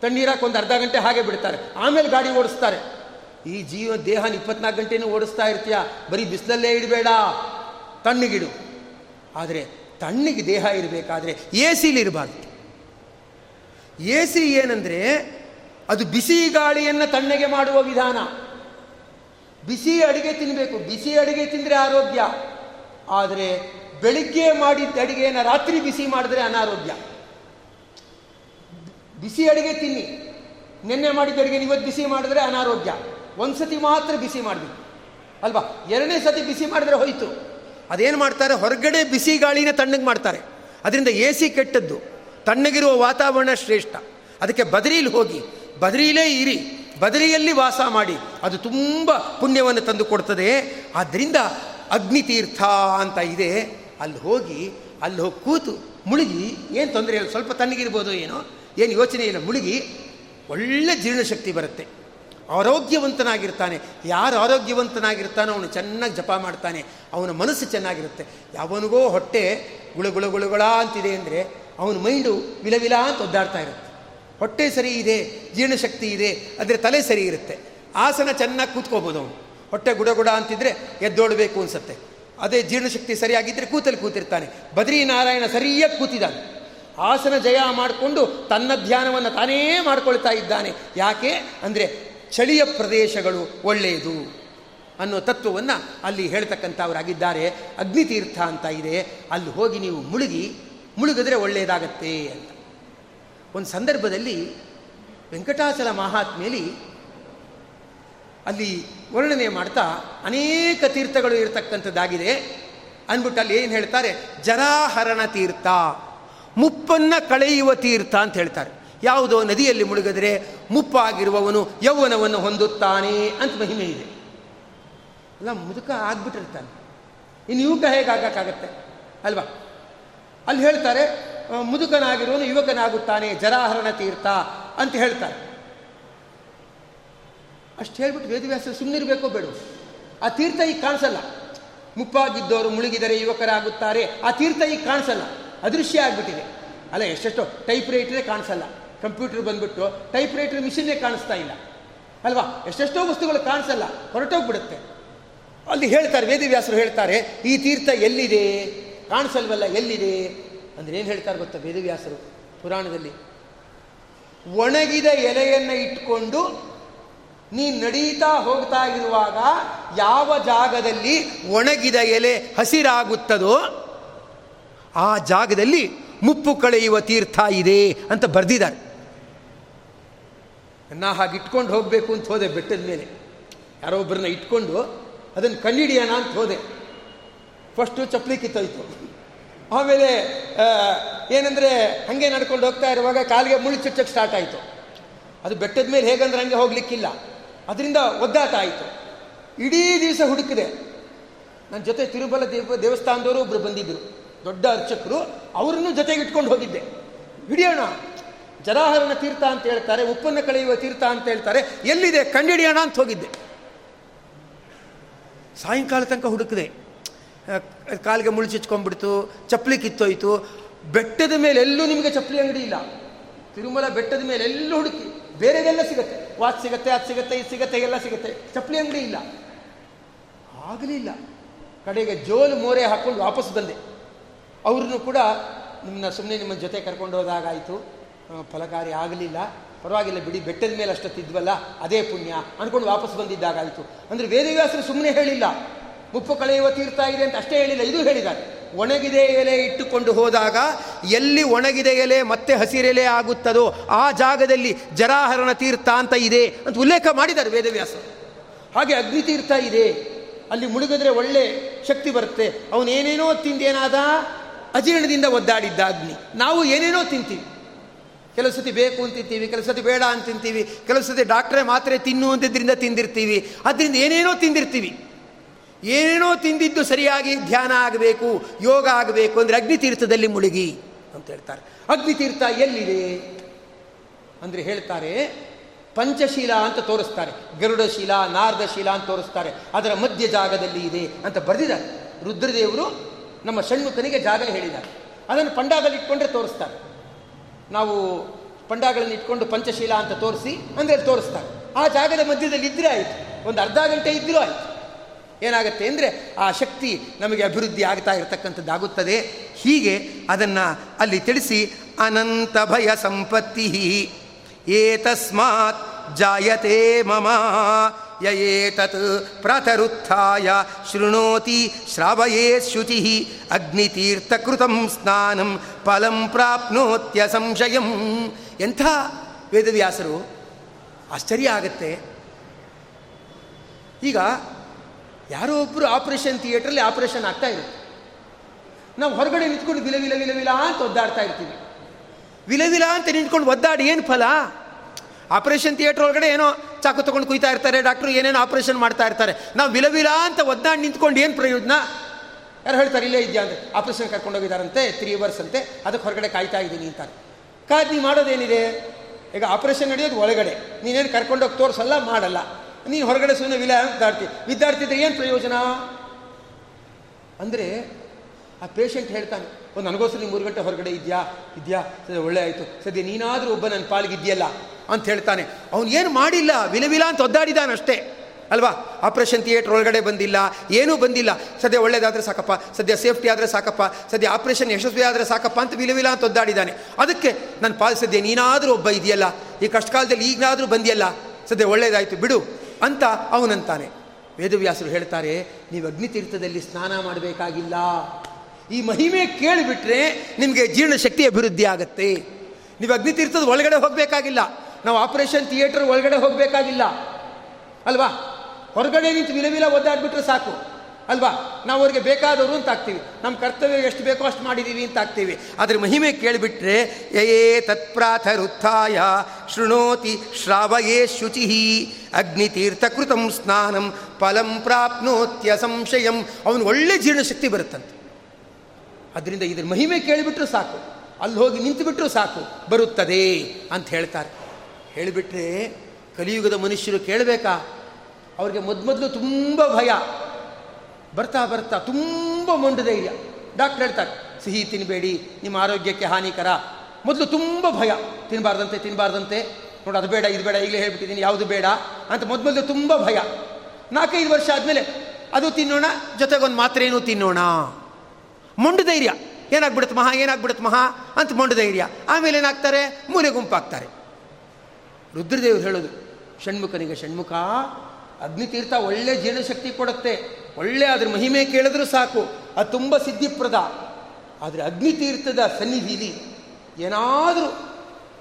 [SPEAKER 1] ತಣ್ಣೀರು ಒಂದು ಅರ್ಧ ಗಂಟೆ ಹಾಗೆ ಬಿಡ್ತಾರೆ. ಆಮೇಲೆ ಗಾಡಿ ಓಡಿಸ್ತಾರೆ. ಈ ಜೀವ ದೇಹನ ಇಪ್ಪತ್ನಾಲ್ಕು ಗಂಟೆನೂ ಓಡಿಸ್ತಾ ಇರ್ತೀಯ? ಬರೀ ಬಿಸಿಲಲ್ಲೇ ಇಡಬೇಡ. ತಣ್ಣಗಿಡು. ಆದರೆ ತಣ್ಣಿಗೆ ದೇಹ ಇರಬೇಕಾದ್ರೆ ಎ ಸಿಲಿ ಇರಬಾರ್ದು. ಎ ಸಿ ಏನಂದರೆ ಅದು ಬಿಸಿ ಗಾಳಿಯನ್ನು ತಣ್ಣಗೆ ಮಾಡುವ ವಿಧಾನ. ಬಿಸಿ ಅಡುಗೆ ತಿನ್ನಬೇಕು ಬಿಸಿ ಅಡುಗೆ ತಿಂದರೆ ಆರೋಗ್ಯ. ಆದರೆ ಬೆಳಿಗ್ಗೆ ಮಾಡಿದ್ದ ಅಡುಗೆಯನ್ನು ರಾತ್ರಿ ಬಿಸಿ ಮಾಡಿದ್ರೆ ಅನಾರೋಗ್ಯ. ಬಿಸಿ ಅಡುಗೆ ತಿನ್ನಿ. ನಿನ್ನೆ ಮಾಡಿದ್ದ ಅಡುಗೆ ಇವತ್ತು ಬಿಸಿ ಮಾಡಿದ್ರೆ ಅನಾರೋಗ್ಯ. ಒಂದು ಸತಿ ಮಾತ್ರ ಬಿಸಿ ಮಾಡಬೇಕು. ಅಲ್ವಾ? ಎರಡನೇ ಸತಿ ಬಿಸಿ ಮಾಡಿದ್ರೆ ಹೋಯಿತು. ಅದೇನು ಮಾಡ್ತಾರೆ? ಹೊರಗಡೆ ಬಿಸಿ ಗಾಳಿನ ತಣ್ಣಗೆ ಮಾಡ್ತಾರೆ. ಅದರಿಂದ ಎ ಸಿ ಕೆಟ್ಟದ್ದು. ತಣ್ಣಗಿರುವ ವಾತಾವರಣ ಶ್ರೇಷ್ಠ. ಅದಕ್ಕೆ ಬದರೀಲಿ ಹೋಗಿ. ಬದರೀಲೇ ಇರಿ. ಬದರಿಯಲ್ಲಿ ವಾಸ ಮಾಡಿ ಅದು ತುಂಬ ಪುಣ್ಯವನ್ನು ತಂದು ಕೊಡ್ತದೆ. ಆದ್ದರಿಂದ ಅಗ್ನಿತೀರ್ಥ ಅಂತ ಇದೆ. ಅಲ್ಲಿ ಹೋಗಿ ಅಲ್ಲಿ ಹೋಗಿ ಕೂತು ಮುಳುಗಿ, ಏನು ತೊಂದರೆ ಇಲ್ಲ, ಸ್ವಲ್ಪ ತಣ್ಣಗಿರ್ಬೋದು ಏನೋ, ಏನು ಯೋಚನೆ ಇಲ್ಲ, ಮುಳುಗಿ ಒಳ್ಳೆ ಜೀರ್ಣಶಕ್ತಿ ಬರುತ್ತೆ. ಆರೋಗ್ಯವಂತನಾಗಿರ್ತಾನೆ. ಯಾರು ಆರೋಗ್ಯವಂತನಾಗಿರ್ತಾನೋ ಅವನು ಚೆನ್ನಾಗಿ ಜಪ ಮಾಡ್ತಾನೆ. ಅವನ ಮನಸ್ಸು ಚೆನ್ನಾಗಿರುತ್ತೆ. ಯಾವನಿಗೋ ಹೊಟ್ಟೆ ಗುಳ ಗುಳ ಗುಳಗುಳ ಅಂತಿದೆ ಅಂದರೆ ಅವನ ಮೈಂಡು ವಿಲವಿಲ ಅಂತ ಒದ್ದಾಡ್ತಾ ಇರುತ್ತೆ. ಹೊಟ್ಟೆ ಸರಿ ಇದೆ, ಜೀರ್ಣಶಕ್ತಿ ಇದೆ ಅಂದರೆ ತಲೆ ಸರಿ ಇರುತ್ತೆ. ಆಸನ ಚೆನ್ನಾಗಿ ಕೂತ್ಕೋಬೋದು ಅವನು. ಹೊಟ್ಟೆ ಗುಡ ಗುಡ ಅಂತಿದ್ರೆ ಎದ್ದೋಡಬೇಕು ಅನ್ಸುತ್ತೆ. ಅದೇ ಜೀರ್ಣಶಕ್ತಿ ಸರಿಯಾಗಿದ್ದರೆ ಕೂತಲ್ಲಿ ಕೂತಿರ್ತಾನೆ. ಬದ್ರಿನಾರಾಯಣ ಸರಿಯಾಗಿ ಕೂತಿದ್ದಾನೆ. ಆಸನ ಜಯ ಮಾಡಿಕೊಂಡು ತನ್ನ ಧ್ಯಾನವನ್ನು ತಾನೇ ಮಾಡ್ಕೊಳ್ತಾ ಇದ್ದಾನೆ. ಯಾಕೆ? ಅಂದರೆ ಚಳಿಯ ಪ್ರದೇಶಗಳು ಒಳ್ಳೆಯದು ಅನ್ನೋ ತತ್ವವನ್ನು ಅಲ್ಲಿ ಹೇಳ್ತಕ್ಕಂಥವರಾಗಿದ್ದಾರೆ. ಅಗ್ನಿತೀರ್ಥ ಅಂತ ಇದೆ. ಅಲ್ಲಿ ಹೋಗಿ ನೀವು ಮುಳುಗಿ, ಮುಳುಗಿದ್ರೆ ಒಳ್ಳೆಯದಾಗತ್ತೆ ಅಂತ. ಒಂದು ಸಂದರ್ಭದಲ್ಲಿ ವೆಂಕಟಾಚಲ ಮಹಾತ್ಮೇಲಿ ಅಲ್ಲಿ ವರ್ಣನೆ ಮಾಡ್ತಾ ಅನೇಕ ತೀರ್ಥಗಳು ಇರತಕ್ಕಂಥದ್ದಾಗಿದೆ. ಅಂದ್ಬಿಟ್ಟು ಅಲ್ಲಿ ಏನು ಹೇಳ್ತಾರೆ? ಜರಾಹರಣ ತೀರ್ಥ, ಮುಪ್ಪನ್ನ ಕಳೆಯುವ ತೀರ್ಥ ಅಂತ ಹೇಳ್ತಾರೆ. ಯಾವುದೋ ನದಿಯಲ್ಲಿ ಮುಳುಗಿದ್ರೆ ಮುಪ್ಪಾಗಿರುವವನು ಯೌವನವನ್ನು ಹೊಂದುತ್ತಾನೆ ಅಂತ ಮಹಿಮೆ ಇದೆ. ಅಲ್ಲ ಮುದುಕ ಆಗ್ಬಿಟ್ಟಿರ್ತಾನೆ. ಇನ್ನು ಯುವಕ ಹೇಗಾಗಕ್ಕಾಗತ್ತೆ? ಅಲ್ವಾ? ಅಲ್ಲಿ ಹೇಳ್ತಾರೆ ಮುದುಕನಾಗಿರೋನು ಯುವಕನಾಗುತ್ತಾನೆ ಜರಾಹರಣ ತೀರ್ಥ ಅಂತ ಹೇಳ್ತಾರೆ. ಅಷ್ಟು ಹೇಳ್ಬಿಟ್ಟು ವೇದವ್ಯಾಸ ಸುಮ್ಮನಿರಬೇಕೋ ಬೇಡ ಆ ತೀರ್ಥ ಈಗ ಕಾಣಿಸಲ್ಲ. ಮುಪ್ಪಾಗಿದ್ದವರು ಮುಳುಗಿದರೆ ಯುವಕರಾಗುತ್ತಾರೆ, ಆ ತೀರ್ಥ ಈಗ ಕಾಣಿಸಲ್ಲ. ಅದೃಶ್ಯ ಆಗಿಬಿಟ್ಟಿದೆ. ಅಲ್ಲ, ಎಷ್ಟೆಷ್ಟೋ ಟೈಪ್ ರೈಟ್ರೇ ಕಾಣಿಸಲ್ಲ. ಕಂಪ್ಯೂಟರ್ ಬಂದ್ಬಿಟ್ಟು ಟೈಪ್ ರೈಟರ್ ಮಿಷಿನ್ನೇ ಕಾಣಿಸ್ತಾ ಇಲ್ಲ. ಅಲ್ವಾ? ಎಷ್ಟೆಷ್ಟೋ ವಸ್ತುಗಳು ಕಾಣಿಸಲ್ಲ, ಹೊರಟೋಗ್ಬಿಡುತ್ತೆ. ಅಲ್ಲಿ ಹೇಳ್ತಾರೆ, ವೇದವ್ಯಾಸರು ಹೇಳ್ತಾರೆ, ಈ ತೀರ್ಥ ಎಲ್ಲಿದೆ? ಕಾಣಿಸಲ್ವಲ್ಲ, ಎಲ್ಲಿದೆ? ಅಂದ್ರೆ ಏನು ಹೇಳ್ತಾರೆ ಗೊತ್ತಾ ವೇದವ್ಯಾಸರು ಪುರಾಣದಲ್ಲಿ? ಒಣಗಿದ ಎಲೆಯನ್ನು ಇಟ್ಕೊಂಡು ನೀ ನಡೀತಾ ಹೋಗ್ತಾ ಇರುವಾಗ ಯಾವ ಜಾಗದಲ್ಲಿ ಒಣಗಿದ ಎಲೆ ಹಸಿರಾಗುತ್ತದೋ ಆ ಜಾಗದಲ್ಲಿ ಮುಪ್ಪು ಕಳೆಯುವ ತೀರ್ಥ ಇದೆ ಅಂತ ಬರೆದಿದ್ದಾರೆ. ನಾ ಹಾಗೆ ಇಟ್ಕೊಂಡು ಹೋಗಬೇಕು ಅಂತ ಹೋದೆ ಬೆಟ್ಟದ ಮೇಲೆ. ಯಾರೋ ಒಬ್ಬರನ್ನ ಇಟ್ಕೊಂಡು ಅದನ್ನು ಕಂಡಿಡಿಯೋಣ ಅಂತ ಹೋದೆ. ಫಸ್ಟು ಚಪ್ಪಲಿ ಕಿತ್ತೋಯ್ತು. ಆಮೇಲೆ ಏನಂದರೆ ಹಾಗೆ ನಡ್ಕೊಂಡು ಹೋಗ್ತಾ ಇರುವಾಗ ಕಾಲಿಗೆ ಮುಳ್ಳು ಚುಚ್ಚಕ್ಕೆ ಸ್ಟಾರ್ಟ್ ಆಯಿತು. ಅದು ಬೆಟ್ಟದ ಮೇಲೆ ಹೇಗಂದ್ರೆ ಹಂಗೆ ಹೋಗ್ಲಿಕ್ಕಿಲ್ಲ. ಅದರಿಂದ ಒದ್ದಾಟ ಆಯಿತು. ಇಡೀ ದಿವಸ ಹುಡುಕಿದೆ. ನನ್ನ ಜೊತೆ ತಿರುಬಲ ದೇವ, ದೇವಸ್ಥಾನದವರು ಒಬ್ಬರು ಬಂದಿದ್ದರು ದೊಡ್ಡ ಅರ್ಚಕರು, ಅವರನ್ನು ಜೊತೆಗೆ ಇಟ್ಕೊಂಡು ಹೋಗಿದ್ದೆ. ಹಿಡಿಯೋಣ. ಜರಾಹರಣ ತೀರ್ಥ ಅಂತ ಹೇಳ್ತಾರೆ, ಉಪ್ಪನ್ನು ಕಳೆಯುವ ತೀರ್ಥ ಅಂತ ಹೇಳ್ತಾರೆ. ಎಲ್ಲಿದೆ? ಕಂಡಿಡಿಯೋಣ ಅಂತ ಹೋಗಿದ್ದೆ. ಸಾಯಂಕಾಲ ತನಕ ಹುಡುಕಿದೆ. ಕಾಲಿಗೆ ಮುಳುಚಿಚ್ಕೊಂಡ್ಬಿಡ್ತು ಚಪ್ಪಲಿ ಕಿತ್ತೋಯ್ತು. ಬೆಟ್ಟದ ಮೇಲೆ ಎಲ್ಲೂ ನಿಮಗೆ ಚಪ್ಪಲಿ ಅಂಗಡಿ ಇಲ್ಲ. ತಿರುಮಲ ಬೆಟ್ಟದ ಮೇಲೆ ಎಲ್ಲೂ ಹುಡುಕಿ, ಬೇರೆದೆಲ್ಲ ಸಿಗುತ್ತೆ. ವಾಚ್ ಸಿಗುತ್ತೆ, ಅದು ಸಿಗುತ್ತೆ, ಇದು ಸಿಗುತ್ತೆ, ಎಲ್ಲ ಸಿಗುತ್ತೆ. ಚಪ್ಪಲಿ ಅಂಗಡಿ ಇಲ್ಲ. ಆಗಲಿಲ್ಲ ಕಡೆಗೆ ಜೋಲು ಮೋರೆ ಹಾಕ್ಕೊಂಡು ವಾಪಸ್ ಬಂದೆ. ಅವ್ರನ್ನು ಕೂಡ ನಿಮ್ಮನ್ನ ಸುಮ್ಮನೆ ನಿಮ್ಮ ಜೊತೆ ಕರ್ಕೊಂಡು ಹೋದಾಗಾಯಿತು. ಫಲಕಾರಿ ಆಗಲಿಲ್ಲ. ಪರವಾಗಿಲ್ಲ ಬಿಡಿ, ಬೆಟ್ಟದ ಮೇಲೆ ಅಷ್ಟೊತ್ತಿದ್ವಲ್ಲ, ಅದೇ ಪುಣ್ಯ. ಅಂದ್ಕೊಂಡು ವಾಪಸ್ ಬಂದಿದ್ದಾಗಾಯಿತು. ಅಂದರೆ ವೇದವ್ಯಾಸರು ಸುಮ್ಮನೆ ಹೇಳಿಲ್ಲ. ಮುಪ್ಪು ಕಳೆಯುವ ತೀರ್ಥ ಇದೆ ಅಂತ ಅಷ್ಟೇ ಹೇಳಿಲ್ಲ, ಇದು ಹೇಳಿದ್ದಾರೆ. ಒಣಗಿದೆ ಎಲೆ ಇಟ್ಟುಕೊಂಡು ಹೋದಾಗ ಎಲ್ಲಿ ಒಣಗಿದೆ ಎಲೆ ಮತ್ತೆ ಹಸಿರೆಲೆ ಆಗುತ್ತದೋ ಆ ಜಾಗದಲ್ಲಿ ಜರಾಹರಣ ತೀರ್ಥ ಅಂತ ಇದೆ ಅಂತ ಉಲ್ಲೇಖ ಮಾಡಿದ್ದಾರೆ ವೇದವ್ಯಾಸ. ಹಾಗೆ ಅಗ್ನಿ ತೀರ್ಥ ಇದೆ. ಅಲ್ಲಿ ಮುಳುಗಿದ್ರೆ ಒಳ್ಳೆ ಶಕ್ತಿ ಬರುತ್ತೆ. ಅವನೇನೇನೋ ತಿಂದೇನಾದ? ಅಜೀರ್ಣದಿಂದ ಒದ್ದಾಡಿದ್ದ ಅಗ್ನಿ. ನಾವು ಏನೇನೋ ತಿಂತೀವಿ. ಕೆಲವು ಸತಿ ಬೇಕು ಅಂತ ತಿಂತೀವಿ, ಕೆಲವು ಸತಿ ಬೇಡ ಅಂತ ತಿಂತೀವಿ, ಕೆಲವು ಸತಿ ಡಾಕ್ಟ್ರೇ ಮಾತ್ರೆ ತಿನ್ನು ಅಂತಿದ್ದರಿಂದ ತಿಂದಿರ್ತೀವಿ. ಅದರಿಂದ ಏನೇನೋ ತಿಂದಿರ್ತೀವಿ. ಏನೇನೋ ತಿಂದಿದ್ದು ಸರಿಯಾಗಿ ಧ್ಯಾನ ಆಗಬೇಕು, ಯೋಗ ಆಗಬೇಕು ಅಂದರೆ ಅಗ್ನಿತೀರ್ಥದಲ್ಲಿ ಮುಳುಗಿ ಅಂತ ಹೇಳ್ತಾರೆ. ಅಗ್ನಿತೀರ್ಥ ಎಲ್ಲಿದೆ? ಅಂದರೆ ಹೇಳ್ತಾರೆ, ಪಂಚಶೀಲ ಅಂತ ತೋರಿಸ್ತಾರೆ. ಗರುಡಶೀಲ, ನಾರದಶೀಲ ಅಂತ ತೋರಿಸ್ತಾರೆ. ಅದರ ಮಧ್ಯ ಜಾಗದಲ್ಲಿ ಇದೆ ಅಂತ ಬರೆದಿದ್ದಾರೆ. ರುದ್ರದೇವರು ನಮ್ಮ ಷಣ್ಮುಖನಿಗೆ ಜಾಗ ಹೇಳಿದ್ದಾರೆ. ಅದನ್ನು ಪಂಡಾದಲ್ಲಿ ಇಟ್ಕೊಂಡ್ರೆ ತೋರಿಸ್ತಾರೆ. ನಾವು ಪಂಡಾಗಳನ್ನು ಇಟ್ಕೊಂಡು ಪಂಚಶೀಲ ಅಂತ ತೋರಿಸಿ ಅಂದರೆ ತೋರಿಸ್ತಾರೆ. ಆ ಜಾಗದ ಮಧ್ಯದಲ್ಲಿ ಇದ್ದರೆ ಆಯಿತು. ಒಂದು ಅರ್ಧ ಗಂಟೆ ಇದ್ದರೂ ಆಯಿತು. ಏನಾಗುತ್ತೆ ಅಂದರೆ ಆ ಶಕ್ತಿ ನಮಗೆ ಅಭಿವೃದ್ಧಿ ಆಗ್ತಾ ಇರತಕ್ಕಂಥದ್ದಾಗುತ್ತದೆ. ಹೀಗೆ ಅದನ್ನು ಅಲ್ಲಿ ತಿಳಿಸಿ, ಅನಂತ ಭಯ ಸಂಪತ್ತಿ ಏತಸ್ಮಾತ್ ಜಾಯತೆ ಮಮ ಯಯೇತತ್ ಪ್ರಾತರುತ್ಥಾಯ ಶೃಣೋತಿ ಶ್ರಾವಯೇ ಶುಚಿ ಅಗ್ನಿತೀರ್ಥಕೃತಂ ಸ್ನಾನಂ ಫಲಂ ಪ್ರಾಪ್ನೋತ್ಯ ಸಂಶಯಂ. ಎಂಥ ವೇದವ್ಯಾಸರು ಆಶ್ಚರ್ಯ ಆಗತ್ತೆ. ಈಗ ಯಾರೋ ಒಬ್ಬರು ಆಪರೇಷನ್ ಥಿಯೇಟ್ರಲ್ಲಿ ಆಪರೇಷನ್ ಆಗ್ತಾ ಇರುತ್ತೆ. ನಾವು ಹೊರಗಡೆ ನಿಂತ್ಕೊಂಡು ವಿಲ ವಿಲ ವಿಲ ವಿಲ ಅಂತ ಒದ್ದಾಡ್ತಾ ಇರ್ತೀವಿ. ವಿಲ ವಿಲ ಅಂತ ನಿಂತ್ಕೊಂಡು ಒದ್ದಾಡಿ ಏನು ಫಲ? ಆಪರೇಷನ್ ಥಿಯೇಟ್ರ್ ಒಳಗಡೆ ಏನೋ ಚಾಕು ತಗೊಂಡು ಕುಯ್ತಾ ಇರ್ತಾರೆ, ಡಾಕ್ಟ್ರು ಏನೇನೋ ಆಪರೇಷನ್ ಮಾಡ್ತಾ ಇರ್ತಾರೆ. ನಾವು ವಿಲ ವಿಲ ಅಂತ ಒದ್ದಾಡಿ ನಿಂತ್ಕೊಂಡು ಏನು ಪ್ರಯೋಜನ? ಯಾರು ಹೇಳ್ತಾರೆ, ಇಲ್ಲೇ ಇದೆಯಾ ಅಂದರೆ ಆಪರೇಷನ್ ಕರ್ಕೊಂಡು ಹೋಗಿದ್ದಾರಂತೆ ತ್ರೀ ಅವರ್ಸ್ ಅಂತೆ, ಅದಕ್ಕೆ ಹೊರಗಡೆ ಕಾಯ್ತಾ ಇದ್ದೀನಿ ಅಂತಾರೆ. ಕಾದು ನೀವು ಮಾಡೋದೇನಿದೆ? ಈಗ ಆಪರೇಷನ್ ನಡೆಯೋದು ಒಳಗಡೆ. ನೀನೇನು ಕರ್ಕೊಂಡೋಗಿ ತೋರಿಸಲ್ಲ, ಮಾಡಲ್ಲ. ನೀನು ಹೊರಗಡೆ ಸುಮ್ಮನೆ ವಿಲ ವಿದ್ಯಾರ್ಥಿ. ವಿದ್ಯಾರ್ಥಿ ಏನು ಪ್ರಯೋಜನ? ಅಂದರೆ ಆ ಪೇಷಂಟ್ ಹೇಳ್ತಾನೆ ಒಂದು ನನಗೋಸ್ಕರ ನೀವು ಮೂರು ಗಂಟೆ ಹೊರಗಡೆ ಇದೆಯಾ? ಇದೆಯಾ? ಸರಿ, ಒಳ್ಳೆ ಆಯಿತು. ಸದ್ಯ ನೀನಾದರೂ ಒಬ್ಬ ನನ್ನ ಪಾಲಿಗಿದೆಯಲ್ಲ ಅಂತ ಹೇಳ್ತಾನೆ. ಅವನು ಏನು ಮಾಡಿಲ್ಲ? ವಿಲವಿಲ ಅಂತ ಒದ್ದಾಡಿದಾನಷ್ಟೇ. ಅಲ್ವಾ? ಆಪರೇಷನ್ ಥಿಯೇಟ್ರ್ ಒಳಗಡೆ ಬಂದಿಲ್ಲ, ಏನೂ ಬಂದಿಲ್ಲ. ಸದ್ಯ ಒಳ್ಳೇದಾದರೆ ಸಾಕಪ್ಪ, ಸದ್ಯ ಸೇಫ್ಟಿ ಆದರೆ ಸಾಕಪ್ಪ, ಸದ್ಯ ಆಪರೇಷನ್ ಯಶಸ್ವಿ ಆದರೆ ಸಾಕಪ್ಪ ಅಂತ ವಿಲವಿಲ ಅಂತ ಒದ್ದಾಡಿದ್ದಾನೆ ಅದಕ್ಕೆ ನನ್ನ ಪಾಲ್ ಸದ್ಯ ನೀನಾದರೂ ಒಬ್ಬ ಇದೆಯಲ್ಲ? ಈ ಕಷ್ಟ ಕಾಲದಲ್ಲಿ ಈಗನಾದರೂ ಬಂದಿಯಲ್ಲ? ಸದ್ಯ ಒಳ್ಳೇದಾಯಿತು, ಬಿಡು. ಅಂತ ಅವನಂತಾನೆ. ವೇದವ್ಯಾಸರು ಹೇಳ್ತಾರೆ, ನೀವು ಅಗ್ನಿತೀರ್ಥದಲ್ಲಿ ಸ್ನಾನ ಮಾಡಬೇಕಾಗಿಲ್ಲ. ಈ ಮಹಿಮೆ ಕೇಳಿಬಿಟ್ರೆ ನಿಮಗೆ ಜೀರ್ಣಶಕ್ತಿ ಅಭಿವೃದ್ಧಿ ಆಗುತ್ತೆ. ನೀವು ಅಗ್ನಿತೀರ್ಥದ ಒಳಗಡೆ ಹೋಗಬೇಕಾಗಿಲ್ಲ. ನಾವು ಆಪರೇಷನ್ ಥಿಯೇಟರ್ ಒಳಗಡೆ ಹೋಗಬೇಕಾಗಿಲ್ಲ. ಅಲ್ವಾ? ಹೊರಗಡೆ ನಿಂತು ವಿಲವಿಲ ಒದ್ದಾಡ್ಬಿಟ್ರೆ ಸಾಕು. ಅಲ್ವಾ? ನಾವು ಅವ್ರಿಗೆ ಬೇಕಾದವರು ಅಂತ ಆಗ್ತೀವಿ. ನಮ್ಮ ಕರ್ತವ್ಯ ಎಷ್ಟು ಬೇಕೋ ಅಷ್ಟು ಮಾಡಿದ್ದೀವಿ ಅಂತ ಆಗ್ತೀವಿ. ಅದ್ರ ಮಹಿಮೆ ಕೇಳಿಬಿಟ್ರೆ ಯಯೇ ತತ್ಪ್ರಾಥರುತ್ಥಾಯ, ಶೃಣೋತಿ ಶ್ರಾವಯೇ ಶುಚಿ ಅಗ್ನಿತೀರ್ಥಕೃತಂ ಸ್ನಾನಂ, ಫಲಂ ಪ್ರಾಪ್ನೋತ್ಯ ಸಂಶಯಂ. ಅವನು ಒಳ್ಳೆ ಜೀರ್ಣಶಕ್ತಿ ಬರುತ್ತಂತೆ. ಅದರಿಂದ ಇದ್ರ ಮಹಿಮೆ ಕೇಳಿಬಿಟ್ರು ಸಾಕು. ಅಲ್ಲಿ ಹೋಗಿ ನಿಂತುಬಿಟ್ರೂ ಸಾಕು. ಬರುತ್ತದೆ ಅಂತ ಹೇಳ್ತಾರೆ. ಹೇಳಿಬಿಟ್ರೆ ಕಲಿಯುಗದ ಮನುಷ್ಯರು ಕೇಳಬೇಕಾ? ಅವ್ರಿಗೆ ಮೊದಲು ತುಂಬ ಭಯ. ಬರ್ತಾ ಬರ್ತಾ ತುಂಬ ಮೊಂಡು ಧೈರ್ಯ ಡಾಕ್ಟರ್ ಹೇಳ್ತಾರೆ, ಸಿಹಿ ತಿನ್ನಬೇಡಿ ನಿಮ್ಮ ಆರೋಗ್ಯಕ್ಕೆ ಹಾನಿಕರ. ಮೊದಲು ತುಂಬ ಭಯ. ತಿನ್ನಬಾರ್ದಂತೆ ತಿನ್ನಬಾರ್ದಂತೆ ನೋಡಿ, ಅದು ಬೇಡ, ಇದು ಬೇಡ, ಈಗಲೇ ಹೇಳ್ಬಿಟ್ಟಿದ್ದೀನಿ, ಯಾವುದು ಬೇಡ ಅಂತ ಮೊದಲು ತುಂಬ ಭಯ. ನಾಲ್ಕೈದು ವರ್ಷ ಆದಮೇಲೆ, ಅದು ತಿನ್ನೋಣ, ಜೊತೆಗೊಂದು ಮಾತ್ರೇನೂ ತಿನ್ನೋಣ. ಮೊಂಡು ಧೈರ್ಯ ಏನಾಗ್ಬಿಡುತ್ತೆ ಮಹಾ ಏನಾಗ್ಬಿಡುತ್ತೆ ಮಹಾ ಅಂತ ಮೊಂಡು ಧೈರ್ಯ ಆಮೇಲೆ ಏನಾಗ್ತಾರೆ? ಮೂಲೆ ಗುಂಪಾಗ್ತಾರೆ. ರುದ್ರದೇವರು ಹೇಳೋದು, ಷಣ್ಮುಖನಿಗೆ ಷಣ್ಮುಖ ಅಗ್ನಿತೀರ್ಥ ಒಳ್ಳೆ ಜೀರ್ಣಶಕ್ತಿ ಕೊಡುತ್ತೆ. ಒಳ್ಳೆ ಅದ್ರ ಮಹಿಮೆ ಕೇಳಿದ್ರೂ ಸಾಕು. ಅದು ತುಂಬ ಸಿದ್ಧಿಪ್ರದ. ಆದರೆ ಅಗ್ನಿತೀರ್ಥದ ಸನ್ನಿಧಿಲಿ ಏನಾದರೂ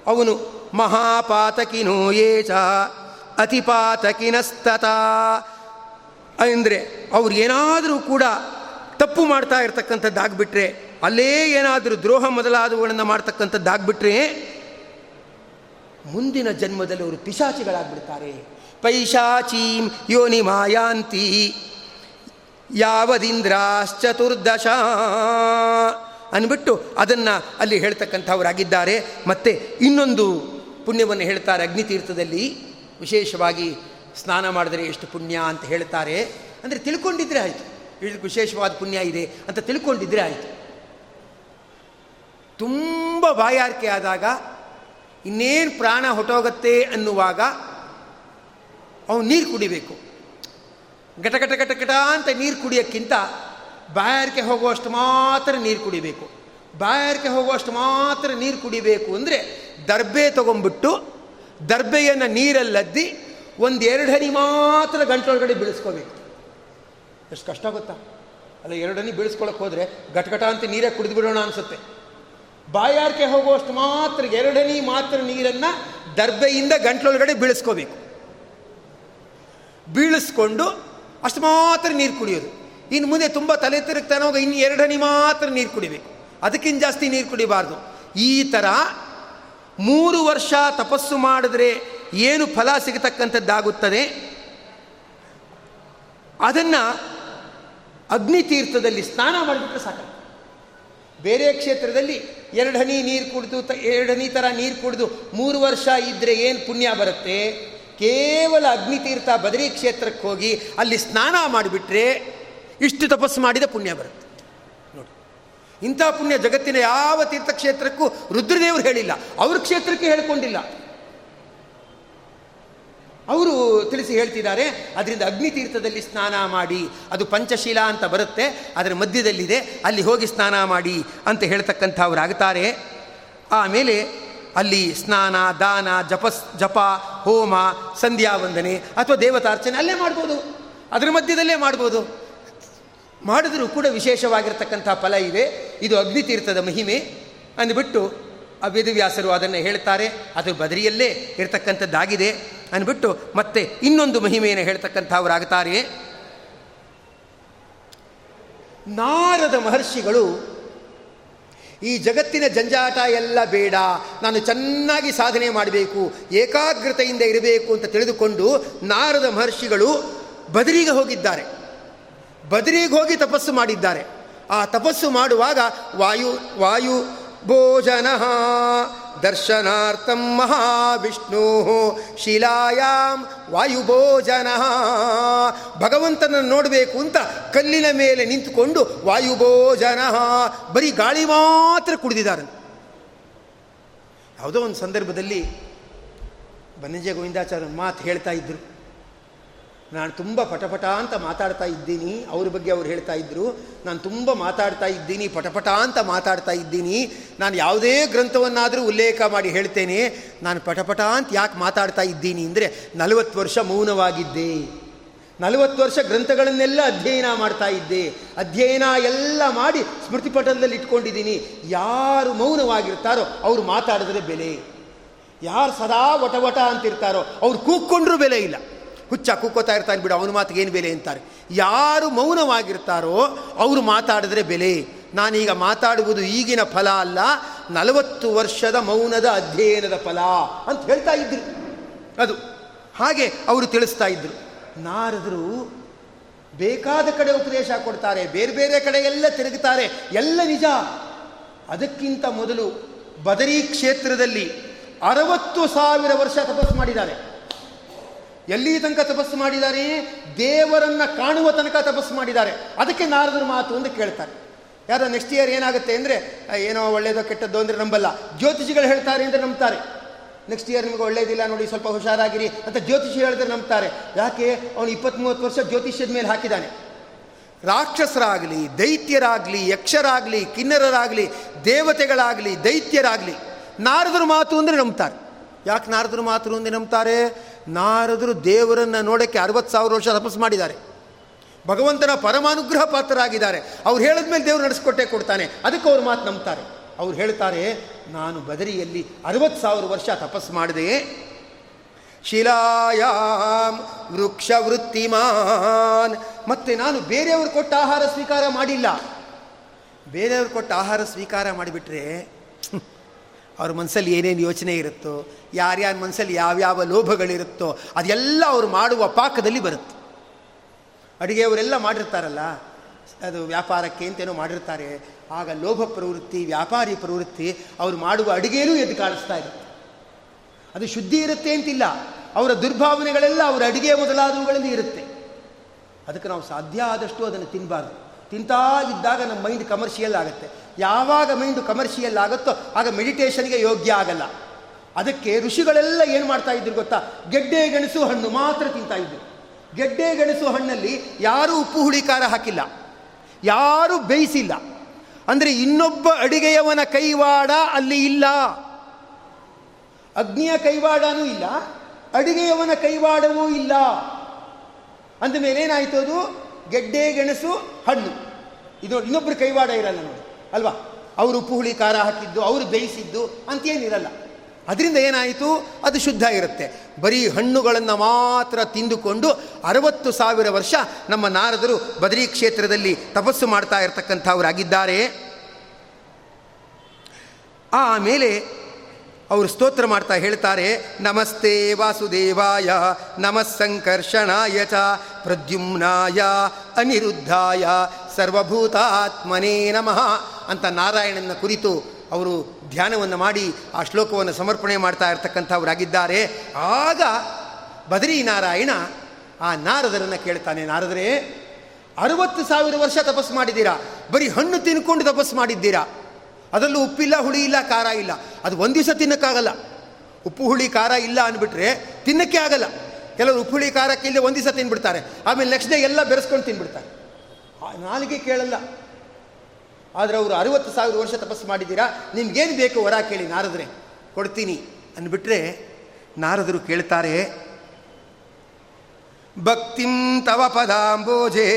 [SPEAKER 1] ಅವನು ಮಹಾಪಾತಕಿನೋ ಏಚ, ಅತಿಪಾತಕಿನಸ್ತತ ಅಂದರೆ ಅವ್ರು ಏನಾದರೂ ಕೂಡ ತಪ್ಪು ಮಾಡ್ತಾ ಇರ್ತಕ್ಕಂಥದ್ದಾಗ್ಬಿಟ್ರೆ, ಅಲ್ಲೇ ಏನಾದರೂ ದ್ರೋಹ ಮೊದಲಾದವುಗಳನ್ನು ಮಾಡ್ತಕ್ಕಂಥದ್ದಾಗ್ಬಿಟ್ರೆ ಮುಂದಿನ ಜನ್ಮದಲ್ಲಿ ಅವರು ಪಿಶಾಚಿಗಳಾಗ್ಬಿಡ್ತಾರೆ. ಪೈಶಾಚೀಂ ಯೋನಿ ಮಾಯಾಂತಿ ಯಾವದಿಂದ್ರಾಶ್ಚತುರ್ದಶ ಅಂದ್ಬಿಟ್ಟು ಅದನ್ನು ಅಲ್ಲಿ ಹೇಳ್ತಕ್ಕಂಥವರಾಗಿದ್ದಾರೆ. ಮತ್ತು ಇನ್ನೊಂದು ಪುಣ್ಯವನ್ನು ಹೇಳ್ತಾರೆ ಅಗ್ನಿತೀರ್ಥದಲ್ಲಿ. ವಿಶೇಷವಾಗಿ ಸ್ನಾನ ಮಾಡಿದರೆ ಎಷ್ಟು ಪುಣ್ಯ ಅಂತ ಹೇಳ್ತಾರೆ. ಅಂದರೆ ತಿಳ್ಕೊಂಡಿದ್ರೆ ಆಯಿತು. ಇದಕ್ಕೆ ವಿಶೇಷವಾದ ಪುಣ್ಯ ಇದೆ ಅಂತ ತಿಳ್ಕೊಂಡಿದ್ರೆ ಆಯಿತು. ತುಂಬ ಬಾಯಾರಿಕೆ ಆದಾಗ, ಇನ್ನೇನು ಪ್ರಾಣ ಹೊಟ್ಟೋಗತ್ತೆ ಅನ್ನುವಾಗ ಅವನು ನೀರು ಕುಡಿಬೇಕು. ಗಟಗಟ ಘಟ ಅಂತ ನೀರು ಕುಡಿಯೋಕ್ಕಿಂತ ಬಾಯಾರಿಕೆ ಹೋಗುವಷ್ಟು ಮಾತ್ರ ನೀರು ಕುಡಿಬೇಕು. ಬಾಯಾರಿಕೆ ಹೋಗುವಷ್ಟು ಮಾತ್ರ ನೀರು ಕುಡಿಬೇಕು ಅಂದರೆ ದರ್ಬೆ ತೊಗೊಂಬಿಟ್ಟು ದರ್ಬೆಯನ್ನು ನೀರಲ್ಲದ್ದಿ ಒಂದು ಎರಡು ಹನಿ ಮಾತ್ರ ಗಂಟೊಳಗಡೆ ಬೀಳಿಸ್ಕೋಬೇಕು. ಎಷ್ಟು ಕಷ್ಟ ಗೊತ್ತಾ? ಅಲ್ಲ, ಎರಡು ಹನಿ ಬೀಳಿಸ್ಕೊಳಕ್ಕೆ ಹೋದರೆ ಗಟಗಟ ಅಂತ ನೀರೇ ಕುಡಿದು ಬಿಡೋಣ ಅನಿಸುತ್ತೆ. ಬಾಯಾರಿಕೆ ಹೋಗುವಷ್ಟು ಮಾತ್ರ ಎರಡನೇ ಮಾತ್ರ ನೀರನ್ನು ದರ್ಬೆಯಿಂದ ಗಂಟ್ಲೊಳಗಡೆ ಬೀಳಿಸ್ಕೋಬೇಕು. ಬೀಳಿಸ್ಕೊಂಡು ಅಷ್ಟು ಮಾತ್ರ ನೀರು ಕುಡಿಯೋದು. ಇನ್ನು ಮುಂದೆ ತುಂಬ ತಲೆ ತಿರುಗ್ತಾನೆ ಹೋಗ ಇನ್ನು ಎರಡು ಹನಿ ಮಾತ್ರ ನೀರು ಕುಡಿಬೇಕು. ಅದಕ್ಕಿಂತ ಜಾಸ್ತಿ ನೀರು ಕುಡಿಬಾರ್ದು. ಈ ಥರ ಮೂರು ವರ್ಷ ತಪಸ್ಸು ಮಾಡಿದ್ರೆ ಏನು ಫಲ ಸಿಗತಕ್ಕಂಥದ್ದಾಗುತ್ತದೆ? ಅದನ್ನು ಅಗ್ನಿತೀರ್ಥದಲ್ಲಿ ಸ್ನಾನ ಮಾಡಿಬಿಟ್ರೆ ಸಾಕು ಬೇರೆ ಕ್ಷೇತ್ರದಲ್ಲಿ ಎರಡು ಹನಿ ನೀರು ಕುಡಿದು ತ ಎರಡು ಥರ ನೀರು ಕುಡಿದು ಮೂರು ವರ್ಷ ಇದ್ದರೆ ಏನು ಪುಣ್ಯ ಬರುತ್ತೆ? ಕೇವಲ ಅಗ್ನಿತೀರ್ಥ ಬದರಿ ಕ್ಷೇತ್ರಕ್ಕೆ ಹೋಗಿ ಅಲ್ಲಿ ಸ್ನಾನ ಮಾಡಿಬಿಟ್ರೆ ಇಷ್ಟು ತಪಸ್ಸು ಮಾಡಿದ ಪುಣ್ಯ ಬರುತ್ತೆ. ನೋಡಿ, ಇಂಥ ಪುಣ್ಯ ಜಗತ್ತಿನ ಯಾವ ತೀರ್ಥಕ್ಷೇತ್ರಕ್ಕೂ ರುದ್ರದೇವರು ಹೇಳಿಲ್ಲ. ಅವ್ರ ಕ್ಷೇತ್ರಕ್ಕೆ ಹೇಳ್ಕೊಂಡಿಲ್ಲ. ಅವರು ತಿಳಿಸಿ ಹೇಳ್ತಿದ್ದಾರೆ, ಅದರಿಂದ ಅಗ್ನಿತೀರ್ಥದಲ್ಲಿ ಸ್ನಾನ ಮಾಡಿ, ಅದು ಪಂಚಶೀಲ ಅಂತ ಬರುತ್ತೆ, ಅದರ ಮಧ್ಯದಲ್ಲಿದೆ, ಅಲ್ಲಿ ಹೋಗಿ ಸ್ನಾನ ಮಾಡಿ ಅಂತ ಹೇಳ್ತಕ್ಕಂಥವ್ರಾಗ್ತಾರೆ ಆಮೇಲೆ ಅಲ್ಲಿ ಸ್ನಾನ, ದಾನ, ಜಪಸ್, ಜಪ, ಹೋಮ, ಸಂಧ್ಯಾ, ವಂದನೆ ಅಥವಾ ದೇವತಾರ್ಚನೆ ಅಲ್ಲೇ ಮಾಡ್ಬೋದು. ಅದರ ಮಧ್ಯದಲ್ಲೇ ಮಾಡ್ಬೋದು. ಮಾಡಿದರೂ ಕೂಡ ವಿಶೇಷವಾಗಿರ್ತಕ್ಕಂಥ ಫಲ ಇದೆ ಇದು ಅಗ್ನಿತೀರ್ಥದ ಮಹಿಮೆ ಅಂದ್ಬಿಟ್ಟು ವೇದವ್ಯಾಸರು ಅದನ್ನು ಹೇಳ್ತಾರೆ. ಅದು ಬದರಿಯಲ್ಲೇ ಇರತಕ್ಕಂಥದ್ದಾಗಿದೆ ಅಂದ್ಬಿಟ್ಟು ಮತ್ತೆ ಇನ್ನೊಂದು ಮಹಿಮೆಯನ್ನು ಹೇಳ್ತಕ್ಕಂಥವರಾಗ್ತಾರೆ. ನಾರದ ಮಹರ್ಷಿಗಳು ಈ ಜಗತ್ತಿನ ಜಂಜಾಟ ಎಲ್ಲ ಬೇಡ. ನಾನು ಚೆನ್ನಾಗಿ ಸಾಧನೆ ಮಾಡಬೇಕು, ಏಕಾಗ್ರತೆಯಿಂದ ಇರಬೇಕು ಅಂತ ತಿಳಿದುಕೊಂಡು ನಾರದ ಮಹರ್ಷಿಗಳು ಬದರಿಗೆ ಹೋಗಿದ್ದಾರೆ. ಬದರಿಗೆ ಹೋಗಿ ತಪಸ್ಸು ಮಾಡಿದ್ದಾರೆ. ಆ ತಪಸ್ಸು ಮಾಡುವಾಗ ವಾಯು ವಾಯು ಭೋಜನ ದರ್ಶನಾರ್ಥಂ ಮಹಾವಿಷ್ಣು ಶಿಲಾಯಾಮ್ ವಾಯುಭೋಜನ. ಭಗವಂತನನ್ನು ನೋಡಬೇಕು ಅಂತ ಕಲ್ಲಿನ ಮೇಲೆ ನಿಂತುಕೊಂಡು ವಾಯುಭೋಜನ. ಬರೀ ಗಾಳಿ ಮಾತ್ರ ಕುಡಿದಿದ್ದಾರೆ ಯಾವುದೋ ಒಂದು ಸಂದರ್ಭದಲ್ಲಿ ಬನ್ನಂಜೆ ಗೋವಿಂದಾಚಾರ್ಯ ಮಾತು ಹೇಳ್ತಾ ಇದ್ರು. ನಾನು ತುಂಬ ಪಟಪಟ ಅಂತ ಮಾತಾಡ್ತಾ ಇದ್ದೀನಿ. ಅವ್ರ ಬಗ್ಗೆ ಅವ್ರು ಹೇಳ್ತಾ ಇದ್ದರು ನಾನು ತುಂಬ ಮಾತಾಡ್ತಾ ಇದ್ದೀನಿ, ಪಟಪಟ ಅಂತ ಮಾತಾಡ್ತಾ ಇದ್ದೀನಿ. ನಾನು ಯಾವುದೇ ಗ್ರಂಥವನ್ನಾದರೂ ಉಲ್ಲೇಖ ಮಾಡಿ ಹೇಳ್ತೇನೆ. ನಾನು ಪಟಪಟ ಅಂತ ಯಾಕೆ ಮಾತಾಡ್ತಾ ಇದ್ದೀನಿ ಅಂದರೆ ನಲವತ್ತು ವರ್ಷ ಮೌನವಾಗಿದ್ದೆ. ನಲವತ್ತು ವರ್ಷ ಗ್ರಂಥಗಳನ್ನೆಲ್ಲ ಅಧ್ಯಯನ ಮಾಡ್ತಾ ಇದ್ದೆ. ಅಧ್ಯಯನ ಎಲ್ಲ ಮಾಡಿ ಸ್ಮೃತಿಪಟಲದಲ್ಲಿ ಇಟ್ಕೊಂಡಿದ್ದೀನಿ. ಯಾರು ಮೌನವಾಗಿರ್ತಾರೋ ಅವರು ಮಾತಾಡಿದ್ರೆ ಬೆಲೆ. ಯಾರು ಸದಾ ವಟವಟ ವಟ ಅಂತಿರ್ತಾರೋ ಅವ್ರು ಕೂಕ್ಕೊಂಡ್ರೂ ಬೆಲೆ ಇಲ್ಲ. ಹುಚ್ಚ ಕುಕ್ಕೋತಾ ಇರ್ತಾನೆ ಬಿಡು, ಅವನ ಮಾತಿಗೆ ಏನು ಬೆಲೆ ಅಂತಾರೆ. ಯಾರು ಮೌನವಾಗಿರ್ತಾರೋ ಅವರು ಮಾತಾಡಿದ್ರೆ ಬೆಲೆ. ನಾನೀಗ ಮಾತಾಡುವುದು ಈಗಿನ ಫಲ ಅಲ್ಲ, ನಲವತ್ತು ವರ್ಷದ ಮೌನದ ಅಧ್ಯಯನದ ಫಲ ಅಂತ ಹೇಳ್ತಾ ಇದ್ರು. ಅದು ಹಾಗೆ ಅವರು ತಿಳಿಸ್ತಾ ಇದ್ರು. ನಾರದರು ಬೇಕಾದ ಕಡೆ ಉಪದೇಶ ಕೊಡ್ತಾರೆ, ಬೇರೆ ಬೇರೆ ಕಡೆ ಎಲ್ಲ ತಿರುಗುತ್ತಾರೆ ಎಲ್ಲ ನಿಜ. ಅದಕ್ಕಿಂತ ಮೊದಲು ಬದರಿ ಕ್ಷೇತ್ರದಲ್ಲಿ ಅರವತ್ತು ಸಾವಿರ ವರ್ಷ ತಪಸ್ಸು ಮಾಡಿದ್ದಾರೆ. ಎಲ್ಲಿ ತನಕ ತಪಸ್ಸು ಮಾಡಿದ್ದಾರೆ ದೇವರನ್ನ ಕಾಣುವ ತನಕ ತಪಸ್ಸು ಮಾಡಿದ್ದಾರೆ. ಅದಕ್ಕೆ ನಾರದರ ಮಾತು ಅಂತ ಕೇಳ್ತಾರೆ. ಯಾರೋ ನೆಕ್ಸ್ಟ್ ಇಯರ್ ಏನಾಗುತ್ತೆ ಅಂದರೆ ಏನೋ ಒಳ್ಳೇದೋ ಕೆಟ್ಟದ್ದು ಅಂದರೆ ನಂಬಲ್ಲ. ಜ್ಯೋತಿಷಿಗಳು ಹೇಳ್ತಾರೆ ಅಂದರೆ ನಂಬ್ತಾರೆ. ನೆಕ್ಸ್ಟ್ ಇಯರ್ ನಿಮಗೆ ಒಳ್ಳೇದಿಲ್ಲ ನೋಡಿ, ಸ್ವಲ್ಪ ಹುಷಾರಾಗಿರಿ ಅಂತ ಜ್ಯೋತಿಷಿ ಹೇಳಿದ್ರೆ ನಂಬ್ತಾರೆ. ಯಾಕೆ? ಅವನು ಇಪ್ಪತ್ತ್ಮೂವತ್ತು ವರ್ಷ ಜ್ಯೋತಿಷ್ಯದ ಮೇಲೆ ಹಾಕಿದ್ದಾನೆ. ರಾಕ್ಷಸರಾಗಲಿ, ದೈತ್ಯರಾಗಲಿ, ಯಕ್ಷರಾಗಲಿ, ಕಿನ್ನರರಾಗಲಿ, ದೇವತೆಗಳಾಗಲಿ, ದೈತ್ಯರಾಗಲಿ, ನಾರದ್ರ ಮಾತು ಅಂದರೆ ನಂಬ್ತಾರೆ. ಯಾಕೆ ನಾರದರು ಮಾತ್ರ ಅಂದರೆ ನಂಬ್ತಾರೆ? ನಾರದರು ದೇವರನ್ನು ನೋಡೋಕ್ಕೆ ಅರವತ್ತು ಸಾವಿರ ವರ್ಷ ತಪಸ್ಸು ಮಾಡಿದ್ದಾರೆ. ಭಗವಂತನ ಪರಮಾನುಗ್ರಹ ಪಾತ್ರರಾಗಿದ್ದಾರೆ. ಅವ್ರು ಹೇಳಿದ ಮೇಲೆ ದೇವರು ನಡೆಸ್ಕೊಟ್ಟೆ ಕೊಡ್ತಾನೆ. ಅದಕ್ಕೆ ಅವ್ರ ಮಾತು ನಂಬ್ತಾರೆ. ಅವ್ರು ಹೇಳ್ತಾರೆ, ನಾನು ಬದರಿಯಲ್ಲಿ ಅರವತ್ತು ಸಾವಿರ ವರ್ಷ ತಪಸ್ಸು ಮಾಡಿದೆ. ಶಿಲಾಯಾಮ್ ವೃಕ್ಷ ವೃತ್ತಿಮಾನ್ ಮತ್ತೆ ನಾನು ಬೇರೆಯವರು ಕೊಟ್ಟ ಆಹಾರ ಸ್ವೀಕಾರ ಮಾಡಿಲ್ಲ. ಬೇರೆಯವರು ಕೊಟ್ಟ ಆಹಾರ ಸ್ವೀಕಾರ ಮಾಡಿಬಿಟ್ರೆ ಅವ್ರ ಮನಸ್ಸಲ್ಲಿ ಏನೇನು ಯೋಚನೆ ಇರುತ್ತೋ, ಯಾರ್ಯಾರ ಮನಸ್ಸಲ್ಲಿ ಯಾವ್ಯಾವ ಲೋಭಗಳಿರುತ್ತೋ, ಅದೆಲ್ಲ ಅವರು ಮಾಡುವ ಪಾಕದಲ್ಲಿ ಬರುತ್ತೆ. ಅಡುಗೆಯವರೆಲ್ಲ ಮಾಡಿರ್ತಾರಲ್ಲ, ಅದು ವ್ಯಾಪಾರಕ್ಕೆ ಅಂತೇನೋ ಮಾಡಿರ್ತಾರೆ, ಆಗ ಲೋಭ ಪ್ರವೃತ್ತಿ, ವ್ಯಾಪಾರಿ ಪ್ರವೃತ್ತಿ, ಅವರು ಮಾಡುವ ಅಡುಗೆಯೂ ಎದ್ದು ಕಾಣಿಸ್ತಾ ಇರುತ್ತೆ. ಅದು ಶುದ್ಧಿ ಇರುತ್ತೆ ಅಂತಿಲ್ಲ, ಅವರ ದುರ್ಭಾವನೆಗಳೆಲ್ಲ ಅವರ ಅಡುಗೆ ಮೊದಲಾದವುಗಳಲ್ಲಿ ಇರುತ್ತೆ. ಅದಕ್ಕೆ ನಾವು ಸಾಧ್ಯ ಆದಷ್ಟು ಅದನ್ನು ತಿನ್ನಬಾರ್ದು ತಿಂತಾ ಇದ್ದಾಗ ನಮ್ಮ ಮೈಂಡ್ ಕಮರ್ಷಿಯಲ್ ಆಗುತ್ತೆ. ಯಾವಾಗ ಮೈಂಡು ಕಮರ್ಷಿಯಲ್ ಆಗುತ್ತೋ ಆಗ ಮೆಡಿಟೇಷನ್ಗೆ ಯೋಗ್ಯ ಆಗಲ್ಲ. ಅದಕ್ಕೆ ಋಷಿಗಳೆಲ್ಲ ಏನು ಮಾಡ್ತಾ ಇದ್ರು ಗೊತ್ತಾ? ಗೆಡ್ಡೆ ಗೆಣಸು ಹಣ್ಣು ಮಾತ್ರ ತಿಂತಾ ಇದ್ರು. ಗೆಡ್ಡೆ ಗೆಣಸು ಹಣ್ಣಲ್ಲಿ ಯಾರೂ ಉಪ್ಪು ಹುಳಿ ಖಾರ ಹಾಕಿಲ್ಲ. ಯಾರೂ ಬೇಯಿಸಿಲ್ಲ. ಅಂದರೆ ಇನ್ನೊಬ್ಬ ಅಡಿಗೆಯವನ ಕೈವಾಡ ಅಲ್ಲಿ ಇಲ್ಲ. ಅಗ್ನಿಯ ಕೈವಾಡನೂ ಇಲ್ಲ. ಅಡಿಗೆಯವನ ಕೈವಾಡವೂ ಇಲ್ಲ. ಅಂದಮೇಲೆ ಏನಾಯಿತು ಅದು? ಗೆಡ್ಡೆ ಗೆಣಸು ಹಣ್ಣು. ಇದು ಇನ್ನೊಬ್ಬರು ಕೈವಾಡ ಇರಲ್ಲ ನೋಡಿ. ಅಲ್ವಾ? ಅವರು ಉಪ್ಪು ಹುಳಿ ಖಾರ ಹಾಕಿದ್ದು, ಅವರು ಬೇಯಿಸಿದ್ದು ಅಂತೇನಿರಲ್ಲ. ಅದರಿಂದ ಏನಾಯಿತು? ಅದು ಶುದ್ಧ ಇರುತ್ತೆ. ಬರೀ ಹಣ್ಣುಗಳನ್ನು ಮಾತ್ರ ತಿಂದುಕೊಂಡು ಅರವತ್ತು ಸಾವಿರ ವರ್ಷ ನಮ್ಮ ನಾರದರು ಬದರಿ ಕ್ಷೇತ್ರದಲ್ಲಿ ತಪಸ್ಸು ಮಾಡ್ತಾ ಇರತಕ್ಕಂಥವರಾಗಿದ್ದಾರೆ. ಆಮೇಲೆ ಅವರು ಸ್ತೋತ್ರ ಮಾಡ್ತಾ ಹೇಳ್ತಾರೆ, ನಮಸ್ತೆ ವಾಸುದೇವಾಯ, ನಮಃ ಸಂಕರ್ಷಣಾಯ ಚ ಪ್ರದ್ಯುಮ್ನಾಯ, ಅನಿರುದ್ಧಾಯ ಸರ್ವಭೂತಾತ್ಮನೇ ನಮಃ ಅಂತ ನಾರಾಯಣನ ಕುರಿತು ಅವರು ಧ್ಯಾನವನ್ನು ಮಾಡಿ ಆ ಶ್ಲೋಕವನ್ನು ಸಮರ್ಪಣೆ ಮಾಡ್ತಾ ಇರ್ತಕ್ಕಂಥವರಾಗಿದ್ದಾರೆ. ಆಗ ಬದರಿ ನಾರಾಯಣ ಆ ನಾರದರನ್ನು ಕೇಳ್ತಾನೆ, ನಾರದರೇ, ಅರವತ್ತು ಸಾವಿರ ವರ್ಷ ತಪಸ್ಸು ಮಾಡಿದ್ದೀರಾ? ಬರೀ ಹಣ್ಣು ತಿನ್ಕೊಂಡು ತಪಸ್ಸು ಮಾಡಿದ್ದೀರಾ? ಅದರಲ್ಲೂ ಉಪ್ಪಿಲ್ಲ, ಹುಳಿ ಇಲ್ಲ, ಖಾರ ಇಲ್ಲ. ಅದು ಒಂದು ದಿವಸ ತಿನ್ನೋಕ್ಕಾಗಲ್ಲ. ಉಪ್ಪು, ಹುಳಿ, ಖಾರ ಇಲ್ಲ ಅಂದ್ಬಿಟ್ರೆ ತಿನ್ನಕ್ಕೆ ಆಗಲ್ಲ. ಕೆಲವರು ಉಪ್ಪು, ಹುಳಿ, ಖಾರಕ್ಕೆ ಇಲ್ಲದೆ ಒಂದು ದಿವಸ ತಿನ್ಬಿಡ್ತಾರೆ. ಆಮೇಲೆ ನೆಕ್ಸ್ಟ್ ಡೇ ಎಲ್ಲ ಬೆರೆಸ್ಕೊಂಡು ತಿನ್ಬಿಡ್ತಾರೆ. ನಾಲಿಗೆ ಕೇಳಲ್ಲ. ಆದರೆ ಅವರು ಅರುವತ್ತು ಸಾವಿರ ವರ್ಷ ತಪಸ್ಸು ಮಾಡಿದ್ದೀರಾ? ನಿಮ್ಗೇನು ಬೇಕು ವರ ಕೇಳಿ ನಾರದ್ರೆ? ಕೊಡ್ತೀನಿ ಅಂದ್ಬಿಟ್ರೆ ನಾರದರು ಕೇಳ್ತಾರೆ, ಭಕ್ತಿಂ ತವ ಪದಾಂಬೋಜೆ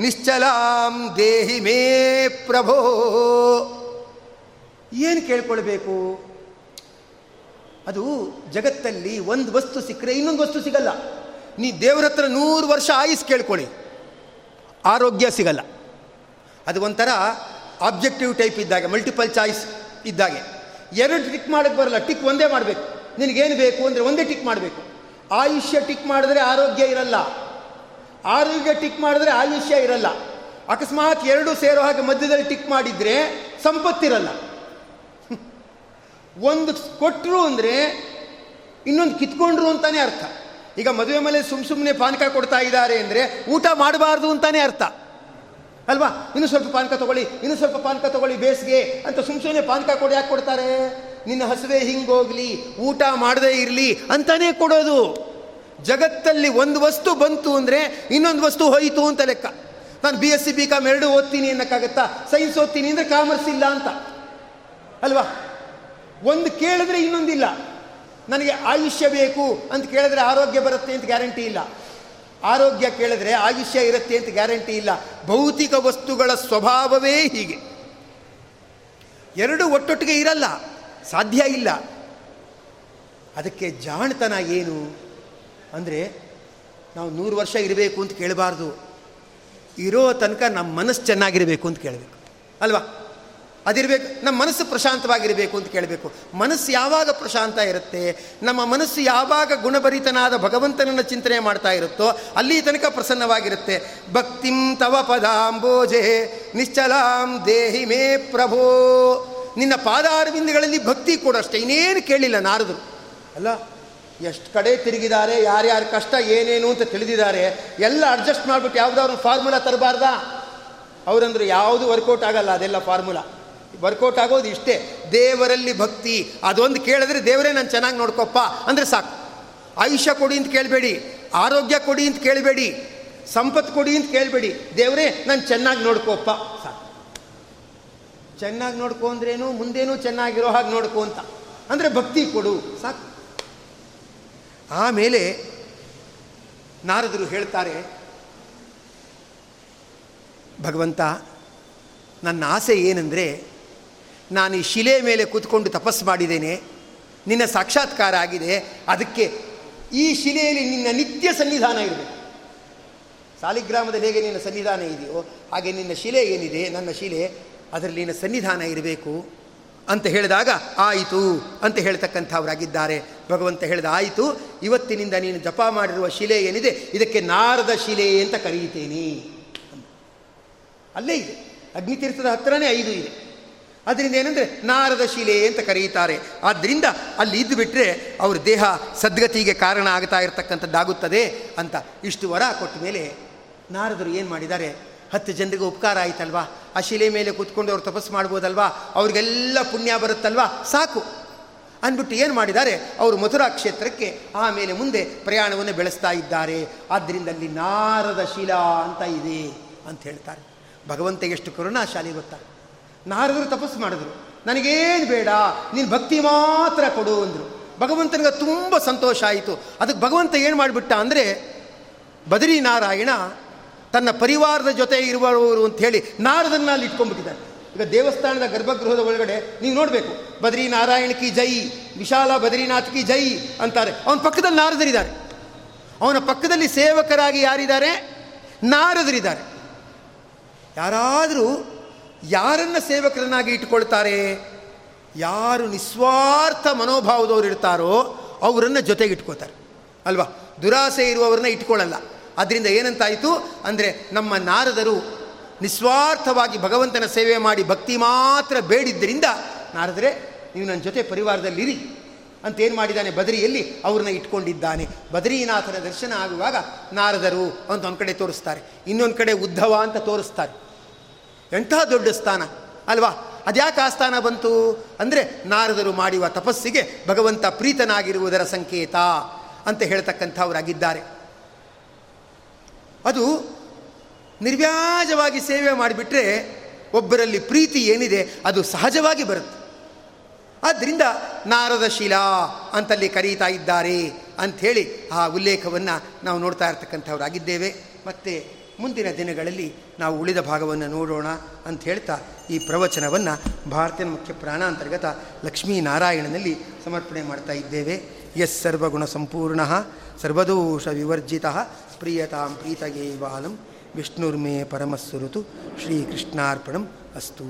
[SPEAKER 1] ನಿಶ್ಚಲಾಂ ದೇಹಿ ಮೇ ಪ್ರಭೋ. ಏನು ಕೇಳ್ಕೊಳ್ಬೇಕು? ಅದು ಜಗತ್ತಲ್ಲಿ ಒಂದು ವಸ್ತು ಸಿಕ್ಕರೆ ಇನ್ನೊಂದು ವಸ್ತು ಸಿಗಲ್ಲ. ನೀ ದೇವರ ಹತ್ರ ನೂರು ವರ್ಷ ಆಯುಸ್ ಕೇಳ್ಕೊಳ್ಳಿ. ಆರೋಗ್ಯ ಸಿಗಲ್ಲ. ಅದು ಒಂಥರ ಆಬ್ಜೆಕ್ಟಿವ್ ಟೈಪ್ ಇದ್ದಾಗೆ ಮಲ್ಟಿಪಲ್ ಚಾಯ್ಸ್ ಇದ್ದಾಗೆ. ಎರಡು ಟಿಕ್ ಮಾಡೋಕ್ಕೆ ಬರಲ್ಲ ಟಿಕ್ ಒಂದೇ ಮಾಡಬೇಕು. ನಿನಗೇನು ಬೇಕು ಅಂದರೆ ಒಂದೇ ಟಿಕ್ ಮಾಡಬೇಕು. ಆಯುಷ್ಯ ಟಿಕ್ ಮಾಡಿದ್ರೆ ಆರೋಗ್ಯ ಇರಲ್ಲ. ಆರೋಗ್ಯ ಟಿಕ್ ಮಾಡಿದ್ರೆ ಆಯುಷ್ಯ ಇರಲ್ಲ. ಅಕಸ್ಮಾತ್ ಎರಡು ಸೇರೋ ಹಾಗೆ ಮಧ್ಯದಲ್ಲಿ ಟಿಕ್ ಮಾಡಿದರೆ ಸಂಪತ್ತಿರಲ್ಲ. ಒಂದು ಕೊಟ್ಟರು ಅಂದರೆ ಇನ್ನೊಂದು ಕಿತ್ಕೊಂಡ್ರು ಅಂತಲೇ ಅರ್ಥ. ಈಗ ಮದುವೆ ಮೇಲೆ ಸುಮ್ ಸುಮ್ಮನೆ ಪಾನಕ ಕೊಡ್ತಾ ಇದ್ದಾರೆ ಅಂದರೆ ಊಟ ಮಾಡಬಾರ್ದು ಅಂತಾನೆ ಅರ್ಥ. ಅಲ್ವಾ? ಇನ್ನು ಸ್ವಲ್ಪ ಪಾನಕ ತಗೊಳ್ಳಿ, ಇನ್ನು ಸ್ವಲ್ಪ ಪಾನಕ ತಗೊಳ್ಳಿ ಬೇಸಿಗೆ ಅಂತ ಸುಮ್ ಸುಮ್ಮನೆ ಪಾನಕ ಕೊಡಿ, ಯಾಕೆ ಕೊಡ್ತಾರೆ? ನಿನ್ನ ಹಸುವೆ ಹಿಂಗೋಗ್ಲಿ, ಊಟ ಮಾಡದೇ ಇರಲಿ ಅಂತಾನೇ ಕೊಡೋದು. ಜಗತ್ತಲ್ಲಿ ಒಂದು ವಸ್ತು ಬಂತು ಅಂದರೆ ಇನ್ನೊಂದು ವಸ್ತು ಹೋಯಿತು ಅಂತ ಲೆಕ್ಕ. ನಾನು B S C B com ಎರಡು ಓದ್ತೀನಿ ಅನ್ನೋಕ್ಕಾಗತ್ತಾ? ಸೈನ್ಸ್ ಓದ್ತೀನಿ ಅಂದರೆ ಕಾಮರ್ಸ್ ಇಲ್ಲ ಅಂತ. ಅಲ್ವಾ? ಒಂದು ಕೇಳಿದ್ರೆ ಇನ್ನೊಂದಿಲ್ಲ. ನನಗೆ ಆಯುಷ್ಯ ಬೇಕು ಅಂತ ಕೇಳಿದ್ರೆ ಆರೋಗ್ಯ ಬರುತ್ತೆ ಅಂತ ಗ್ಯಾರಂಟಿ ಇಲ್ಲ. ಆರೋಗ್ಯ ಕೇಳಿದ್ರೆ ಆಯುಷ್ಯ ಇರುತ್ತೆ ಅಂತ ಗ್ಯಾರಂಟಿ ಇಲ್ಲ. ಭೌತಿಕ ವಸ್ತುಗಳ ಸ್ವಭಾವವೇ ಹೀಗೆ. ಎರಡು ಒಟ್ಟೊಟ್ಟಿಗೆ ಇರಲ್ಲ, ಸಾಧ್ಯ ಇಲ್ಲ. ಅದಕ್ಕೆ ಜಾಣತನ ಏನು? ಅಂದರೆ ನಾವು ನೂರು ವರ್ಷ ಇರಬೇಕು ಅಂತ ಕೇಳಬಾರ್ದು. ಇರೋ ತನಕ ನಮ್ಮ ಮನಸ್ಸು ಚೆನ್ನಾಗಿರಬೇಕು ಅಂತ ಕೇಳಬೇಕು. ಅಲ್ವಾ? ಅದಿರಬೇಕು, ನಮ್ಮ ಮನಸ್ಸು ಪ್ರಶಾಂತವಾಗಿರಬೇಕು ಅಂತ ಕೇಳಬೇಕು. ಮನಸ್ಸು ಯಾವಾಗ ಪ್ರಶಾಂತ ಇರುತ್ತೆ? ನಮ್ಮ ಮನಸ್ಸು ಯಾವಾಗ ಗುಣಭರಿತನಾದ ಭಗವಂತನನ್ನು ಚಿಂತನೆ ಮಾಡ್ತಾ ಇರುತ್ತೋ, ಅಲ್ಲಿ ತನಕ ಪ್ರಸನ್ನವಾಗಿರುತ್ತೆ. ಭಕ್ತಿಂ ತವ ಪದಾಂಬೋಜೆ, ನಿಶ್ಚಲಾಂ ದೇಹಿ ಮೇ ಪ್ರಭೋ. ನಿನ್ನ ಪಾದಾರವಿಂದಗಳಲ್ಲಿ ಭಕ್ತಿ ಕೊಡಷ್ಟೇ ಇನ್ನೇನು ಕೇಳಿಲ್ಲ ನಾರದರು. ಅಲ್ಲ, ಎಷ್ಟು ಕಡೆ ತಿರುಗಿದ್ದಾರೆ, ಯಾರ್ಯಾರು ಕಷ್ಟ, ಏನೇನು ಅಂತ ತಿಳಿದಿದ್ದಾರೆ, ಎಲ್ಲ ಅಡ್ಜಸ್ಟ್ ಮಾಡಿಬಿಟ್ಟು ಯಾವುದಾದ್ರು ಫಾರ್ಮುಲಾ ತರಬಾರ್ದಾ? ಅವರಂದ್ರೆ ಯಾವುದು ವರ್ಕೌಟ್ ಆಗಲ್ಲ, ಅದೆಲ್ಲ ಫಾರ್ಮುಲಾ. ವರ್ಕೌಟ್ ಆಗೋದು ಇಷ್ಟೇ. ದೇವರಲ್ಲಿ ಭಕ್ತಿ. ಅದೊಂದು ಕೇಳಿದ್ರೆ ದೇವರೇ ನಾನು ಚೆನ್ನಾಗಿ ನೋಡ್ಕೊಪ್ಪ. ಅಂದರೆ ಸಾಕು. ಆಯುಷ್ಯ ಕೊಡಿ ಅಂತ ಕೇಳಬೇಡಿ. ಆರೋಗ್ಯ ಕೊಡಿ ಅಂತ ಕೇಳಬೇಡಿ. ಸಂಪತ್ತು ಕೊಡಿ ಅಂತ ಕೇಳಬೇಡಿ. ದೇವರೇ, ನಾನು ಚೆನ್ನಾಗಿ ನೋಡ್ಕೋಪ್ಪ. ಸಾಕು. ಚೆನ್ನಾಗಿ ನೋಡ್ಕೊ ಅಂದ್ರೇನು, ಮುಂದೇನು ಚೆನ್ನಾಗಿರೋ ಹಾಗೆ ನೋಡ್ಕೊ ಅಂತ. ಅಂದರೆ ಭಕ್ತಿ ಕೊಡು. ಸಾಕು. ಆಮೇಲೆ ನಾರದರು ಹೇಳ್ತಾರೆ, ಭಗವಂತ, ನನ್ನ ಆಸೆ ಏನೆಂದರೆ ನಾನು ಈ ಶಿಲೆ ಮೇಲೆ ಕೂತ್ಕೊಂಡು ತಪಸ್ಸು ಮಾಡಿದ್ದೇನೆ, ನಿನ್ನ ಸಾಕ್ಷಾತ್ಕಾರ ಆಗಿದೆ, ಅದಕ್ಕೆ ಈ ಶಿಲೆಯಲ್ಲಿ ನಿನ್ನ ನಿತ್ಯ ಸನ್ನಿಧಾನ ಇರಬೇಕು ಸಾಲಿಗ್ರಾಮದಲ್ಲಿ ಹೇಗೆ ನಿನ್ನ ಸನ್ನಿಧಾನ ಇದೆಯೋ, ಹಾಗೆ ನಿನ್ನ ಶಿಲೆ ಏನಿದೆ, ನನ್ನ ಶಿಲೆ, ಅದರಲ್ಲಿ ನಿನ್ನ ಸನ್ನಿಧಾನ ಇರಬೇಕು ಅಂತ ಹೇಳಿದಾಗ, ಆಯಿತು ಅಂತ ಹೇಳ್ತಕ್ಕಂಥವರಾಗಿದ್ದಾರೆ. ಭಗವಂತ ಹೇಳಿದ, ಆಯಿತು, ಇವತ್ತಿನಿಂದ ನೀನು ಜಪ ಮಾಡಿರುವ ಶಿಲೆ ಏನಿದೆ, ಇದಕ್ಕೆ ನಾರದ ಶಿಲೆ ಅಂತ ಕರೆಯುತ್ತೇನೆ ಅಲ್ಲೇ ಇದೆ. ಅಗ್ನಿತೀರ್ಥದ ಹತ್ತಿರನೇ ಐದು ಇದೆ. ಅದರಿಂದ ಏನಂದರೆ ನಾರದ ಶಿಲೆ ಅಂತ ಕರೆಯುತ್ತಾರೆ. ಆದ್ದರಿಂದ ಅಲ್ಲಿ ಇದ್ದು ಬಿಟ್ಟರೆ ಅವ್ರ ದೇಹ ಸದ್ಗತಿಗೆ ಕಾರಣ ಆಗ್ತಾ ಇರತಕ್ಕಂಥದ್ದಾಗುತ್ತದೆ ಅಂತ ಇಷ್ಟು ವರ ಕೊಟ್ಟ ಮೇಲೆ ನಾರದರು ಏನು ಮಾಡಿದ್ದಾರೆ? ಹತ್ತು ಜನರಿಗೆ ಉಪಕಾರ ಆಯ್ತಲ್ವಾ? ಆ ಶಿಲೆ ಮೇಲೆ ಕೂತ್ಕೊಂಡು ಅವ್ರು ತಪಸ್ಸು ಮಾಡ್ಬೋದಲ್ವಾ? ಅವ್ರಿಗೆಲ್ಲ ಪುಣ್ಯ ಬರುತ್ತಲ್ವಾ? ಸಾಕು. ಅಂದ್ಬಿಟ್ಟು ಏನು ಮಾಡಿದ್ದಾರೆ? ಅವರು ಮಥುರಾ ಕ್ಷೇತ್ರಕ್ಕೆ ಆಮೇಲೆ ಮುಂದೆ ಪ್ರಯಾಣವನ್ನು ಬೆಳೆಸ್ತಾ ಇದ್ದಾರೆ. ಆದ್ದರಿಂದ ಅಲ್ಲಿ ನಾರದ ಶಿಲಾ ಅಂತ ಇದೆ ಅಂತ ಹೇಳ್ತಾರೆ. ಭಗವಂತ ಎಷ್ಟು ಕರುಣಾಶಾಲಿ ಗೊತ್ತಾ? ನಾರದರು ತಪಸ್ಸು ಮಾಡಿದ್ರು. ನನಗೇನು ಬೇಡ, ನೀನು ಭಕ್ತಿ ಮಾತ್ರ ಕೊಡು ಅಂದರು. ಭಗವಂತನಿಗೆ ತುಂಬ ಸಂತೋಷ ಆಯಿತು. ಅದಕ್ಕೆ ಭಗವಂತ ಏನು ಮಾಡಿಬಿಟ್ಟ ಅಂದರೆ, ಬದರಿನಾರಾಯಣ ತನ್ನ ಪರಿವಾರದ ಜೊತೆ ಇರುವವರು ಅಂಥೇಳಿ ನಾರದನ್ನ ಅಲ್ಲಿ ಇಟ್ಕೊಂಡ್ಬಿಟ್ಟಿದ್ದಾರೆ ಈಗ ದೇವಸ್ಥಾನದ ಗರ್ಭಗೃಹದ ಒಳಗಡೆ ನೀವು ನೋಡಬೇಕು, ಬದ್ರಿನಾರಾಯಣ ಕಿ ಜೈ, ವಿಶಾಲ ಬದರಿನಾಥ್ ಕಿ ಜೈ ಅಂತಾರೆ. ಅವನ ಪಕ್ಕದಲ್ಲಿ ನಾರದರಿದ್ದಾರೆ. ಅವನ ಪಕ್ಕದಲ್ಲಿ ಸೇವಕರಾಗಿ ಯಾರಿದ್ದಾರೆ? ನಾರದರಿದ್ದಾರೆ. ಯಾರಾದರೂ ಯಾರನ್ನ ಸೇವಕರನ್ನಾಗಿ ಇಟ್ಕೊಳ್ತಾರೆ ಯಾರು ನಿಸ್ವಾರ್ಥ ಮನೋಭಾವದವ್ರು ಇರ್ತಾರೋ ಅವರನ್ನು ಜೊತೆಗೆ ಇಟ್ಕೋತಾರೆ ಅಲ್ವಾ? ದುರಾಸೆ ಇರುವವರನ್ನ ಇಟ್ಕೊಳ್ಳಲ್ಲ ಅದರಿಂದ ಏನಂತಾಯಿತು? ಅಂದರೆ ನಮ್ಮ ನಾರದರು ನಿಸ್ವಾರ್ಥವಾಗಿ ಭಗವಂತನ ಸೇವೆ ಮಾಡಿ ಭಕ್ತಿ ಮಾತ್ರ ಬೇಡಿದ್ದರಿಂದ, ನಾರದರೆ, ನೀವು ನನ್ನ ಜೊತೆ ಪರಿವಾರದಲ್ಲಿರಿ ಅಂತ ಏನು ಮಾಡಿದ್ದಾನೆ? ಬದರಿಯಲ್ಲಿ ಅವ್ರನ್ನ ಇಟ್ಕೊಂಡಿದ್ದಾನೆ. ಬದರೀನಾಥನ ದರ್ಶನ ಆಗುವಾಗ ನಾರದರು ಅಂತ ಒಂದು ಕಡೆ ತೋರಿಸ್ತಾರೆ. ಇನ್ನೊಂದು ಕಡೆ ಉದ್ಧವ ಅಂತ ತೋರಿಸ್ತಾರೆ. ಎಂಥ ದೊಡ್ಡ ಸ್ಥಾನ, ಅಲ್ವಾ? ಅದ್ಯಾಕೆ ಆ ಸ್ಥಾನ ಬಂತು? ಅಂದರೆ ನಾರದರು ಮಾಡುವ ತಪಸ್ಸಿಗೆ ಭಗವಂತ ಪ್ರೀತನಾಗಿರುವುದರ ಸಂಕೇತ ಅಂತ ಹೇಳ್ತಕ್ಕಂಥವರಾಗಿದ್ದಾರೆ. ಅದು ನಿರ್ವ್ಯಾಜವಾಗಿ ಸೇವೆ ಮಾಡಿಬಿಟ್ರೆ ಒಬ್ಬರಲ್ಲಿ ಪ್ರೀತಿ ಏನಿದೆ, ಅದು ಸಹಜವಾಗಿ ಬರುತ್ತೆ. ಆದ್ದರಿಂದ ನಾರದ ಶಿಲಾ ಅಂತಲ್ಲಿ ಕರೀತಾ ಇದ್ದಾರೆ ಅಂಥೇಳಿ ಆ ಉಲ್ಲೇಖವನ್ನು ನಾವು ನೋಡ್ತಾ ಇರ್ತಕ್ಕಂಥವರಾಗಿದ್ದೇವೆ. ಮತ್ತು ಮುಂದಿನ ದಿನಗಳಲ್ಲಿ ನಾವು ಉಳಿದ ಭಾಗವನ್ನು ನೋಡೋಣ ಅಂತ ಹೇಳ್ತಾ ಈ ಪ್ರವಚನವನ್ನು ಭಾರತೀಯ ಮುಖ್ಯ ಪ್ರಾಣಾಂತರ್ಗತ ಲಕ್ಷ್ಮೀನಾರಾಯಣನಲ್ಲಿ ಸಮರ್ಪಣೆ ಮಾಡ್ತಾ ಇದ್ದೇವೆ. ಎಸ್ ಸರ್ವಗುಣ ಸಂಪೂರ್ಣ, ಸರ್ವದೋಷ ವಿವರ್ಜಿತ, ಪ್ರಿಯತಾಂ ಪ್ರೀತಗೇ ಬಾಲಂ ವಿಷ್ಣುರ್ಮೇ ಪರಮಸ್ಸುರುತು ಶ್ರೀಕೃಷ್ಣಾರ್ಪಣಂ ಅಸ್ತು.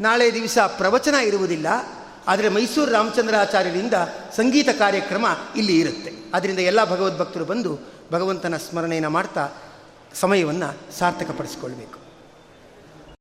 [SPEAKER 1] ನಾಳೆ ದಿವಸ ಪ್ರವಚನ ಇರುವುದಿಲ್ಲ. ಆದರೆ ಮೈಸೂರು ರಾಮಚಂದ್ರಾಚಾರ್ಯರಿಂದ ಸಂಗೀತ ಕಾರ್ಯಕ್ರಮ ಇಲ್ಲಿ ಇರುತ್ತೆ. ಅದರಿಂದ ಎಲ್ಲ ಭಗವದ್ಭಕ್ತರು ಬಂದು ಭಗವಂತನ ಸ್ಮರಣೆಯನ್ನು ಮಾಡ್ತಾ ಸಮಯವನ್ನು ಸಾರ್ಥಕಪಡಿಸಿಕೊಳ್ಬೇಕು.